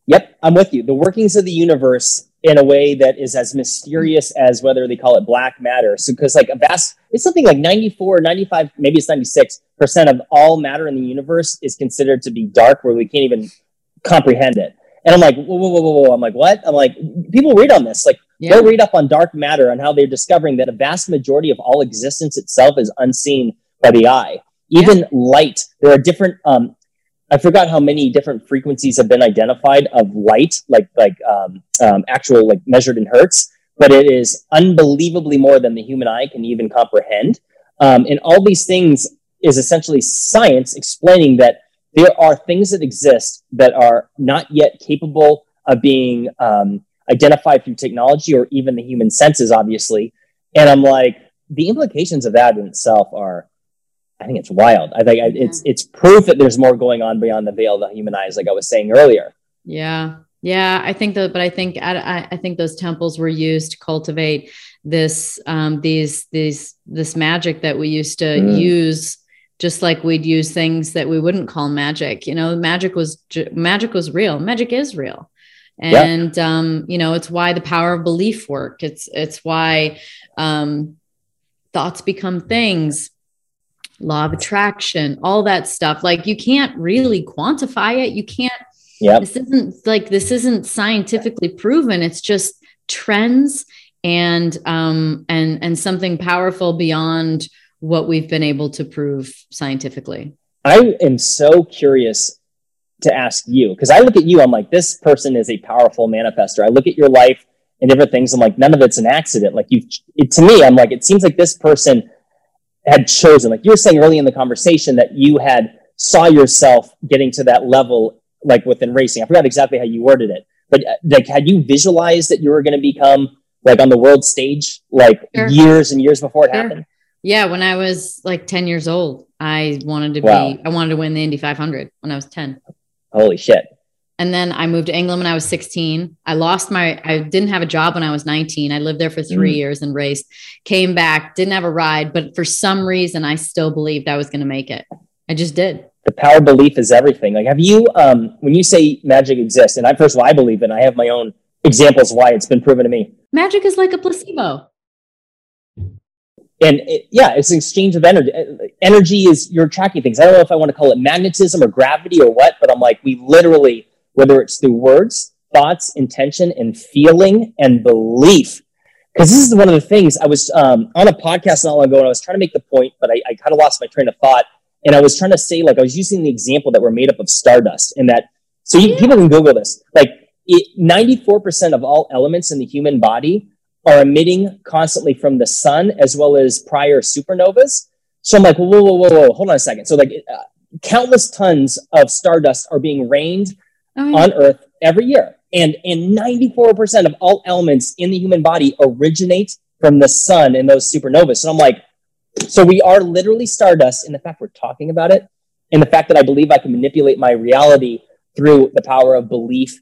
Yep. I'm with you. The workings of the universe in a way that is as mysterious as whether they call it black matter. So, because like a vast, it's something like 94, 95, maybe it's 96% of all matter in the universe is considered to be dark where we can't even comprehend it. And I'm like, whoa, whoa, whoa, whoa, whoa. I'm like, what? I'm like, people read on this. Like, yeah. go read up on dark matter and how they're discovering that a vast majority of all existence itself is unseen by the eye. Even yeah. light, there are different. Um, I forgot how many different frequencies have been identified of light, like like um, um, actual like measured in hertz, but it is unbelievably more than the human eye can even comprehend. Um, and all these things is essentially science explaining that there are things that exist that are not yet capable of being um, identified through technology or even the human senses, obviously. And I'm like, the implications of that in itself are, I think it's wild. I think it's it's proof that there's more going on beyond the veil of the human eyes, like I was saying earlier. Yeah, yeah, I think that, but I think I, I think those temples were used to cultivate this um, these these this magic that we used to mm. use just like we'd use things that we wouldn't call magic you know magic was magic was real magic is real. And yeah. um, you know it's why the power of belief work it's it's why um, thoughts become things law of attraction all that stuff. Like you can't really quantify it. You can't yeah. this isn't like this isn't scientifically proven. It's just trends and um and and something powerful beyond what we've been able to prove scientifically. I am so curious to ask you because I look at you, I'm like, this person is a powerful manifester. I look at your life and different things. I'm like, none of it's an accident. Like you, to me, I'm like, it seems like this person had chosen, like you were saying early in the conversation, that you had saw yourself getting to that level, like within racing. I forgot exactly how you worded it, but uh, like, had you visualized that you were going to become like on the world stage, like sure. years and years before it sure. happened? Yeah, when I was like 10 years old, I wanted to wow. be I wanted to win the Indy 500 when I was 10. Holy shit. And then I moved to England when I was 16. I lost my I didn't have a job when I was 19. I lived there for 3 mm. years and raced. Came back, didn't have a ride, but for some reason I still believed I was going to make it. I just did. The power of belief is everything. Like have you um when you say magic exists and I first of all I believe it, I have my own examples why it's been proven to me. Magic is like a placebo and it, yeah, it's an exchange of energy. Energy is you're tracking things. I don't know if I want to call it magnetism or gravity or what, but I'm like, we literally, whether it's through words, thoughts, intention, and feeling and belief. Because this is one of the things I was um, on a podcast not long ago, and I was trying to make the point, but I, I kind of lost my train of thought. And I was trying to say, like, I was using the example that we're made up of stardust, and that so you, people can Google this. Like, it, 94% of all elements in the human body are emitting constantly from the sun as well as prior supernovas. So I'm like, whoa, whoa, whoa, whoa, hold on a second. So like uh, countless tons of stardust are being rained oh, yeah. on Earth every year. And and 94% of all elements in the human body originate from the sun and those supernovas. So I'm like, so we are literally stardust in the fact we're talking about it, and the fact that I believe I can manipulate my reality through the power of belief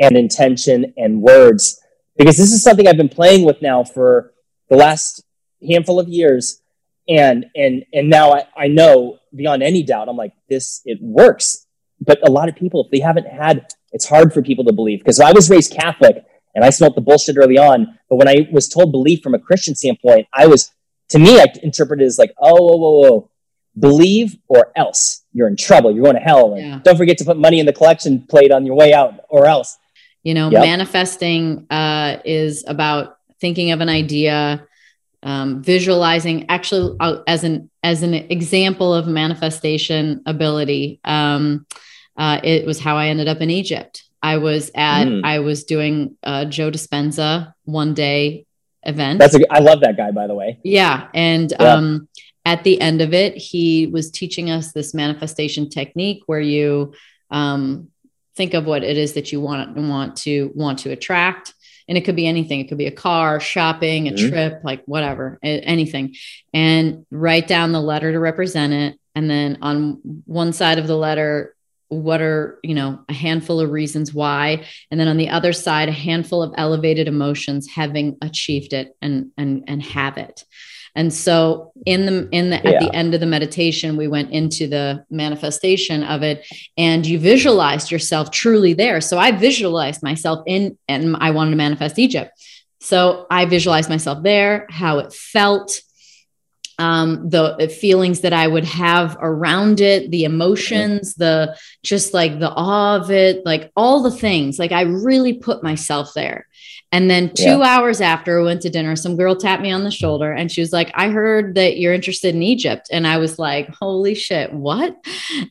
and intention and words. Because this is something I've been playing with now for the last handful of years. And and and now I, I know beyond any doubt, I'm like, this it works. But a lot of people, if they haven't had, it's hard for people to believe. Because I was raised Catholic and I smelt the bullshit early on. But when I was told belief from a Christian standpoint, I was to me, I interpreted it as like, oh, whoa, whoa, whoa. believe or else you're in trouble. You're going to hell. Yeah. Don't forget to put money in the collection plate on your way out or else. You know, yep. manifesting uh, is about thinking of an idea, um, visualizing. Actually, uh, as an as an example of manifestation ability, um, uh, it was how I ended up in Egypt. I was at mm. I was doing uh, Joe Dispenza one day event. That's a, I love that guy, by the way. Yeah, and yeah. um, at the end of it, he was teaching us this manifestation technique where you um, think of what it is that you want want to want to attract, and it could be anything. It could be a car, shopping, a mm-hmm. trip, like whatever, anything, and write down the letter to represent it. And then on one side of the letter, what are you know a handful of reasons why and then on the other side a handful of elevated emotions having achieved it and and and have it and so in the in the yeah. at the end of the meditation we went into the manifestation of it and you visualized yourself truly there so i visualized myself in and i wanted to manifest egypt so i visualized myself there how it felt um, the feelings that I would have around it, the emotions, the just like the awe of it, like all the things. Like I really put myself there. And then two yeah. hours after we went to dinner, some girl tapped me on the shoulder and she was like, I heard that you're interested in Egypt. And I was like, holy shit, what?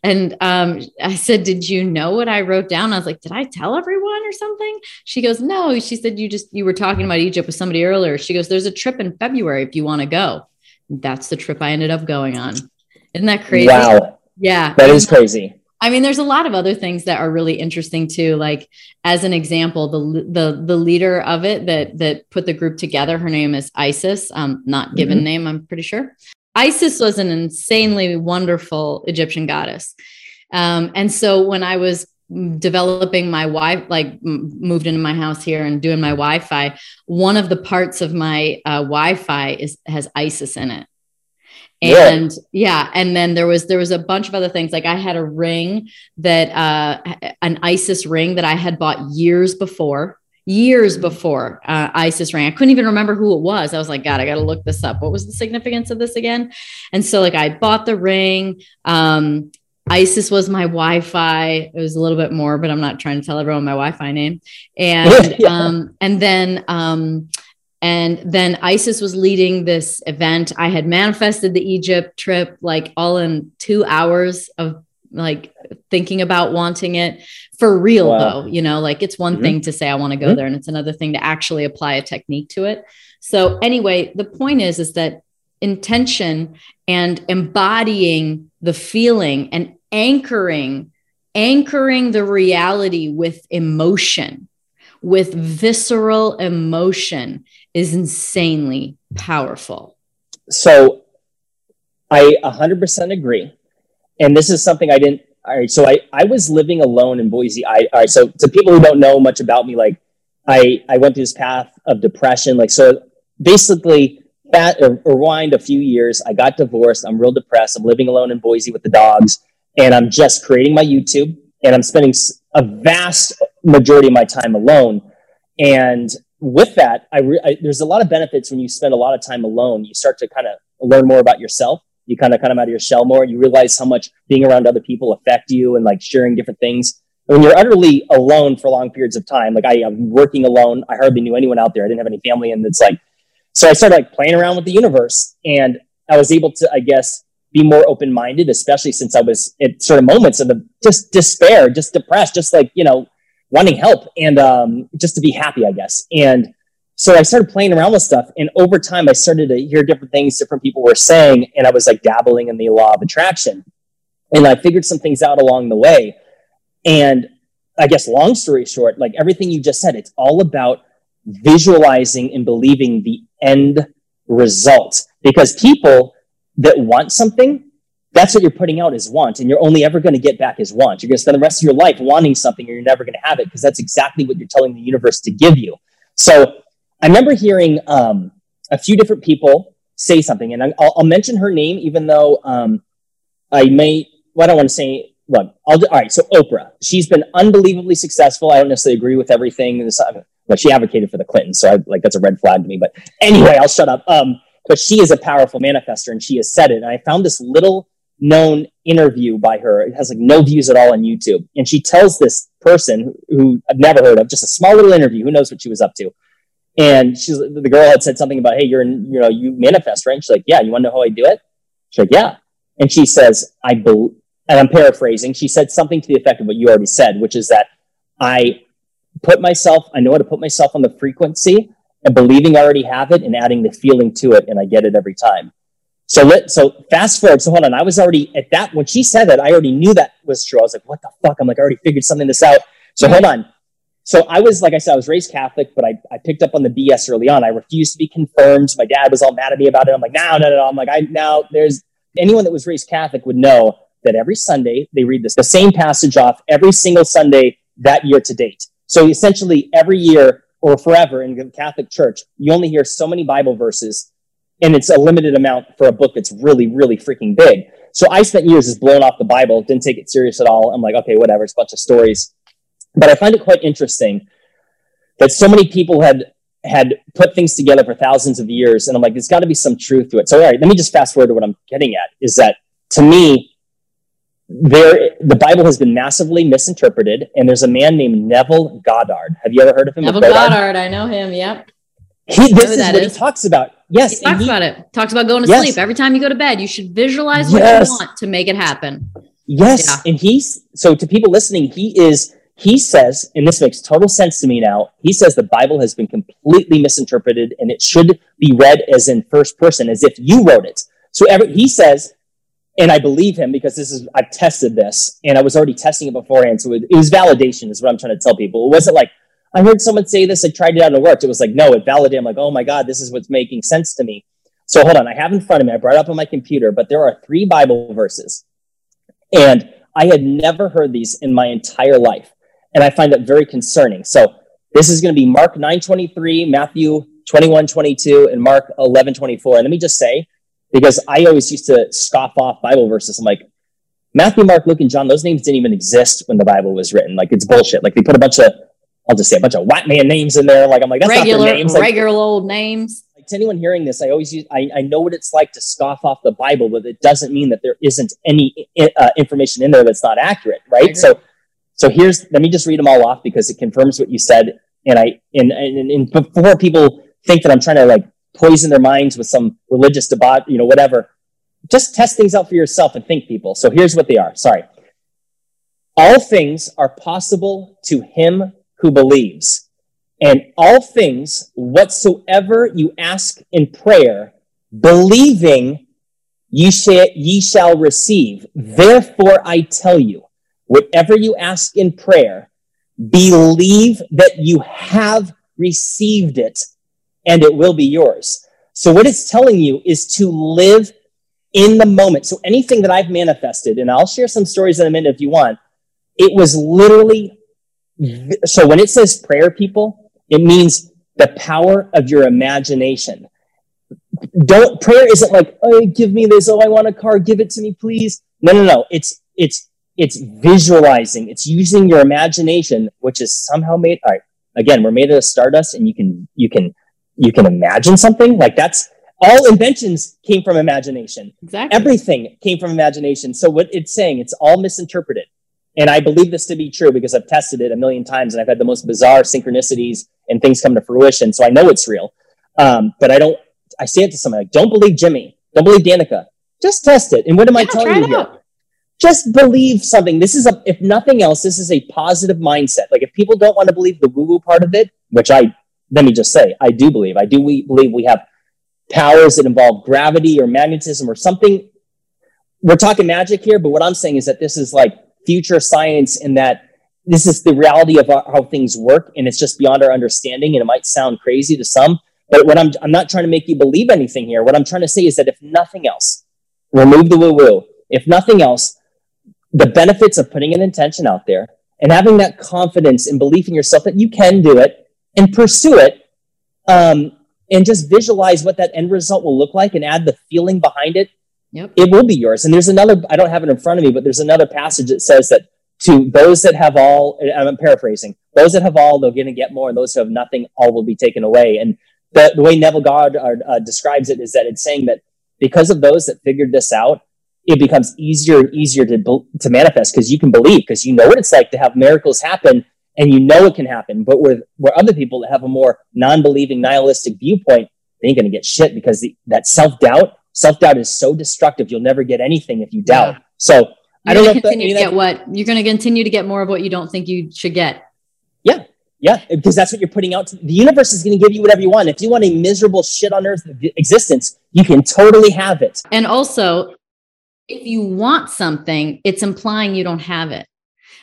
And um, I said, Did you know what I wrote down? I was like, Did I tell everyone or something? She goes, No. She said, You just, you were talking about Egypt with somebody earlier. She goes, There's a trip in February if you want to go that's the trip I ended up going on. Isn't that crazy? Wow. Yeah. That is crazy. I mean, there's a lot of other things that are really interesting too. Like as an example, the the the leader of it that that put the group together, her name is Isis. Um, not given mm-hmm. name, I'm pretty sure. Isis was an insanely wonderful Egyptian goddess. Um, and so when I was developing my wi like moved into my house here and doing my wi-fi one of the parts of my uh, wi-fi is has isis in it and yeah. yeah. and then there was there was a bunch of other things like i had a ring that uh an isis ring that i had bought years before years mm-hmm. before uh, isis ring i couldn't even remember who it was i was like god i gotta look this up what was the significance of this again and so like i bought the ring um Isis was my Wi-Fi. It was a little bit more, but I'm not trying to tell everyone my Wi-Fi name. And yeah. um, and then um, and then Isis was leading this event. I had manifested the Egypt trip like all in two hours of like thinking about wanting it for real wow. though. You know, like it's one mm-hmm. thing to say I want to go mm-hmm. there, and it's another thing to actually apply a technique to it. So anyway, the point is is that intention and embodying the feeling and anchoring anchoring the reality with emotion with visceral emotion is insanely powerful. So i 100% agree. And this is something i didn't all right so i i was living alone in boise. I all right so to people who don't know much about me like i i went through this path of depression like so basically that rewind a few years i got divorced. I'm real depressed. I'm living alone in boise with the dogs and I'm just creating my YouTube and I'm spending a vast majority of my time alone. And with that, I, re- I, there's a lot of benefits when you spend a lot of time alone. You start to kind of learn more about yourself. You kind of come out of your shell more. You realize how much being around other people affect you and like sharing different things. when you're utterly alone for long periods of time, like I am working alone, I hardly knew anyone out there. I didn't have any family, and it's like, so I started like playing around with the universe, and I was able to, I guess, be more open minded, especially since I was at certain moments of the just despair, just depressed, just like, you know, wanting help and um, just to be happy, I guess. And so I started playing around with stuff. And over time, I started to hear different things different people were saying. And I was like dabbling in the law of attraction. And I figured some things out along the way. And I guess, long story short, like everything you just said, it's all about visualizing and believing the end result. Because people that want something, that's what you're putting out as want. And you're only ever going to get back as want. You're going to spend the rest of your life wanting something and you're never going to have it because that's exactly what you're telling the universe to give you. So I remember hearing um, a few different people say something, and I'll, I'll mention her name, even though um, I may, well, I don't want to say, look, I'll do, all right. So Oprah, she's been unbelievably successful. I don't necessarily agree with everything. But she advocated for the Clintons, so I, like that's a red flag to me. But anyway, I'll shut up. Um, but she is a powerful manifester, and she has said it. And I found this little known interview by her. It has like no views at all on YouTube, and she tells this person who I've never heard of, just a small little interview. Who knows what she was up to? And she's the girl had said something about, hey, you're in, you know you manifest, right? And she's like, yeah. You want to know how I do it? She's like, yeah. And she says, I believe, and I'm paraphrasing. She said something to the effect of what you already said, which is that I put myself, I know how to put myself on the frequency and believing I already have it and adding the feeling to it, and I get it every time. So let so fast forward. So hold on. I was already at that when she said that, I already knew that was true. I was like, what the fuck? I'm like, I already figured something this out. So hold on. So I was, like I said, I was raised Catholic, but I, I picked up on the BS early on. I refused to be confirmed. My dad was all mad at me about it. I'm like, no, no, no, no. I'm like, I now there's anyone that was raised Catholic would know that every Sunday they read this, the same passage off every single Sunday that year to date. So essentially every year or forever in the Catholic Church, you only hear so many Bible verses and it's a limited amount for a book that's really, really freaking big. So I spent years just blowing off the Bible, didn't take it serious at all. I'm like, okay, whatever, it's a bunch of stories. But I find it quite interesting that so many people had had put things together for thousands of years, and I'm like, there's got to be some truth to it. So, all right, let me just fast forward to what I'm getting at. Is that to me, there the Bible has been massively misinterpreted, and there's a man named Neville Goddard. Have you ever heard of him? Neville Goddard, I know him. Yep. He, this is what is. he talks about. Yes, he talks he, about it. Talks about going to yes. sleep every time you go to bed. You should visualize what yes. you want to make it happen. Yes, yeah. and he's so to people listening, he is he says, and this makes total sense to me now, he says the Bible has been completely misinterpreted and it should be read as in first person, as if you wrote it. So every, he says, and I believe him because this is, I've tested this and I was already testing it beforehand. So it, it was validation, is what I'm trying to tell people. It wasn't like, I heard someone say this, I tried it out and it worked. It was like, no, it validated. I'm like, oh my God, this is what's making sense to me. So hold on, I have in front of me, I brought up on my computer, but there are three Bible verses. And I had never heard these in my entire life and I find that very concerning. So this is going to be Mark 9:23, Matthew 21:22, and Mark 11:24. And let me just say, because I always used to scoff off Bible verses, I'm like, Matthew, Mark, Luke, and John, those names didn't even exist when the Bible was written. Like it's bullshit. Like they put a bunch of, I'll just say a bunch of white man names in there. Like I'm like, that's regular, not their names. Regular old names. Like to anyone hearing this, I always use, I, I know what it's like to scoff off the Bible, but it doesn't mean that there isn't any uh, information in there that's not accurate, right? So so here's, let me just read them all off because it confirms what you said. And I, and, and, and before people think that I'm trying to like poison their minds with some religious debate, you know, whatever, just test things out for yourself and think people. So here's what they are. Sorry. All things are possible to him who believes. And all things whatsoever you ask in prayer, believing ye shall, ye shall receive. Therefore I tell you, Whatever you ask in prayer, believe that you have received it and it will be yours. So what it's telling you is to live in the moment. So anything that I've manifested, and I'll share some stories in a minute if you want, it was literally, so when it says prayer, people, it means the power of your imagination. Don't, prayer isn't like, oh, give me this. Oh, I want a car. Give it to me, please. No, no, no. It's, it's it's visualizing, it's using your imagination, which is somehow made. All right, again, we're made out of stardust, and you can you can you can imagine something like that's all inventions came from imagination. Exactly. Everything came from imagination. So what it's saying, it's all misinterpreted. And I believe this to be true because I've tested it a million times and I've had the most bizarre synchronicities and things come to fruition. So I know it's real. Um, but I don't, I say it to somebody like, don't believe Jimmy. Don't believe Danica. Just test it. And what am yeah, I telling you here? just believe something. This is a, if nothing else, this is a positive mindset. Like if people don't want to believe the woo woo part of it, which I, let me just say, I do believe, I do we believe we have powers that involve gravity or magnetism or something. We're talking magic here, but what I'm saying is that this is like future science in that this is the reality of how things work and it's just beyond our understanding and it might sound crazy to some but what i'm i'm not trying to make you believe anything here. What i'm trying to say is that if nothing else remove the woo woo if nothing else the benefits of putting an intention out there and having that confidence and belief in yourself that you can do it and pursue it um, and just visualize what that end result will look like and add the feeling behind it yep. it will be yours and there's another i don't have it in front of me but there's another passage that says that to those that have all, I'm paraphrasing, those that have all, they're going to get more, and those who have nothing, all will be taken away. And the, the way Neville Goddard uh, describes it is that it's saying that because of those that figured this out, it becomes easier and easier to, to manifest because you can believe, because you know what it's like to have miracles happen and you know it can happen. But with where other people that have a more non believing, nihilistic viewpoint, they ain't going to get shit because the, that self doubt, self doubt is so destructive. You'll never get anything if you doubt. Yeah. So you're I don't know. Continue that, to get what you're going to continue to get more of what you don't think you should get. Yeah, yeah, because that's what you're putting out. To, the universe is going to give you whatever you want. If you want a miserable shit on earth existence, you can totally have it. And also, if you want something, it's implying you don't have it.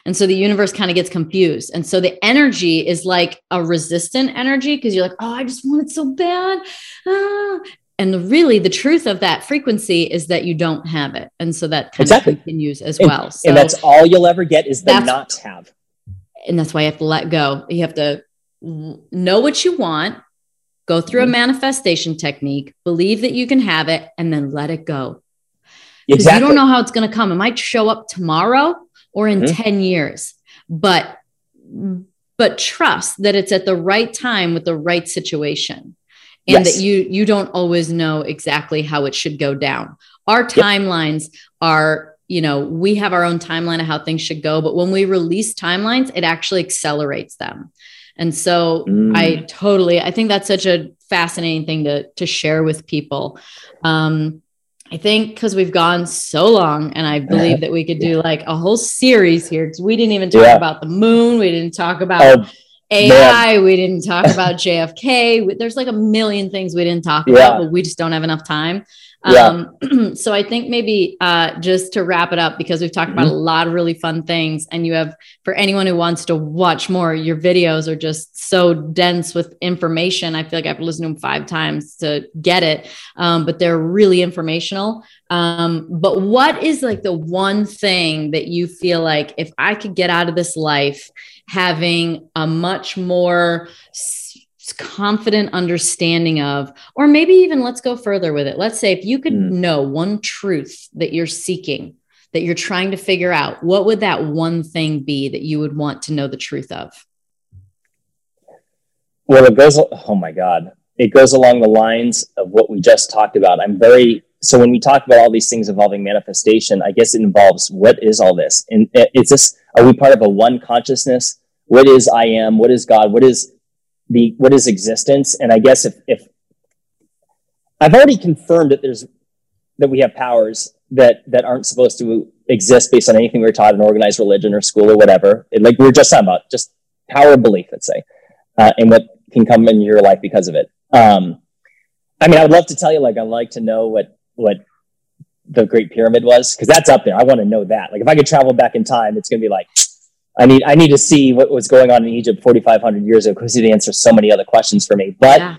And so the universe kind of gets confused. And so the energy is like a resistant energy because you're like, oh, I just want it so bad. Ah and really the truth of that frequency is that you don't have it and so that kind exactly. of continues as and, well so and that's all you'll ever get is the not have and that's why you have to let go you have to know what you want go through mm-hmm. a manifestation technique believe that you can have it and then let it go because exactly. you don't know how it's going to come it might show up tomorrow or in mm-hmm. 10 years but but trust that it's at the right time with the right situation and yes. that you you don't always know exactly how it should go down our timelines yep. are you know we have our own timeline of how things should go but when we release timelines it actually accelerates them and so mm. i totally i think that's such a fascinating thing to to share with people um I think because we've gone so long, and I believe that we could do like a whole series here because we didn't even talk yeah. about the moon. We didn't talk about oh, AI, Man. we didn't talk about JFK. There's like a million things we didn't talk yeah. about, but we just don't have enough time. Yeah. Um, so I think maybe uh, just to wrap it up, because we've talked mm-hmm. about a lot of really fun things, and you have for anyone who wants to watch more, your videos are just so dense with information. I feel like I've listened to them five times to get it, um, but they're really informational. Um, but what is like the one thing that you feel like if I could get out of this life? Having a much more confident understanding of, or maybe even let's go further with it. Let's say if you could mm. know one truth that you're seeking, that you're trying to figure out, what would that one thing be that you would want to know the truth of? Well, it goes, oh my God, it goes along the lines of what we just talked about. I'm very, so when we talk about all these things involving manifestation, I guess it involves what is all this? And it's this, are we part of a one consciousness? What is I am? What is God? What is the what is existence? And I guess if if I've already confirmed that there's that we have powers that that aren't supposed to exist based on anything we are taught in organized religion or school or whatever. It, like we were just talking about, just power of belief, let's say, uh, and what can come in your life because of it. Um, I mean, I would love to tell you, like, I'd like to know what what the Great Pyramid was because that's up there. I want to know that. Like, if I could travel back in time, it's going to be like I need I need to see what was going on in Egypt 4,500 years ago because it answers so many other questions for me. But yeah.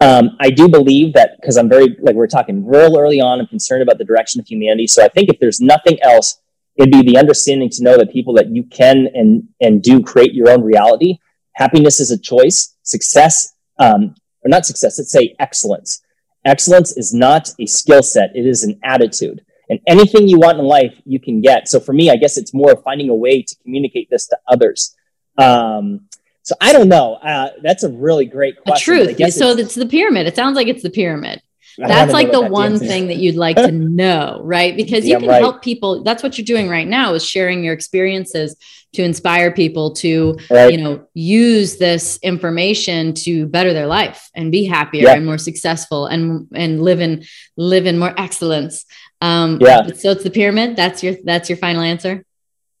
um, I do believe that because I'm very like we are talking real early on, I'm concerned about the direction of humanity. So I think if there's nothing else, it'd be the understanding to know that people that you can and and do create your own reality. Happiness is a choice. Success, um, or not success. Let's say excellence. Excellence is not a skill set; it is an attitude. And anything you want in life you can get. So for me i guess it's more finding a way to communicate this to others. Um, so i don't know. Uh, that's a really great question the truth. so it's, it's the pyramid. It sounds like it's the pyramid that's like the one thing that you'd like to know right because you yeah, can right. help people that's what you're doing right now is sharing your experiences to inspire people to right. you know use this information to better their life and be happier yeah. and more successful and and live in live in more excellence um, yeah. So it's the pyramid. That's your that's your final answer.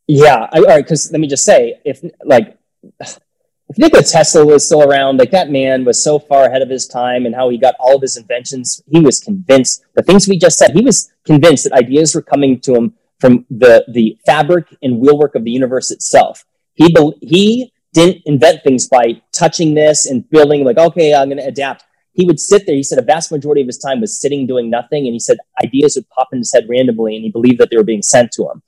Yeah. I, all right. Because let me just say, if like if Nikola Tesla was still around, like that man was so far ahead of his time and how he got all of his inventions. He was convinced the things we just said. He was convinced that ideas were coming to him from the the fabric and wheelwork of the universe itself. He be- he didn't invent things by touching this and building like, okay, I'm going to adapt. He would sit there. He said a vast majority of his time was sitting doing nothing, and he said ideas would pop in his head randomly, and he believed that they were being sent to him.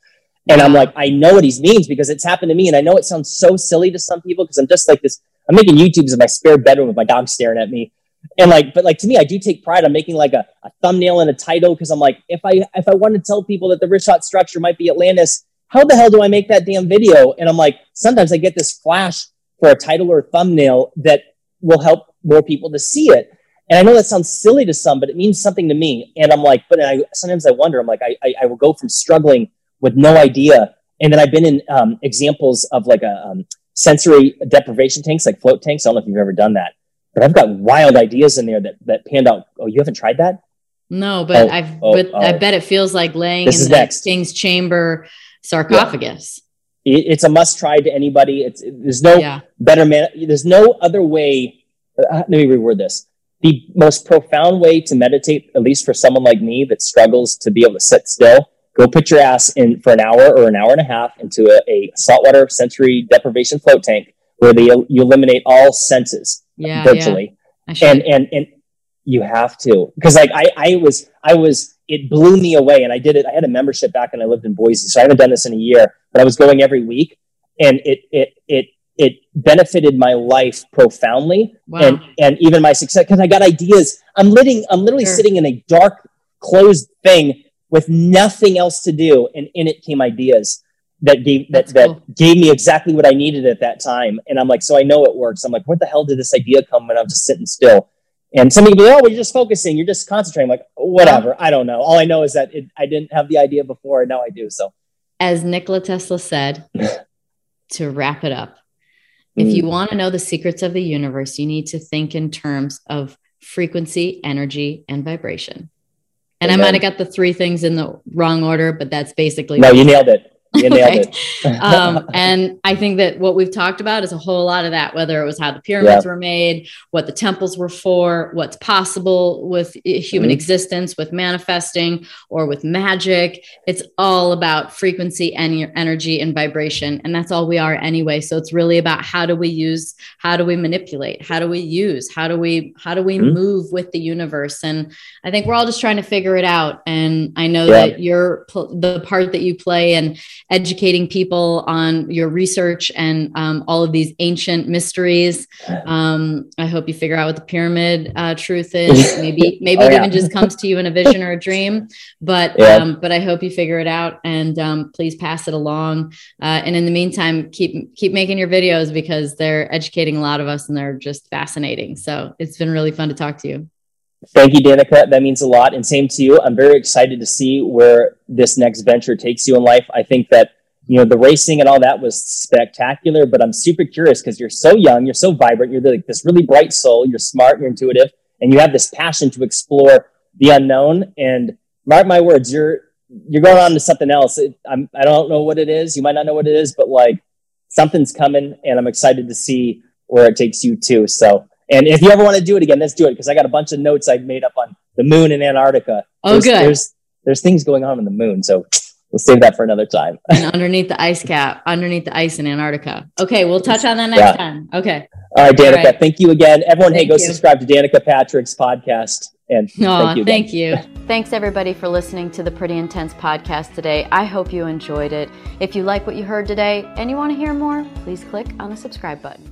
And I'm like, I know what he means because it's happened to me, and I know it sounds so silly to some people because I'm just like this. I'm making YouTubes in my spare bedroom with my dog staring at me, and like but like to me i do take pride. On making like a, a thumbnail and a title because i'm like if i if i want to tell people that the Richat structure might be atlantis how the hell do i make that damn video? And i'm like sometimes i get this flash for a title or a thumbnail that will help more people to see it. And i know that sounds silly to some but it means something to me. And i'm like but I, sometimes i wonder i'm like I, I, I will go from struggling with no idea and then i've been in um, examples of like a um, sensory deprivation tanks like float tanks i don't know if you've ever done that but I've got wild ideas in there that that panned out. Oh, you haven't tried that? No, but oh, I've oh, but oh. I bet it feels like laying this in the next. king's chamber sarcophagus. Yeah. It, it's a must try to anybody. It's there's no yeah. better man. There's no other way. Uh, let me reword this. The most profound way to meditate, at least for someone like me that struggles to be able to sit still, go put your ass in for an hour or an hour and a half into a, a saltwater sensory deprivation float tank where they, you eliminate all senses yeah, virtually. Yeah. And and and you have to because like I I was I was it blew me away and I did it. I had a membership back when I lived in Boise, so I haven't done this in a year, but I was going every week, and it it it it benefited my life profoundly wow. and and even my success because I got ideas. I'm living I'm literally sure. sitting in a dark closed thing with nothing else to do, and in it came ideas that gave that, that gave me exactly what I needed at that time. And I'm like, so I know it works. I'm like, what the hell did this idea come when I'm just sitting still? And some people, oh, well, you're just focusing, you're just concentrating. I'm like, whatever. I don't know. All I know is that it, I didn't have the idea before, and now I do. So, as Nikola Tesla said, to wrap it up, if you mm. want to know the secrets of the universe, you need to think in terms of frequency, energy, and vibration. And Amen. I might have got the three things in the wrong order, but that's basically no. You nailed it. You nailed it. um, and I think that what we've talked about is a whole lot of that, whether it was how the pyramids yeah. were made, what the temples were for, what's possible with human mm-hmm. existence, with manifesting or with magic. It's all about frequency and your energy and vibration. And that's all we are anyway. So it's really about how do we use, how do we manipulate? How do we use? How do we, how do we mm-hmm. move with the universe? And I think we're all just trying to figure it out. And I know yeah. that you're the part that you play and educating people on your research and um, all of these ancient mysteries. Um, I hope you figure out what the pyramid uh, truth is. Maybe maybe oh, it yeah. even just comes to you in a vision or a dream. But yeah. um, but I hope you figure it out and um, please pass it along. Uh, and in the meantime, keep keep making your videos because they're educating a lot of us and they're just fascinating. So it's been really fun to talk to you. Thank you, Danica. That means a lot. And same to you. I'm very excited to see where this next venture takes you in life. I think that, you know, the racing and all that was spectacular, but I'm super curious because you're so young, you're so vibrant, you're like this really bright soul, you're smart, you're intuitive, and you have this passion to explore the unknown. And mark my words, you're, you're going on to something else. It, I'm, I don't know what it is. You might not know what it is, but like something's coming and I'm excited to see where it takes you too. So and if you ever want to do it again, let's do it because I got a bunch of notes I've made up on the moon and Antarctica. Oh, there's, good. There's there's things going on in the moon, so we'll save that for another time. and underneath the ice cap, underneath the ice in Antarctica. Okay, we'll touch on that next yeah. time. Okay. All right, Danica. All right. Thank you again, everyone. Thank hey, go you. subscribe to Danica Patrick's podcast. And thank you. Thank you. Thanks everybody for listening to the Pretty Intense podcast today. I hope you enjoyed it. If you like what you heard today and you want to hear more, please click on the subscribe button.